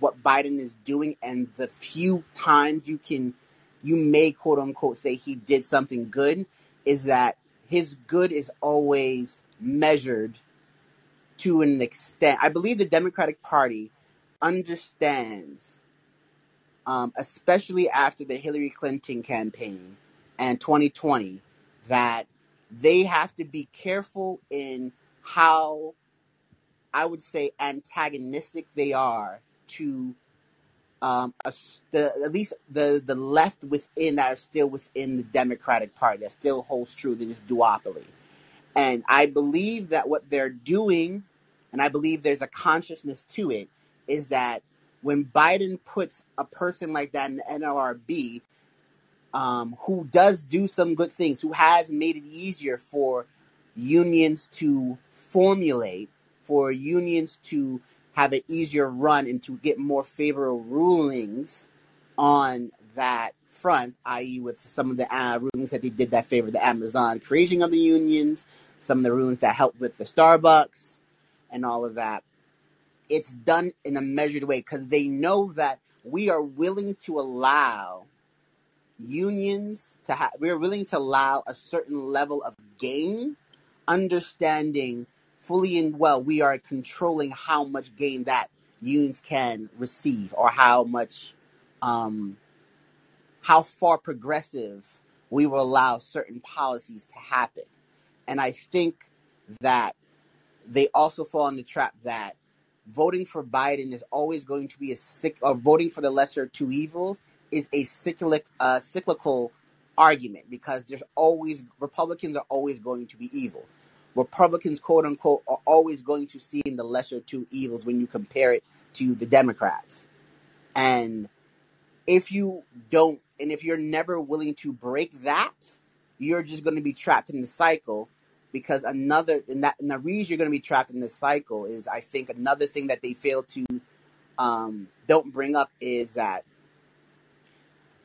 what Biden is doing and the few times you can you may quote unquote say he did something good is that his good is always measured to an extent. I believe the Democratic Party understands um, especially after the Hillary Clinton campaign and 2020, that they have to be careful in how I would say antagonistic they are to um, a the, at least the the left within that are still within the Democratic Party that still holds true to this duopoly. And I believe that what they're doing, and I believe there's a consciousness to it, is that when Biden puts a person like that in the NLRB, um, who does do some good things, who has made it easier for unions to formulate, for unions to have an easier run and to get more favorable rulings on that front, i.e., with some of the uh, rulings that they did that favor the Amazon creation of the unions, some of the rulings that helped with the Starbucks, and all of that. It's done in a measured way because they know that we are willing to allow unions to have, we're willing to allow a certain level of gain, understanding fully and well we are controlling how much gain that unions can receive or how much um how far progressive we will allow certain policies to happen and i think that they also fall in the trap that voting for biden is always going to be a sick or voting for the lesser two evils is a cyclic uh cyclical argument because there's always Republicans are always going to be evil. Republicans, quote unquote, are always going to seem the lesser two evils when you compare it to the Democrats. And if you don't, and if you're never willing to break that, you're just going to be trapped in the cycle. Because another, and that, and the reason you're going to be trapped in this cycle is, I think, another thing that they fail to, um, don't bring up is that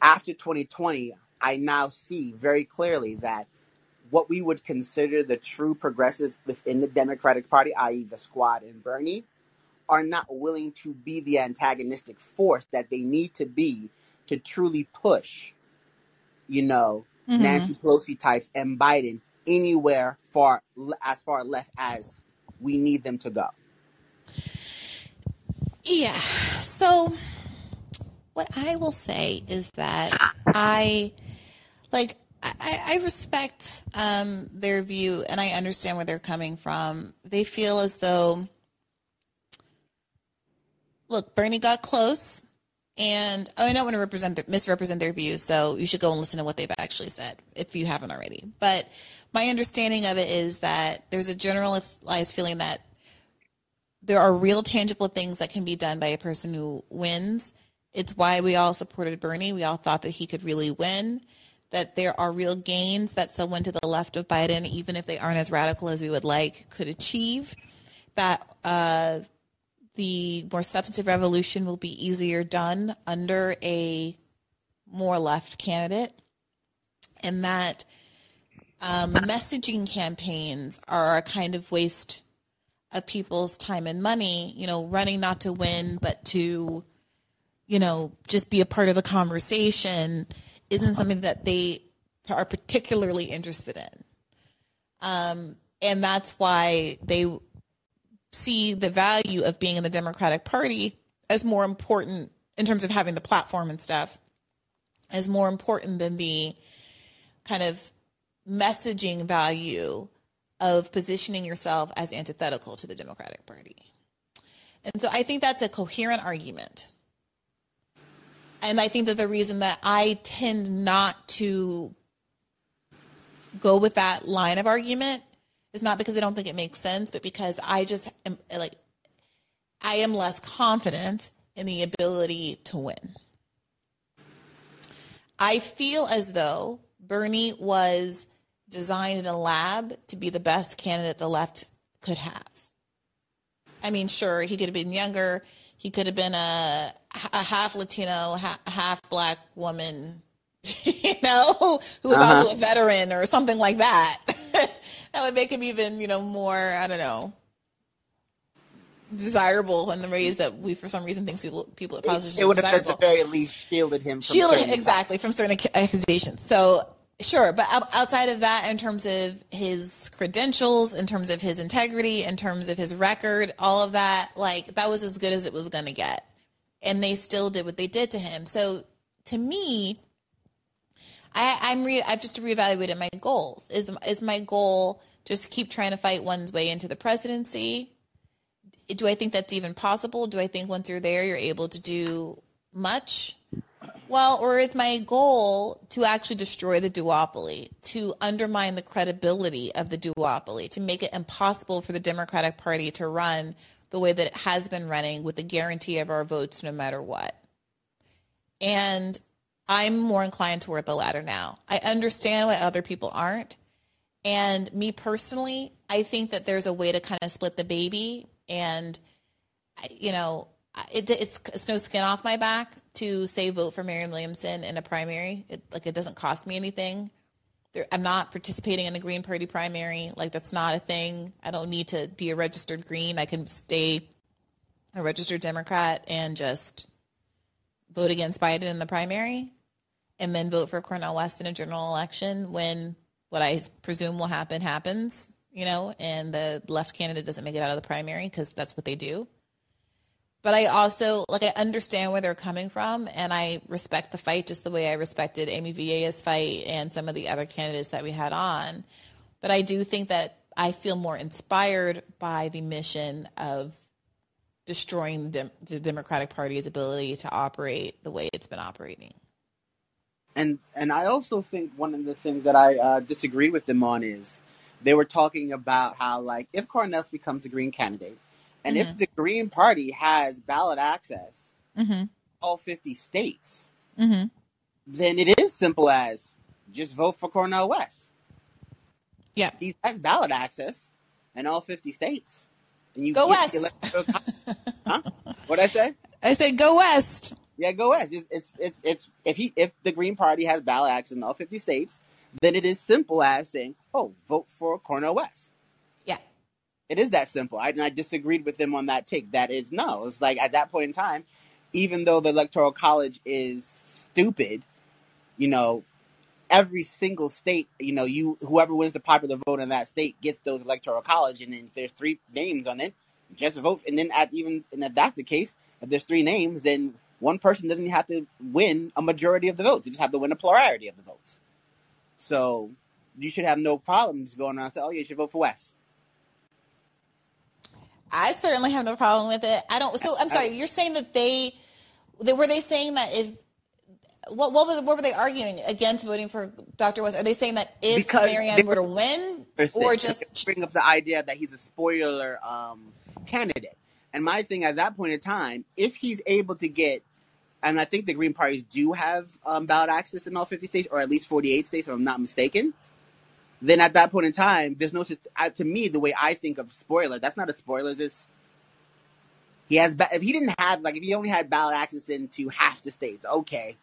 after 2020, I now see very clearly that what we would consider the true progressives within the Democratic Party, i.e., the squad and Bernie, are not willing to be the antagonistic force that they need to be to truly push, you know, mm-hmm. Nancy Pelosi types and Biden anywhere far as far left as we need them to go. Yeah. So what I will say is that I like I, I respect um, their view and I understand where they're coming from. They feel as though look, Bernie got close, and oh, I don't want to represent misrepresent their views, so you should go and listen to what they've actually said if you haven't already. But my understanding of it is that there's a generalized feeling that there are real tangible things that can be done by a person who wins. It's why we all supported Bernie. We all thought that he could really win. That there are real gains that someone to the left of Biden, even if they aren't as radical as we would like, could achieve. That uh, the more substantive revolution will be easier done under a more left candidate, and that um, messaging campaigns are a kind of waste of people's time and money, you know, running not to win, but to, you know, just be a part of the conversation isn't something that they are particularly interested in. Um, and that's why they see the value of being in the Democratic Party as more important in terms of having the platform and stuff, as more important than the kind of messaging value of positioning yourself as antithetical to the Democratic Party. And so I think that's a coherent argument. And I think that the reason that I tend not to go with that line of argument is not because I don't think it makes sense, but because I just am like, I am less confident in the ability to win. I feel as though Bernie was designed in a lab to be the best candidate the left could have. I mean, sure, he could have been younger. He could have been a, a half Latino, half black woman, *laughs* you know, who was uh-huh. also a veteran or something like that. *laughs* that would make him even, you know, more, I don't know, desirable in the ways that we, for some reason, think people, people at politicians It would have, at the very least, shielded him from shielded exactly from certain accusations. So, sure, but outside of that, in terms of his credentials, in terms of his integrity, in terms of his record, all of that, like that was as good as it was going to get, and they still did what they did to him. So, to me, I, I'm re, I've just reevaluated my goals. Is is my goal just keep trying to fight one's way into the presidency? Do I think that's even possible? Do I think once you're there, you're able to do much? Well, or is my goal to actually destroy the duopoly, to undermine the credibility of the duopoly, to make it impossible for the Democratic Party to run the way that it has been running with the guarantee of our votes no matter what? And I'm more inclined toward the latter now. I understand why other people aren't. And me personally, I think that there's a way to kind of split the baby. And, you know, it, it's, it's no skin off my back to say vote for Marianne Williamson in a primary. It, like, it doesn't cost me anything. There, I'm not participating in a Green Party primary. Like, that's not a thing. I don't need to be a registered Green. I can stay a registered Democrat and just vote against Biden in the primary and then vote for Cornel West in a general election when what I presume will happen happens, you know, and the left candidate doesn't make it out of the primary because that's what they do. But I also like I understand where they're coming from and I respect the fight just the way I respected Amy Vilela's fight and some of the other candidates that we had on. But I do think that I feel more inspired by the mission of destroying the, the Democratic Party's ability to operate the way it's been operating. And and I also think one of the things that I uh, disagreed with them on is they were talking about how like if Cornel becomes the Green candidate, and Mm-hmm. if the Green Party has ballot access Mm-hmm. all fifty states, Mm-hmm. then it is simple as just vote for Cornel West. Yeah. He has ballot access in all fifty states, and you Go West. *laughs* huh? What I say? I said go west. Yeah, go West. It's, it's it's it's if he if the Green Party has ballot access in all fifty states, then it is simple as saying, "Oh, vote for Cornel West." It is that simple. I, and I disagreed with them on that take. That is no. It's like at that point in time, even though the Electoral College is stupid, you know, every single state, you know, you whoever wins the popular vote in that state gets those Electoral College, and then if there's three names on it, just vote. And then at even and if that's the case, if there's three names, then one person doesn't have to win a majority of the votes; they just have to win a plurality of the votes. So you should have no problems going around and say, "Oh, yeah, you should vote for West." I certainly have no problem with it. I don't. So I'm sorry. You're saying that they, they were they saying that if what what were, what were they arguing against voting for Dr. West? Are they saying that if Marianne they were to win, Or or just bring up the idea that he's a spoiler um, candidate. And my thing at that point in time, if he's able to get, and I think the Green parties do have um, ballot access in all 50 states, or at least 48 states, if I'm not mistaken, then at that point in time, there's no, to me, the way I think of spoiler, that's not a spoiler. It's, he has, if he didn't have, like, if he only had ballot access into half the states, okay,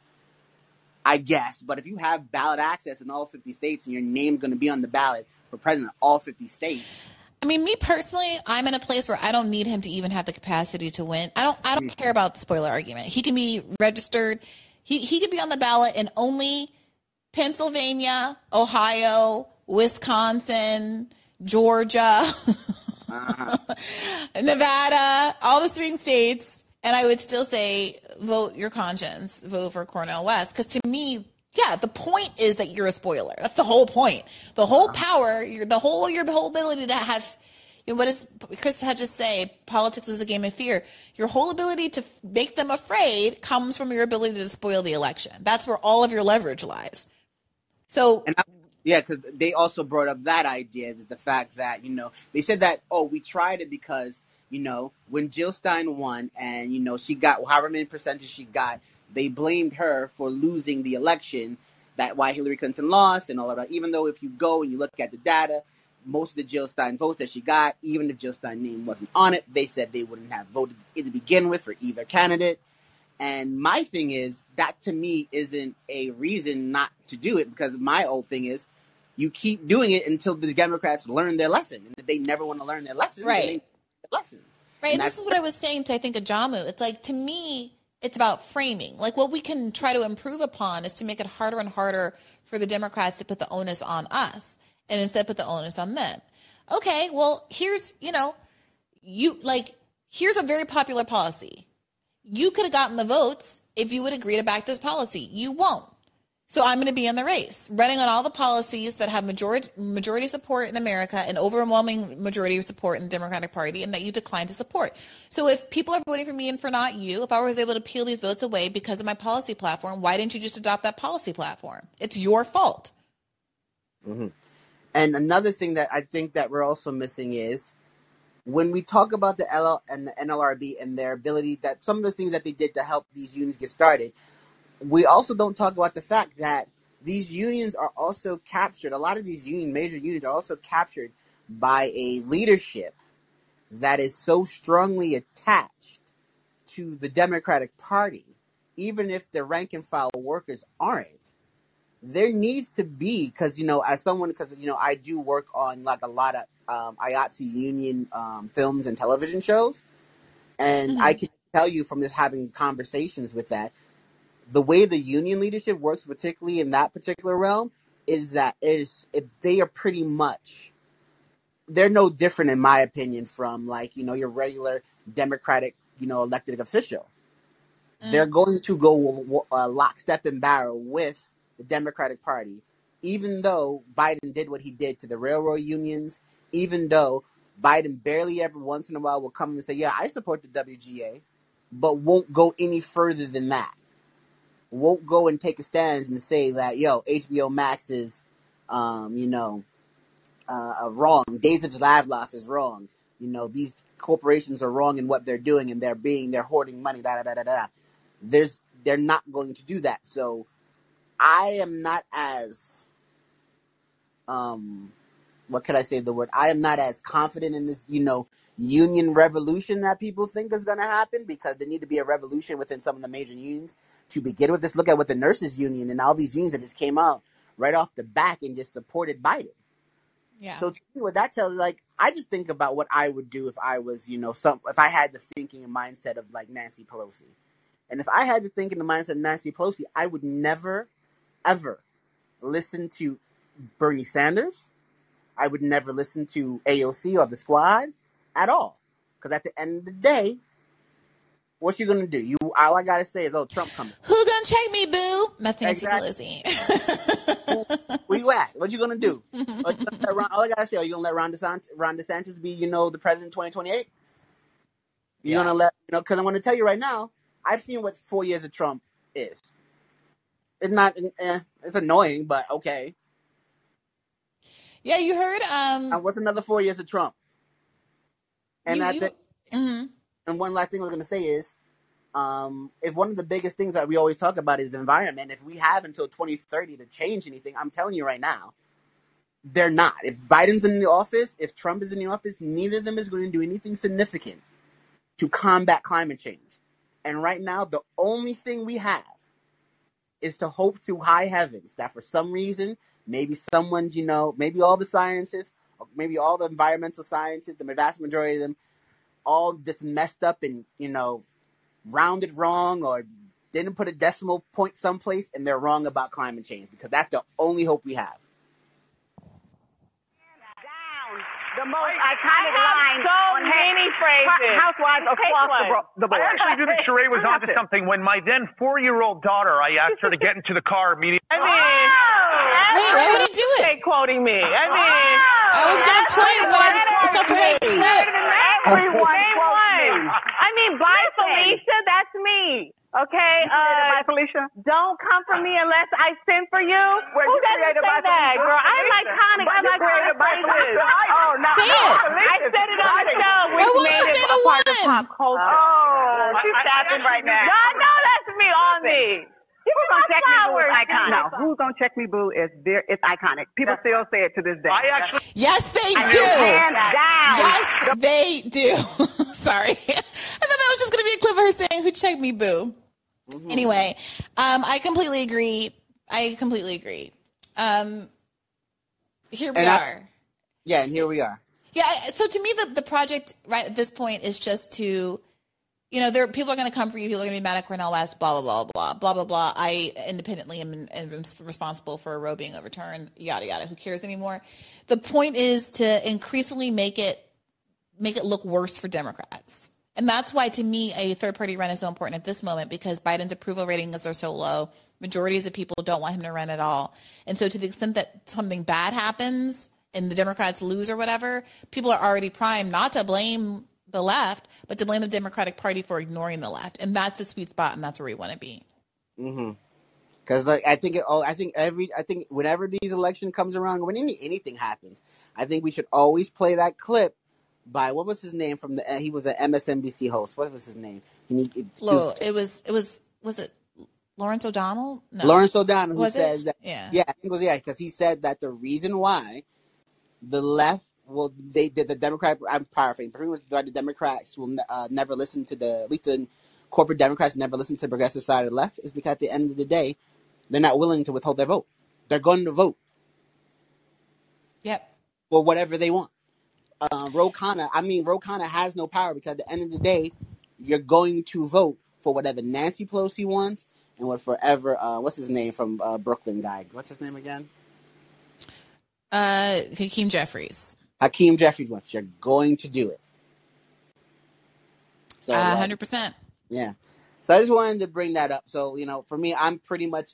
I guess. But if you have ballot access in all 50 states and your name's going to be on the ballot for president of all 50 states, I mean, me personally, I'm in a place where I don't need him to even have the capacity to win. I don't. I don't hmm. care about the spoiler argument. He can be registered. He he could be on the ballot in only Pennsylvania, Ohio, Wisconsin, Georgia, uh-huh. *laughs* Nevada, all the swing states, and I would still say vote your conscience, vote for Cornel West. Because to me, yeah, the point is that you're a spoiler. That's the whole point. The whole uh-huh. power, your the whole your whole ability to have. You know, what does Chris Hedges say? Politics is a game of fear. Your whole ability to make them afraid comes from your ability to spoil the election. That's where all of your leverage lies. So and I, yeah, because they also brought up that idea that the fact that you know they said that oh we tried it because you know when Jill Stein won and you know she got however many percentage she got, they blamed her for losing the election. That why Hillary Clinton lost and all of that. Even though if you go and you look at the data, most of the Jill Stein votes that she got, even if Jill Stein's name wasn't on it, they said they wouldn't have voted to begin with for either candidate. And my thing is that to me isn't a reason not to do it because my old thing is you keep doing it until the Democrats learn their lesson. And if they never want to learn their lesson, Right. their lesson. Right. And this is what I was saying to I think Ajamu. It's like to me, it's about framing. Like what we can try to improve upon is to make it harder and harder for the Democrats to put the onus on us and instead put the onus on them. Okay, well, here's, you know, you like here's a very popular policy. You could have gotten the votes if you would agree to back this policy. You won't. So I'm going to be in the race, running on all the policies that have majority majority support in America and overwhelming majority support in the Democratic Party, and that you decline to support. So if people are voting for me and for not you, if I was able to peel these votes away because of my policy platform, why didn't you just adopt that policy platform? It's your fault. hmm And another thing that I think that we're also missing is when we talk about the LL and the NLRB and their ability that some of the things that they did to help these unions get started, we also don't talk about the fact that these unions are also captured. A lot of these union major unions are also captured by a leadership that is so strongly attached to the Democratic Party, even if the rank and file workers aren't there needs to be because you know as someone because you know i do work on like a lot of um IATSE union um films and television shows. And i can tell you from just having conversations with that the way the union leadership works particularly in that particular realm is that it is it, they are pretty much they're no different in my opinion from like you know your regular democratic you know elected official. They're going to go uh, lockstep and barrel with the Democratic Party, even though Biden did what he did to the railroad unions, even though Biden barely ever once in a while will come and say, Yeah, I support the WGA, but won't go any further than that. won't go and take a stance and say that yo HBO Max is, um, you know, uh, uh, wrong. Days of Life is wrong. You know, these corporations are wrong in what they're doing and they're being they're hoarding money. Da da da da da. There's they're not going to do that. So I am not as um what could I say the word? I am not as confident in this, you know, union revolution that people think is going to happen because there need to be a revolution within some of the major unions to begin with. Just look at what the nurses union and all these unions that just came out right off the back and just supported Biden. Yeah. So to me, what that tells, like, I just think about what I would do if I was, you know, some if I had the thinking and mindset of like Nancy Pelosi, and if I had the thinking and the mindset of Nancy Pelosi, I would never, ever listen to Bernie Sanders. I would never listen to AOC or the Squad at all, because at the end of the day, what you gonna do? You all I gotta say is, oh, Trump coming. Who gonna check me, boo? That's Nancy Exactly. Pelosi. *laughs* Where you at? What you gonna do? You gonna Ron, all I gotta say, are you gonna let Ron DeSantis, Ron DeSantis be, you know, the president twenty twenty eight? You're Yeah. gonna let you know? Because I'm gonna tell you right now, I've seen what four years of Trump is. It's not, eh, it's annoying, but okay. yeah, you heard. Um, And what's another four years of Trump? And you, I think, hmm and one last thing I was gonna say is, um, if one of the biggest things that we always talk about is the environment, if we have until 2030 to change anything, I'm telling you right now, they're not. If Biden's in the office, if Trump is in the office, neither of them is going to do anything significant to combat climate change. And right now, the only thing we have is to hope to high heavens that for some reason, maybe someone, you know, maybe all the scientists, maybe all the environmental scientists, the vast majority of them, all just messed up and, you know, rounded wrong or didn't put a decimal point someplace and they're wrong about climate change because that's the only hope we have. The most iconic I line so on many Ha- phrases. Housewives Take across the, one. bro- the board. I actually knew that Sheree was onto Nothing. something when my then four-year-old daughter, I asked her to get into the car immediately. I mean, Wait, why would he do it? Quoting me. I mean, I was gonna play it, but I, it's not the right clip. Everyone Same quotes one. me. I mean, bye, Listen. Felicia. That's me. Okay. Uh, by Felicia. don't come for me unless I send for you. Were Who you doesn't say that, Felicia? girl? I'm iconic. I'm you created by iconic. Felicia. Oh, no, Say no, it. I said it on the show, Why which won't you say the a one? pop culture. Oh, she's I- I tapping right now. No, I know that's me on me. Give me Who's gonna check me boo is iconic. No, who's gonna check me boo is very, it's iconic. People still say it to this day. I actually Yes, they I do. down. Yes, they do. *laughs* Sorry. *laughs* I thought that was just going to be a clip of her saying, Who checked me, boo? Mm-hmm. Anyway, um, I completely agree. I completely agree. Um, here we And I- are. Yeah, and here we are. Yeah. So to me, the, the project right at this point is just to, you know, there people are going to come for you. People are going to be mad at Cornel West. Blah blah blah blah blah blah blah. I independently am, am responsible for a Roe being overturned. Yada yada. Who cares anymore? The point is to increasingly make it make it look worse for Democrats. And that's why, to me, a third party run is so important at this moment because Biden's approval ratings are so low. Majorities of people don't want him to run at all. And so, to the extent that something bad happens and the Democrats lose or whatever, people are already primed not to blame the left, but to blame the Democratic Party for ignoring the left. And that's the sweet spot, and that's where we want to be. Mm-hmm. Because like I think it, oh I think every I think whenever these election comes around when any anything happens I think we should always play that clip by what was his name from the he was an MSNBC host what was his name he, it, it was, it was, was it Lawrence O'Donnell? No. Lawrence O'Donnell who Was it? says that Yeah. yeah it was yeah because he said that the reason why the left will they did the Democrat I'm paraphrasing pretty much the Democrats will ne- uh, never listen to the at least the corporate Democrats never listen to the progressive side of the left is because at the end of the day they're not willing to withhold their vote they're going to vote Yep. for whatever they want. Uh, Ro Khanna, I mean, Ro Khanna has no power because at the end of the day, you're going to vote for whatever Nancy Pelosi wants and what forever, uh, what's his name from uh, Brooklyn guy? What's his name again? Uh, Hakeem Jeffries. Hakeem Jeffries wants. You're going to do it. So, Uh, hundred percent. yeah. So I just wanted to bring that up. So, you know, for me, I'm pretty much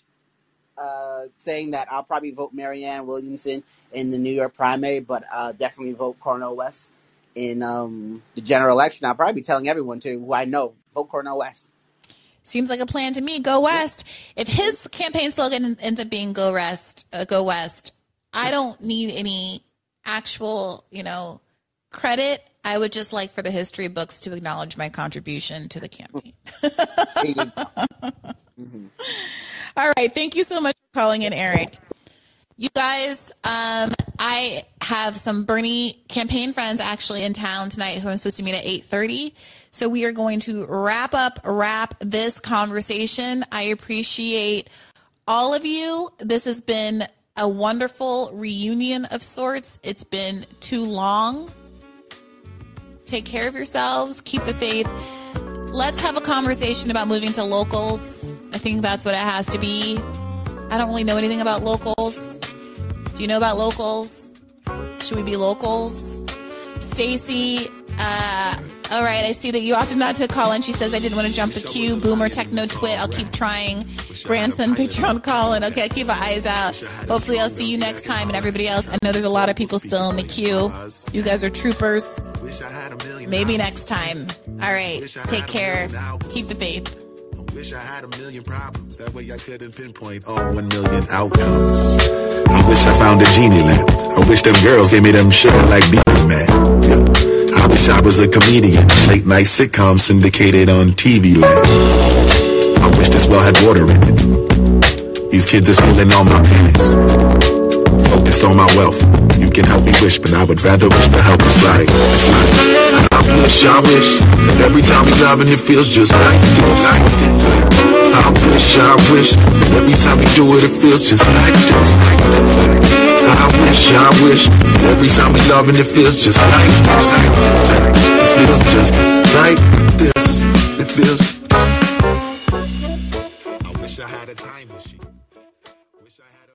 uh, saying that I'll probably vote Marianne Williamson in the New York primary, but uh, definitely vote Cornel West in um, the general election. I'll probably be telling everyone to who I know vote Cornel West. Seems like a plan to me. Go West. If his campaign slogan ends up being "Go West," uh, "Go West," I don't need any actual, you know, credit. I would just like for the history books to acknowledge my contribution to the campaign. mm-hmm. *laughs* All right. Thank you so much for calling in, Eric. You guys, um, I have some Bernie campaign friends actually in town tonight who I'm supposed to meet at 8:30. So we are going to wrap up, wrap this conversation. I appreciate all of you. This has been a wonderful reunion of sorts. It's been too long. Take care of yourselves. Keep the faith. Let's have a conversation about moving to locals. I think that's what it has to be. I don't really know anything about locals. Do you know about locals? Should we be locals? Stacy, uh, all right, I see that you opted not to call in. She says I didn't want to jump the queue. Boomer techno twit. I'll keep trying. Branson picture on calling. Okay, keep our eyes out. Hopefully, I'll see you next time. And everybody else, I know there's a lot of people still in the queue. You guys are troopers. Maybe next time. All right, take care. Keep the faith. I wish I had a million problems. That way I couldn't pinpoint all one million outcomes. I wish I found a genie lamp. I wish them girls gave me them sugar like Beanie Man. Yeah. I wish I was a comedian. Late night sitcom syndicated on TV land. I wish this well had water in it. These kids are stealing all my pennies. Focused on my wealth. You can help me wish, but I would rather wish for help. It's like, it's like, I wish, I wish. And every time we loving, it feels just like this. I wish, I wish. Every time we do it, it feels just like this. I wish, I wish. Every time we loving, it feels just like this. It feels just like this. It feels